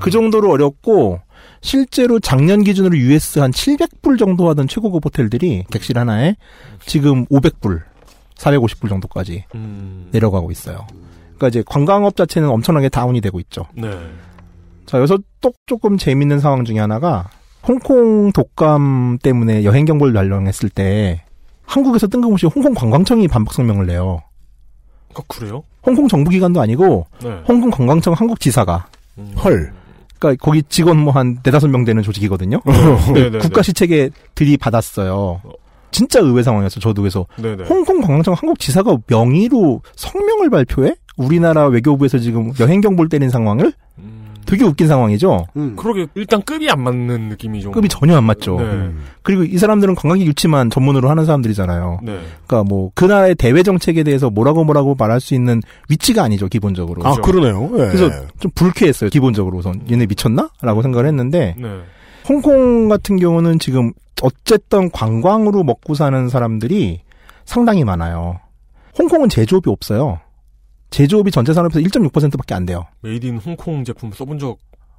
그 정도로 어렵고 실제로 작년 기준으로 US 한 700불 정도 하던 최고급 호텔들이 객실 하나에 지금 500불, 450불 정도까지 음. 내려가고 있어요. 그러니까 이제 관광업 자체는 엄청나게 다운이 되고 있죠. 네. 자, 여기서 또 조금 재밌는 상황 중에 하나가 홍콩 독감 때문에 여행 경보를 발령했을 때 한국에서 뜬금없이 홍콩 관광청이 반박 성명을 내요. 아, 그래요? 홍콩 정부 기관도 아니고 네. 홍콩 관광청 한국 지사가 헐. 그러니까 거기 직원 뭐 한 네다섯 명 되는 조직이거든요. 네네네. 국가 시책에 들이받았어요. 진짜 의외 상황이었어. 저도 그래서 네네. 홍콩 관광청 한국 지사가 명의로 성명을 발표해 우리나라 외교부에서 지금 여행 경보를 때린 상황을 되게 웃긴 상황이죠. 그러게 일단 급이 안 맞는 느낌이 좀. 급이 전혀 안 맞죠. 네. 그리고 이 사람들은 관광객 유치만 전문으로 하는 사람들이잖아요. 네. 그러니까 뭐 그 나라의 대외 정책에 대해서 뭐라고 뭐라고 말할 수 있는 위치가 아니죠 기본적으로. 아, 그러네요. 예. 그래서 좀 불쾌했어요 기본적으로 우선 얘네 미쳤나?라고 생각을 했는데 네. 홍콩 같은 경우는 지금 어쨌든 관광으로 먹고 사는 사람들이 상당히 많아요. 홍콩은 제조업이 없어요. 제조업이 전체 산업에서 1.6%밖에 안 돼요. made in 홍콩 제품 써본 적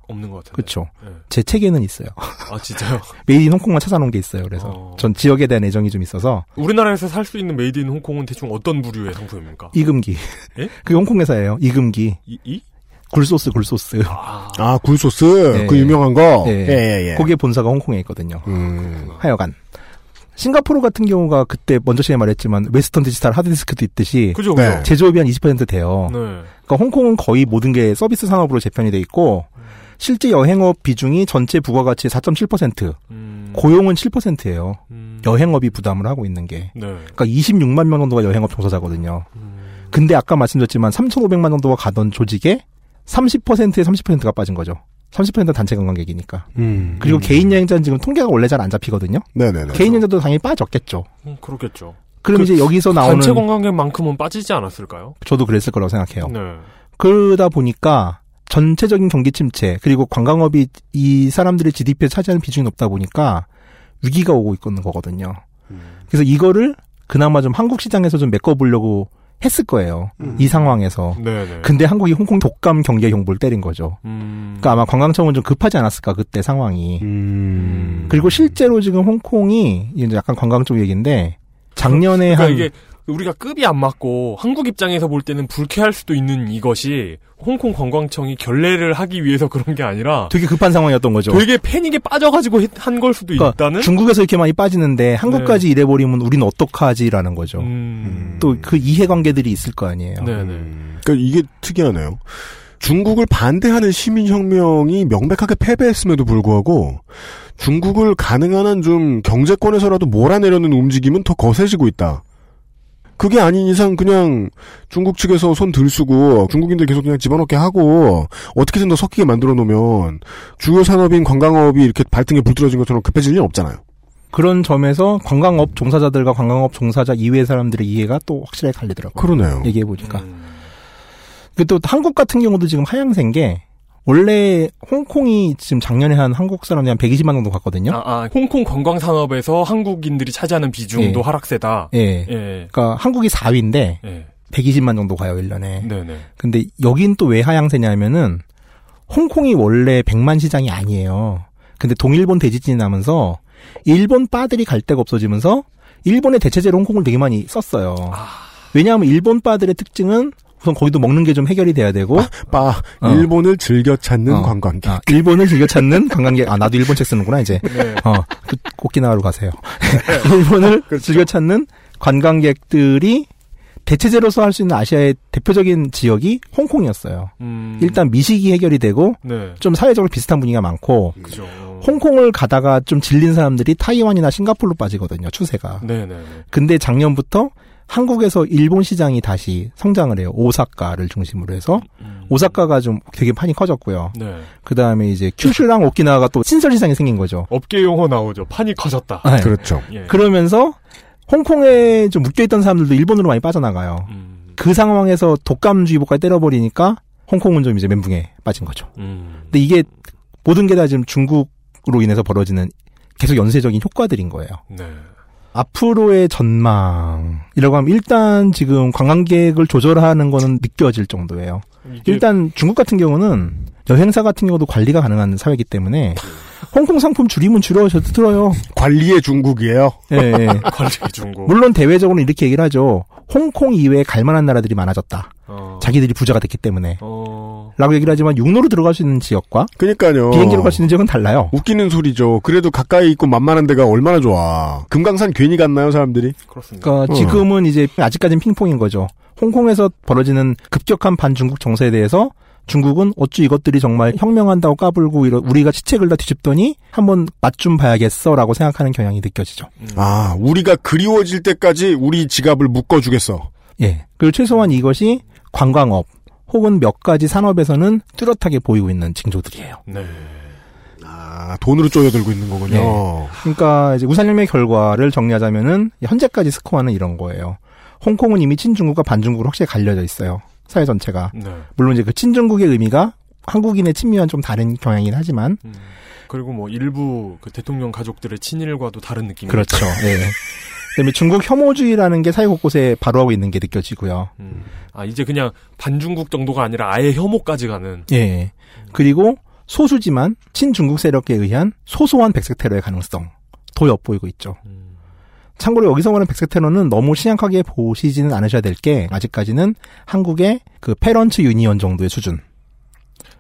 없는 것 같은데. 그렇죠. 네. 제 책에는 있어요. 아 진짜요? made in 홍콩만 찾아놓은 게 있어요. 그래서 전 지역에 대한 애정이 좀 있어서 우리나라에서 살 수 있는 made in 홍콩은 대충 어떤 부류의 상품입니까? 이금기. 예? 그게 홍콩 회사예요. 이금기. 이? 이? 굴소스 굴소스. 아, 굴소스? 네. 그 유명한 거? 예. 예, 예, 예. 거기에 본사가 홍콩에 있거든요. 음. 하여간. 싱가포르 같은 경우가 그때 먼저 시에 말했지만 Western Digital 하드디스크도 있듯이 그죠, 그죠. 네. 제조업이 한 20% 돼요. 네. 그러니까 홍콩은 거의 모든 게 서비스 산업으로 재편이 돼 있고 실제 여행업 비중이 전체 부가가치의 4.7%, 고용은 7%예요. 여행업이 부담을 하고 있는 게. 네. 그러니까 26만 명 정도가 여행업 종사자거든요. 근데 아까 말씀드렸지만 3,500만 정도가 가던 조직에 30%에 30%가 빠진 거죠. 30%는 단체 관광객이니까. 음. 그리고 개인 여행자는 지금 통계가 원래 잘 안 잡히거든요. 네네네. 개인 여행자도 당연히 빠졌겠죠. 음, 그렇겠죠. 그럼 그 이제 여기서 나오는 단체 관광객만큼은 빠지지 않았을까요? 저도 그랬을 거라고 생각해요. 네. 그러다 보니까 전체적인 경기 침체 그리고 관광업이 이 사람들의 GDP에 차지하는 비중이 높다 보니까 위기가 오고 있는 거거든요. 그래서 이거를 그나마 좀 한국 시장에서 좀 메꿔보려고 했을 거예요. 이 상황에서. 네네. 근데 한국이 홍콩 독감 경제 경보를 때린 거죠. 음. 그러니까 아마 관광청은 좀 급하지 않았을까 그때 상황이. 음. 그리고 실제로 지금 홍콩이 이제 약간 관광 쪽 얘기인데 작년에 그러니까 한 이게 우리가 급이 안 맞고 한국 입장에서 볼 때는 불쾌할 수도 있는 이것이 홍콩 관광청이 결례를 하기 위해서 그런 게 아니라 되게 급한 상황이었던 거죠. 되게 패닉에 빠져가지고 한 걸 수도 그러니까 있다는 중국에서 이렇게 많이 빠지는데 한국까지 네. 이래버리면 우리는 어떡하지라는 거죠. 음. 또그 이해관계들이 있을 거 아니에요. 네네. 그러니까 이게 특이하네요. 중국을 반대하는 시민혁명이 명백하게 패배했음에도 불구하고 중국을 가능한 한 좀 경제권에서라도 몰아내려는 움직임은 더 거세지고 있다. 그게 아닌 이상 그냥 중국 측에서 손 들쓰고 중국인들 계속 그냥 집어넣게 하고 어떻게든 더 섞이게 만들어 놓으면 주요 산업인 관광업이 이렇게 발등에 불 떨어진 것처럼 급해질 일은 없잖아요. 그런 점에서 관광업 종사자들과 관광업 종사자 이외의 사람들의 이해가 또 확실하게 갈리더라고요. 그러네요. 얘기해 보니까. 또 한국 같은 경우도 지금 하향세인 게 원래 홍콩이 지금 작년에 한 한국 사람이 한 120만 정도 갔거든요. 아, 아, 홍콩 관광 산업에서 한국인들이 차지하는 비중도 예. 하락세다. 예. 예. 그러니까 한국이 4위인데 예. 120만 정도 가요, 1년에. 네네. 근데 여긴 또 왜 하향세냐면은 홍콩이 원래 100만 시장이 아니에요. 근데 동일본 대지진이 나면서 일본 바들이 갈 데가 없어지면서 일본의 대체제로 홍콩을 되게 많이 썼어요. 왜냐하면 일본 바들의 특징은 우선 거기도 먹는 게 좀 해결이 돼야 되고 빠 어. 일본을 즐겨 찾는 어. 관광객. 아, 일본을 즐겨 찾는 관광객. 아 나도 일본 책 쓰는구나 이제. 네. 어 그, 오키나와로 가세요. 일본을 그렇죠. 즐겨 찾는 관광객들이 대체제로서 할 수 있는 아시아의 대표적인 지역이 홍콩이었어요. 음. 일단 미식이 해결이 되고 네. 좀 사회적으로 비슷한 분위기가 많고 그죠. 홍콩을 가다가 좀 질린 사람들이 타이완이나 싱가포르로 빠지거든요. 추세가. 네네. 근데 작년부터 한국에서 일본 시장이 다시 성장을 해요. 오사카를 중심으로 해서 오사카가 좀 되게 판이 커졌고요. 네. 그 다음에 이제 큐슈랑 오키나와가 또 신설 시장이 생긴 거죠. 업계 용어 나오죠. 판이 커졌다. 네. 그렇죠. 예. 그러면서 홍콩에 좀 묶여있던 사람들도 일본으로 많이 빠져나가요. 음. 그 상황에서 독감주의보까지 때려버리니까 홍콩은 좀 이제 멘붕에 빠진 거죠. 음. 근데 이게 모든 게 다 지금 중국으로 인해서 벌어지는 계속 연쇄적인 효과들인 거예요. 네. 앞으로의 전망이라고 하면 일단 지금 관광객을 조절하는 거는 느껴질 정도예요. 일단 중국 같은 경우는 여행사 같은 경우도 관리가 가능한 사회이기 때문에 홍콩 상품 줄이면 줄여져도 들어요. 관리의 중국이에요. 예, 예. 관리 중국. 물론 대외적으로는 이렇게 얘기를 하죠. 홍콩 이외에 갈만한 나라들이 많아졌다. 어. 자기들이 부자가 됐기 때문에. 어. 라고 얘기를 하지만 육로로 들어갈 수 있는 지역과 그러니까요. 비행기로 갈 수 있는 지역은 달라요. 웃기는 소리죠. 그래도 가까이 있고 만만한 데가 얼마나 좋아. 금강산 괜히 갔나요, 사람들이? 그렇습니다. 그러니까 어. 지금은 이제 아직까지는 핑퐁인 거죠. 홍콩에서 벌어지는 급격한 반중국 정세에 대해서 중국은 어찌 이것들이 정말 혁명한다고 까불고 이러, 우리가 시책을 다 뒤집더니 한번 맛 좀 봐야겠어라고 생각하는 경향이 느껴지죠. 아, 우리가 그리워질 때까지 우리 지갑을 묶어주겠어. 예. 그리고 최소한 이것이 관광업 혹은 몇 가지 산업에서는 뚜렷하게 보이고 있는 징조들이에요. 네. 아, 돈으로 쪼여들고 있는 거군요. 네. 그러니까 이제 우산혁명의 결과를 정리하자면은 현재까지 스코어는 이런 거예요. 홍콩은 이미 친중국과 반중국으로 확실히 갈려져 있어요. 사회 전체가. 네. 물론 이제 그 친중국의 의미가 한국인의 친미와는 좀 다른 경향이긴 하지만 그리고 뭐 일부 그 대통령 가족들의 친일과도 다른 느낌이 그렇죠. 예. 그다음에 중국 혐오주의라는 게 사회 곳곳에 바로하고 있는 게 느껴지고요. 아 이제 그냥 반중국 정도가 아니라 아예 혐오까지 가는. 예. 그리고 소수지만 친중국 세력에 의한 소소한 백색 테러의 가능성도 엿보이고 있죠. 참고로 여기서 말하는 백색 테러는 너무 심각하게 보시지는 않으셔야 될 게 아직까지는 한국의 그 페런츠 유니언 정도의 수준.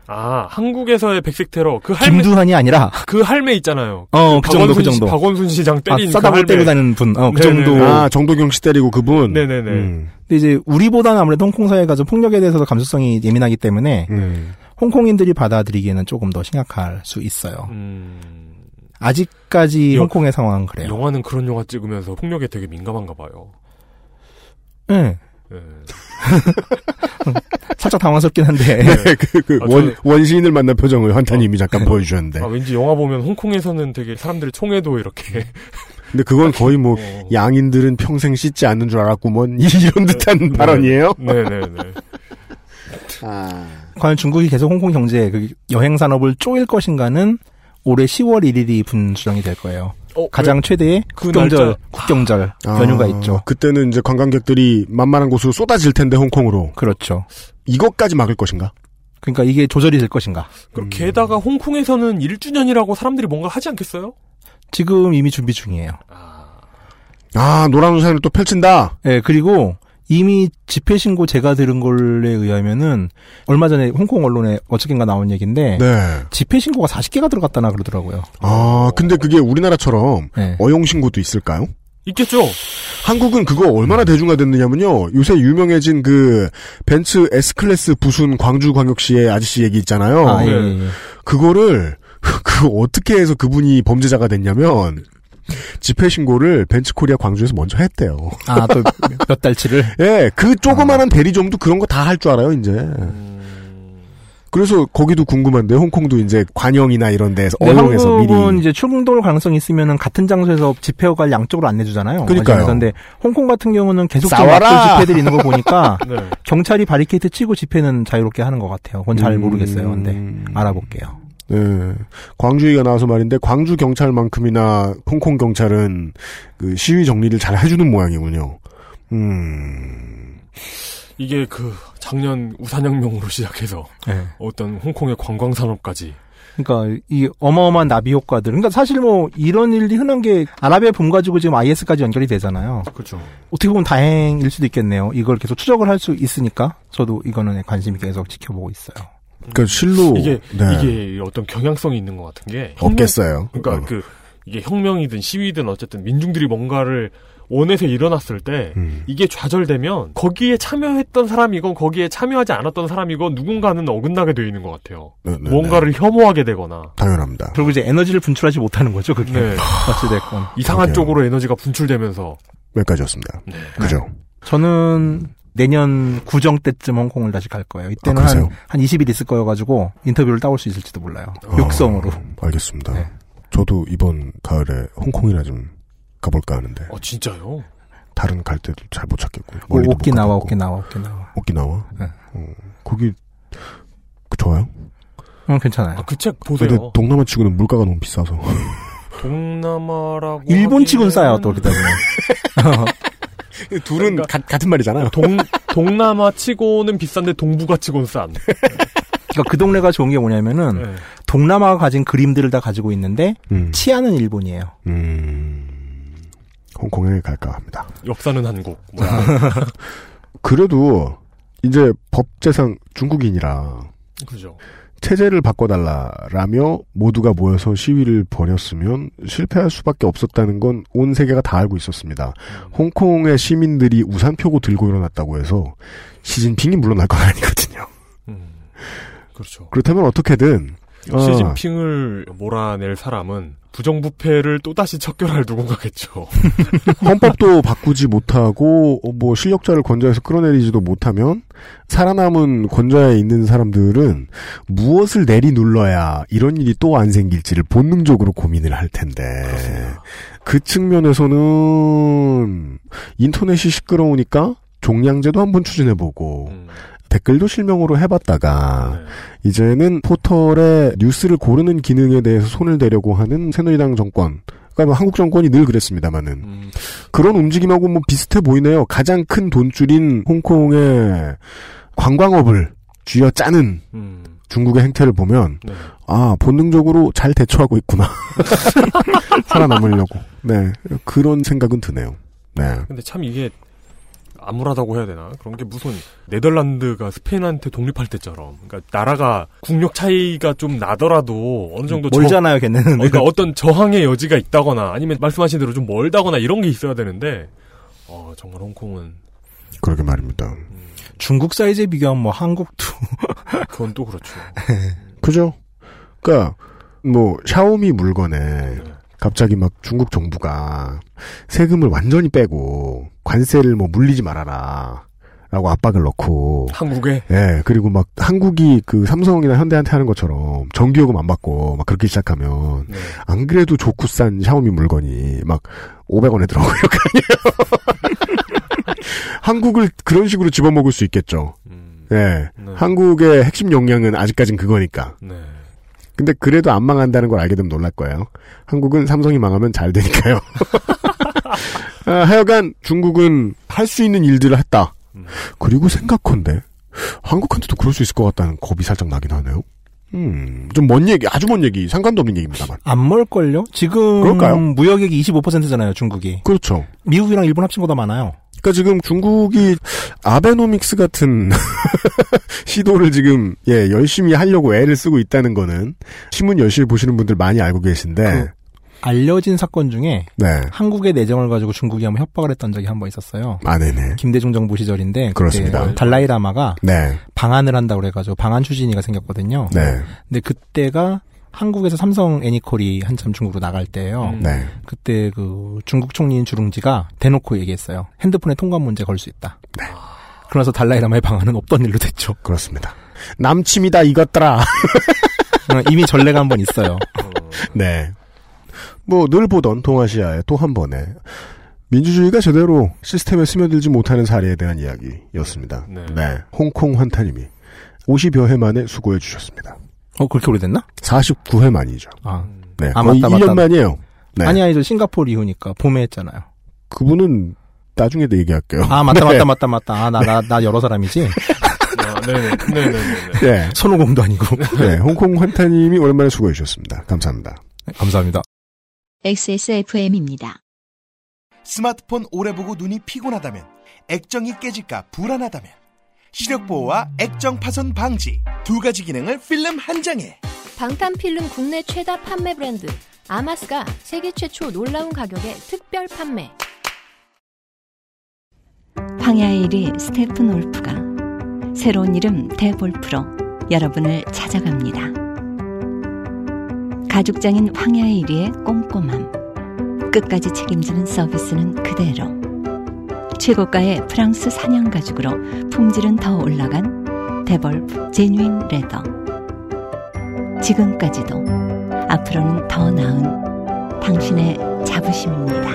아 한국에서의 백색 테러 그 할매 김두한이 아니라 그 할매 있잖아요. 어, 그 정도, 그 박원순 씨- 정도. 박원순 시장 때린 아, 싸다고 그 할매. 때리고 다니는 분. 어, 그 네네. 정도. 아, 정도경 씨 때리고 그분. 네네네. 음. 근데 이제 우리보다는 아무래도 홍콩 사회가 좀 폭력에 대해서도 감수성이 예민하기 때문에 음. 홍콩인들이 받아들이기에는 조금 더 심각할 수 있어요. 음. 아직까지 여- 홍콩의 상황은 그래요. 영화는 그런 영화 찍으면서 폭력에 되게 민감한가 봐요. 네. 예. 살짝 당황스럽긴 한데. 네, 그, 그, 아, 원, 저는- 원시인을 만난 표정을 환타님이 잠깐 보여주셨는데. 아, 왠지 영화 보면 홍콩에서는 되게 사람들이 총에도 이렇게 근데 그건 거의 뭐, 양인들은 평생 씻지 않는 줄 알았구먼. 이런 듯한 발언이에요? 네네네. 과연 중국이 계속 홍콩 경제, 그 여행 산업을 쪼일 것인가는 올해 10월 1일이 분수령이 될 거예요. 어, 가장 왜? 최대의 그 국경절, 날짜. 국경절 아, 연휴가 있죠. 그때는 이제 관광객들이 만만한 곳으로 쏟아질 텐데, 홍콩으로. 그렇죠. 이것까지 막을 것인가? 그러니까 이게 조절이 될 것인가? 그리고 게다가 홍콩에서는 1주년이라고 사람들이 뭔가 하지 않겠어요? 지금 이미 준비 중이에요. 아, 노란 우산을 또 펼친다? 예, 그리고 이미 집회 신고 제가 들은 걸에 의하면은 얼마 전에 홍콩 언론에 어쨌든가 나온 얘기인데 네. 집회 신고가 40개가 들어갔다나 그러더라고요. 아, 근데 그게 우리나라처럼 네. 어용 신고도 있을까요? 있겠죠. 한국은 그거 얼마나 대중화됐느냐면요. 요새 유명해진 그 벤츠 S클래스 부순 광주광역시의 아저씨 얘기 있잖아요. 아, 예, 예, 예. 그거를 그 어떻게 해서 그분이 범죄자가 됐냐면 집회 신고를 벤츠 코리아 광주에서 먼저 했대요. 아, 또 몇 달치를? 예, 그 조그마한 대리점도 그런 거 다 할 줄 알아요, 이제. 그래서 거기도 궁금한데 홍콩도 이제 관영이나 이런 데서 근데 어용해서 한국은 미리 이제 충돌 가능성이 있으면은 같은 장소에서 집회가 양쪽으로 안 내주잖아요. 그러니까요. 그런데 홍콩 같은 경우는 계속 좀 싸워라! 집회들이 있는 거 보니까 네. 경찰이 바리케이트 치고 집회는 자유롭게 하는 것 같아요. 그건 잘 음. 모르겠어요. 근데 알아볼게요. 네. 광주 얘기가 나와서 말인데 광주 경찰만큼이나 홍콩 경찰은 그 시위 정리를 잘 해주는 모양이군요. 음. 이게 그 작년 우산혁명으로 시작해서 네. 어떤 홍콩의 관광 산업까지 그러니까 이 어마어마한 나비 효과들. 그러니까 사실 뭐 이런 일이 흔한 게 아라비아 봄 가지고 지금 IS까지 연결이 되잖아요. 그렇죠. 어떻게 보면 다행일 수도 있겠네요. 이걸 계속 추적을 할 수 있으니까 저도 이거는 관심이 계속 지켜보고 있어요. 그러니까 실로 이게 네. 이게 어떤 경향성이 있는 것 같은 게 혁명- 없겠어요. 그러니까 어. 그 이게 혁명이든 시위든 어쨌든 민중들이 뭔가를 원해서 일어났을 때 음. 이게 좌절되면 거기에 참여했던 사람이건 거기에 참여하지 않았던 사람이건 누군가는 어긋나게 돼 있는 것 같아요. 네, 네, 뭔가를 혐오하게 되거나 당연합니다. 그리고 이제 에너지를 분출하지 못하는 거죠. 그게 네. 어찌됐건. 이상한 그러게요. 쪽으로 에너지가 분출되면서 여기까지였습니다. 네. 그죠? 저는 내년 구정 때쯤 홍콩을 다시 갈 거예요. 이때는 아, 한? 한 20일 있을 거여가지고 인터뷰를 따올 수 있을지도 몰라요. 어, 육성으로. 알겠습니다. 네. 저도 이번 가을에 홍콩이나 좀 가볼까 하는데 어 진짜요? 다른 갈 때도 잘 못 찾겠고 오, 멀리도 못 오키나와. 오키나와, 오키나와. 오키나와 네. 어, 거기 그 좋아요? 응, 괜찮아요. 그책 근데 보세요. 동남아 치고는 물가가 너무 비싸서 동남아라고 일본 치곤 하기에는 싸요, 또, 보면. 둘은 가- 같은 말이잖아요. 동 동남아 치고는 비싼데 동북아 치고는 싼. 그러니까 그 동네가 좋은 게 뭐냐면은, 네. 동남아가 가진 그림들을 다 가지고 있는데, 음. 치안은 일본이에요. 음, 홍콩에 갈까 합니다. 역사는 한국. 그래도 이제 법제상 중국인이라 그죠. 체제를 바꿔달라라며 모두가 모여서 시위를 벌였으면 실패할 수밖에 없었다는 건 온 세계가 다 알고 있었습니다. 홍콩의 시민들이 우산 펴고 들고 일어났다고 해서 시진핑이 물러날 건 아니거든요. 그렇죠. 그렇다면 어떻게든 어. 시진핑을 몰아낼 사람은 부정부패를 또다시 척결할 누군가겠죠. 헌법도 바꾸지 못하고 어, 뭐 실력자를 권좌에서 끌어내리지도 못하면 살아남은 권좌에 있는 사람들은 무엇을 내리 눌러야 이런 일이 또 안 생길지를 본능적으로 고민을 할 텐데. 그 측면에서는 인터넷이 시끄러우니까 종량제도 한번 추진해보고 댓글도 실명으로 해봤다가 이제는 포털에 뉴스를 고르는 기능에 대해서 손을 대려고 하는 새누리당 정권. 그러니까 뭐 한국 정권이 늘 그랬습니다만은 그런 움직임하고 뭐 비슷해 보이네요. 가장 큰 돈줄인 홍콩의 관광업을 쥐어 짜는 중국의 행태를 보면 아 본능적으로 잘 대처하고 있구나 살아남으려고 네 그런 생각은 드네요. 네. 근데 참 이게 암울하다고 해야 되나? 그런 게 무슨 네덜란드가 스페인한테 독립할 때처럼, 그러니까 나라가 국력 차이가 좀 나더라도 어느 정도 멀잖아요, 걔네는. 어, 그러니까 어떤 저항의 여지가 있다거나 아니면 말씀하신 대로 좀 멀다거나 이런 게 있어야 되는데, 어 정말 홍콩은 그러게 말입니다. 중국 사이즈에 비교하면 뭐 한국도 그건 또 그렇죠. 그죠? 그러니까 뭐 샤오미 물건에 갑자기 막 중국 정부가 세금을 완전히 빼고 관세를 뭐 물리지 말아라. 라고 압박을 넣고. 한국에? 예 그리고 막 한국이 그 삼성이나 현대한테 하는 것처럼 정기요금 안 받고 막 그렇게 시작하면 안 그래도 좋고 싼 샤오미 물건이 막 500원에 들어오고 이렇게 아니에요 한국을 그런 식으로 집어먹을 수 있겠죠. 예. 한국의 핵심 역량은 아직까진 그거니까. 근데 그래도 안 망한다는 걸 알게 되면 놀랄 거예요. 한국은 삼성이 망하면 잘 되니까요. 아, 하여간 중국은 할 수 있는 일들을 했다. 그리고 생각컨대 한국한테도 그럴 수 있을 것 같다는 겁이 살짝 나긴 하네요. 음, 좀 먼 얘기, 아주 먼 얘기, 상관도 없는 얘기입니다만. 안 멀걸요? 지금 그럴까요? 무역액이 25%잖아요, 중국이. 그렇죠. 미국이랑 일본 합친 거보다 많아요. 그러니까 지금 중국이 아베노믹스 같은 시도를 지금 예 열심히 하려고 애를 쓰고 있다는 거는 신문 열심히 보시는 분들 많이 알고 계신데 알려진 사건 중에 네. 한국의 내정을 가지고 중국이 한번 협박을 했던 적이 한 번 있었어요. 아, 네네. 김대중 정부 시절인데 그렇습니다. 달라이라마가 네. 방한을 한다고 그래가지고 방한 추진위가 생겼거든요. 네. 근데 그때가 한국에서 삼성 애니콜이 한참 중국으로 나갈 때예요. 네. 그때 그 중국 총리인 주룽지가 대놓고 얘기했어요. 핸드폰에 통관 문제 걸 수 있다. 그러면서 달라이라마의 방안은 없던 일로 됐죠. 그렇습니다. 남침이다 이것들아. 어, 이미 전례가 한 번 있어요. 네. 뭐 늘 보던 동아시아의 또 한 번의 민주주의가 제대로 시스템에 스며들지 못하는 사례에 대한 이야기였습니다. 네. 홍콩 환타님이 50여 해 만에 수고해 주셨습니다. 어, 그렇게 오래됐나? 49회 만이죠. 아. 네. 아, 거의 맞다, 1년 맞다. 만이에요. 네. 아니, 아니, 저 싱가포르 이후니까 봄에 했잖아요. 그분은 나중에 도 얘기할게요. 아, 맞다, 네. 맞다, 맞다, 맞다. 아, 나, 나, 나 여러 사람이지? 아, 네네, 네 네 네. 네. 손오공도 아니고. 네. 홍콩 환타님이 오랜만에 수고해 주셨습니다. 감사합니다. 감사합니다. XSFM입니다. 스마트폰 오래 보고 눈이 피곤하다면 액정이 깨질까 불안하다면 시력 보호와 액정 파손 방지 두 가지 기능을 필름 한 장에 방탄 필름 국내 최다 판매 브랜드 아마스가 세계 최초 놀라운 가격에 특별 판매. 황야의 1위 스테픈 올프가 새로운 이름 대볼프로 여러분을 찾아갑니다. 가죽장인 황야의 1위의 꼼꼼함. 끝까지 책임지는 서비스는 그대로. 최고가의 프랑스 사냥 가죽으로 품질은 더 올라간 데볼프 제뉴인 레더. 지금까지도 앞으로는 더 나은 당신의 자부심입니다.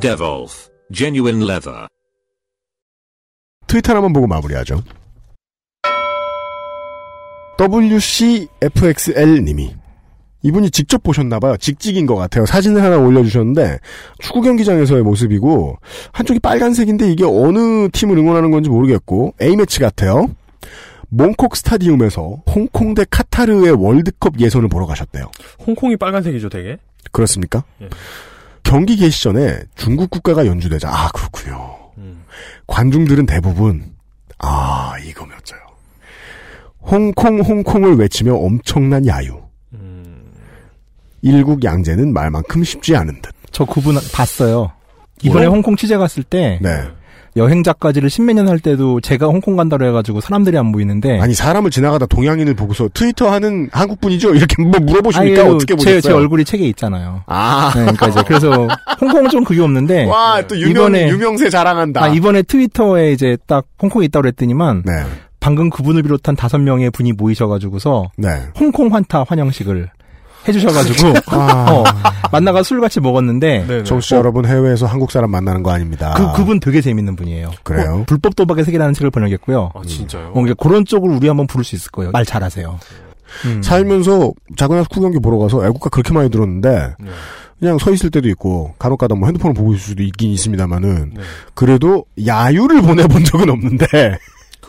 Devolf, genuine leather. 트위터 하나만 보고 마무리하죠. WCFXL님이 이분이 직접 보셨나봐요. 직직인 것 같아요. 사진을 하나 올려주셨는데 축구 경기장에서의 모습이고 한쪽이 빨간색인데 이게 어느 팀을 응원하는 건지 모르겠고 A매치 같아요. 몽콕 스타디움에서 홍콩 대 카타르의 월드컵 예선을 보러 가셨대요. 홍콩이 빨간색이죠, 되게. 그렇습니까? 예. 경기 개시 전에 중국 국가가 연주되자 아 그렇군요. 음. 관중들은 대부분 아 이거 몇 자요. 홍콩 홍콩을 외치며 엄청난 야유. 일국 양제는 말만큼 쉽지 않은 듯. 저 그분 봤어요. 이번에 뭐요? 홍콩 취재 갔을 때 네. 여행 작가지를 십몇 년 할 때도 제가 홍콩 간다고 해가지고 사람들이 안 보이는데 아니 사람을 지나가다 동양인을 보고서 트위터 하는 한국 분이죠 이렇게 뭐 물어보십니까 아유, 어떻게 제, 보셨어요? 제 얼굴이 책에 있잖아요. 아. 네, 그러니까 이제 그래서 홍콩은 좀 그게 없는데 와, 또 유명, 이번에 유명세 자랑한다. 아, 이번에 트위터에 이제 딱 홍콩에 있다고 그랬더니만 네. 방금 그분을 비롯한 다섯 명의 분이 모이셔가지고서 네. 홍콩 환타 환영식을 해주셔가지고 아. 어, 만나가 술 같이 먹었는데 청취자 여러분 해외에서 한국 사람 만나는 거 아닙니다. 그 그분 되게 재밌는 분이에요. 그래요? 어, 불법 도박의 세계라는 책을 번역했고요. 아, 진짜요? 어, 그러니까 그런 쪽을 우리 한번 부를 수 있을 거예요. 말 잘하세요. 음. 살면서 자그마한 축구 경기 보러 가서 애국가 그렇게 많이 들었는데 그냥 서 있을 때도 있고 간혹가다 뭐 핸드폰을 보고 있을 수도 있긴 있습니다만은 그래도 야유를 보내본 적은 없는데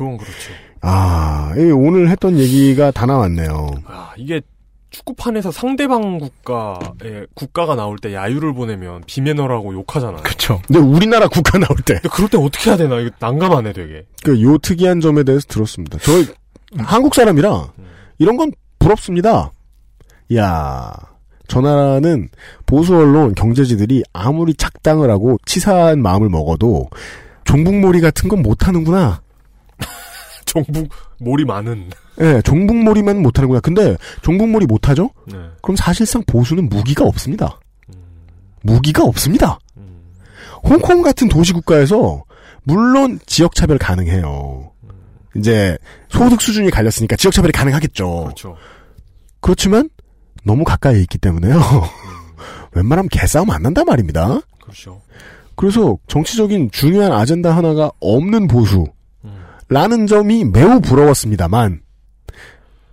그건 그렇죠. 아이 오늘 했던 얘기가 다 나왔네요. 아, 이게 축구판에서 상대방 국가의 국가가 나올 때 야유를 보내면 비매너라고 욕하잖아요. 그렇죠. 근데 우리나라 국가 나올 때 그럴 때 어떻게 해야 되나 이거 난감하네 되게. 그 요 특이한 점에 대해서 들었습니다. 저 한국 사람이라 이런 건 부럽습니다. 야, 저 나라는 보수 언론 경제지들이 아무리 착당을 하고 치사한 마음을 먹어도 종북몰이 같은 건 못하는구나. 종북 몰이 많은. 예, 종북몰이만 못하는구나. 근데 종북몰이 못하죠? 네. 그럼 사실상 보수는 무기가 없습니다. 무기가 없습니다. 홍콩 같은 도시국가에서 물론 지역차별 가능해요. 이제 소득 수준이 갈렸으니까 지역차별이 가능하겠죠. 그렇죠. 그렇지만 너무 가까이 있기 때문에요. 웬만하면 개싸움 안 난단 말입니다. 그렇죠. 그래서 정치적인 중요한 아젠다 하나가 없는 보수 라는 점이 매우 부러웠습니다만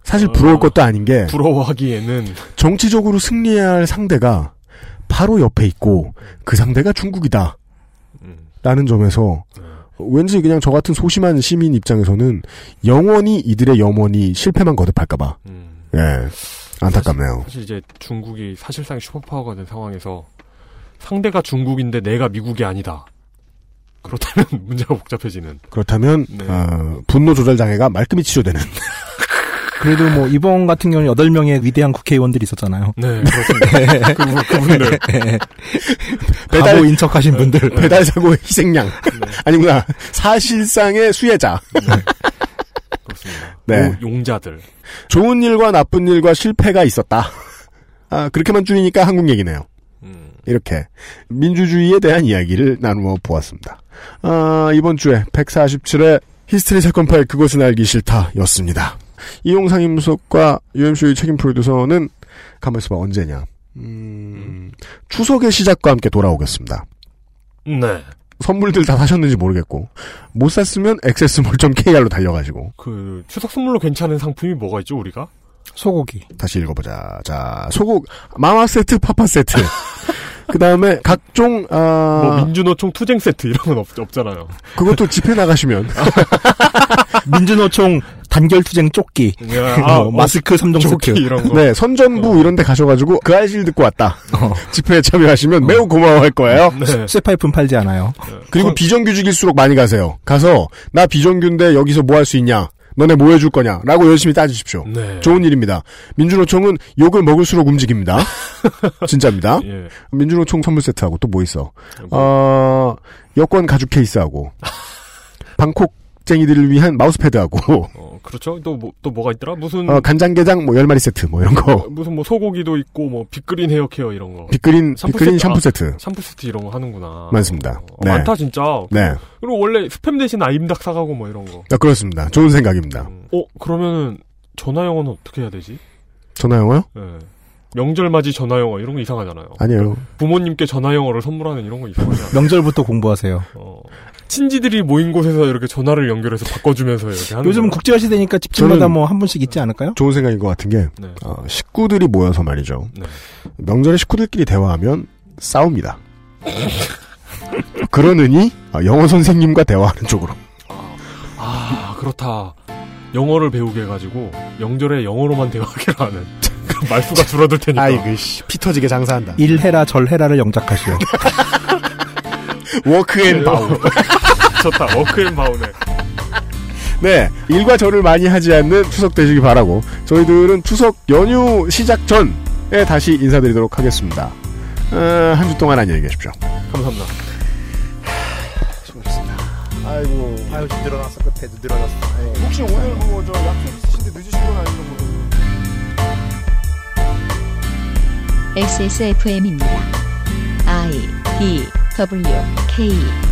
사실 부러울 것도 아닌 게 부러워하기에는 정치적으로 승리해야 할 상대가 바로 옆에 있고 그 상대가 중국이다. 라는 점에서 왠지 그냥 저 같은 소심한 시민 입장에서는 영원히 이들의 염원이 실패만 거듭할까봐. 예. 안타깝네요. 사실 이제 중국이 사실상 슈퍼파워가 된 상황에서 상대가 중국인데 내가 미국이 아니다. 그렇다면 문제가 복잡해지는. 그렇다면 네. 어, 분노 조절 장애가 말끔히 치료되는. 그래도 뭐 이번 같은 경우는 8명의 위대한 국회의원들이 있었잖아요. 네, 그렇습니다. 그, 그 분들. 바보 인척하신 분들. 배달 사고의 희생양. 아니구나. 사실상의 수혜자. 그렇습니다. 네. 요- 용자들. 좋은 일과 나쁜 일과 실패가 있었다. 아, 그렇게만 줄이니까 한국 얘기네요. 이렇게 민주주의에 대한 이야기를 나누어 보았습니다. 아, 이번 주에 147회 히스테리 사건 파일 그것은 알기 싫다 였습니다. 이용상 임수석과 UMC의 책임 프로듀서는 가만히 있어봐 언제냐. 음, 추석의 시작과 함께 돌아오겠습니다. 네. 선물들 다 사셨는지 모르겠고 못 샀으면 액세스몰.kr로 달려가시고 그 추석 선물로 괜찮은 상품이 뭐가 있죠 우리가? 소고기. 다시 읽어보자. 자, 소국 마마 세트, 파파 세트. 그 다음에 각종 아 뭐 민주노총 투쟁 세트 이런 건 없, 없잖아요. 그것도 집회 나가시면 민주노총 단결 투쟁 조끼. 아, 뭐 마스크 3종 조끼 세트. 이런 거. 네 선전부 이런 데 가셔가지고 그 아이실 듣고 왔다. 집회에 참여하시면 매우 고마워할 거예요. 네. 쇠파이프는 팔지 않아요. 그리고 비정규직일수록 많이 가세요. 가서 나 비정규인데 여기서 뭐 할 수 있냐? 너네 뭐 해줄 거냐? 라고 열심히 따지십시오. 네. 좋은 일입니다. 민주노총은 욕을 먹을수록 움직입니다. 진짜입니다. 예. 민주노총 선물 세트하고 또 뭐 있어? 어, 여권 가죽 케이스하고 방콕 쟁이들을 위한 마우스패드하고 어, 그렇죠. 또 뭐, 또 뭐가 있더라? 무슨 어, 간장게장 뭐 10마리 세트 뭐 이런 거. 무슨 뭐 소고기도 있고 뭐 빅그린 헤어 케어 이런 거. 빅그린 빅그린 샴푸 아, 세트. 샴푸 세트 이런 거 하는구나. 많습니다. 어, 많다 진짜. 네. 그리고 원래 스팸 대신 아임닭 사가고 뭐 이런 거. 아, 그렇습니다. 좋은 생각입니다. 어 그러면은 전화 영어는 어떻게 해야 되지? 전화 영어요? 예. 명절 맞이 전화 영어 이런 거 이상하잖아요. 아니에요. 부모님께 전화 영어를 선물하는 이런 거 이상하잖아요. 명절부터 공부하세요. 어. 친지들이 모인 곳에서 이렇게 전화를 연결해서 바꿔주면서 이렇게 하는 요즘. 국제화 시대니까 집집마다 뭐 한 분씩 있지 않을까요? 좋은 생각인 것 같은 게 네. 어, 식구들이 모여서 말이죠. 네. 명절에 식구들끼리 대화하면 싸웁니다. 그러느니 어, 영어 선생님과 대화하는 쪽으로. 아 그렇다. 영어를 배우게 해가지고 명절에 영어로만 대화하게 하는 그 말수가 줄어들 테니까. 아이고 씨, 피 터지게 장사한다. 일해라 절해라를 영작하시오. 워크앤바우. 좋다. 워크앤바우네. 네, 일과 절을 많이 하지 않는 추석 되시기 바라고 저희들은 추석 연휴 시작 전에 다시 인사드리도록 하겠습니다. 어, 한주 동안 안녕히 계십시오. 감사합니다. 아이고. 아유, 좀 늘어났어. 끝에 늘어났어. 아유, 혹시 오늘 뭐 저 약속 있으신데 늦으신 건 아니죠? 뭐. XSFM입니다. I D SW K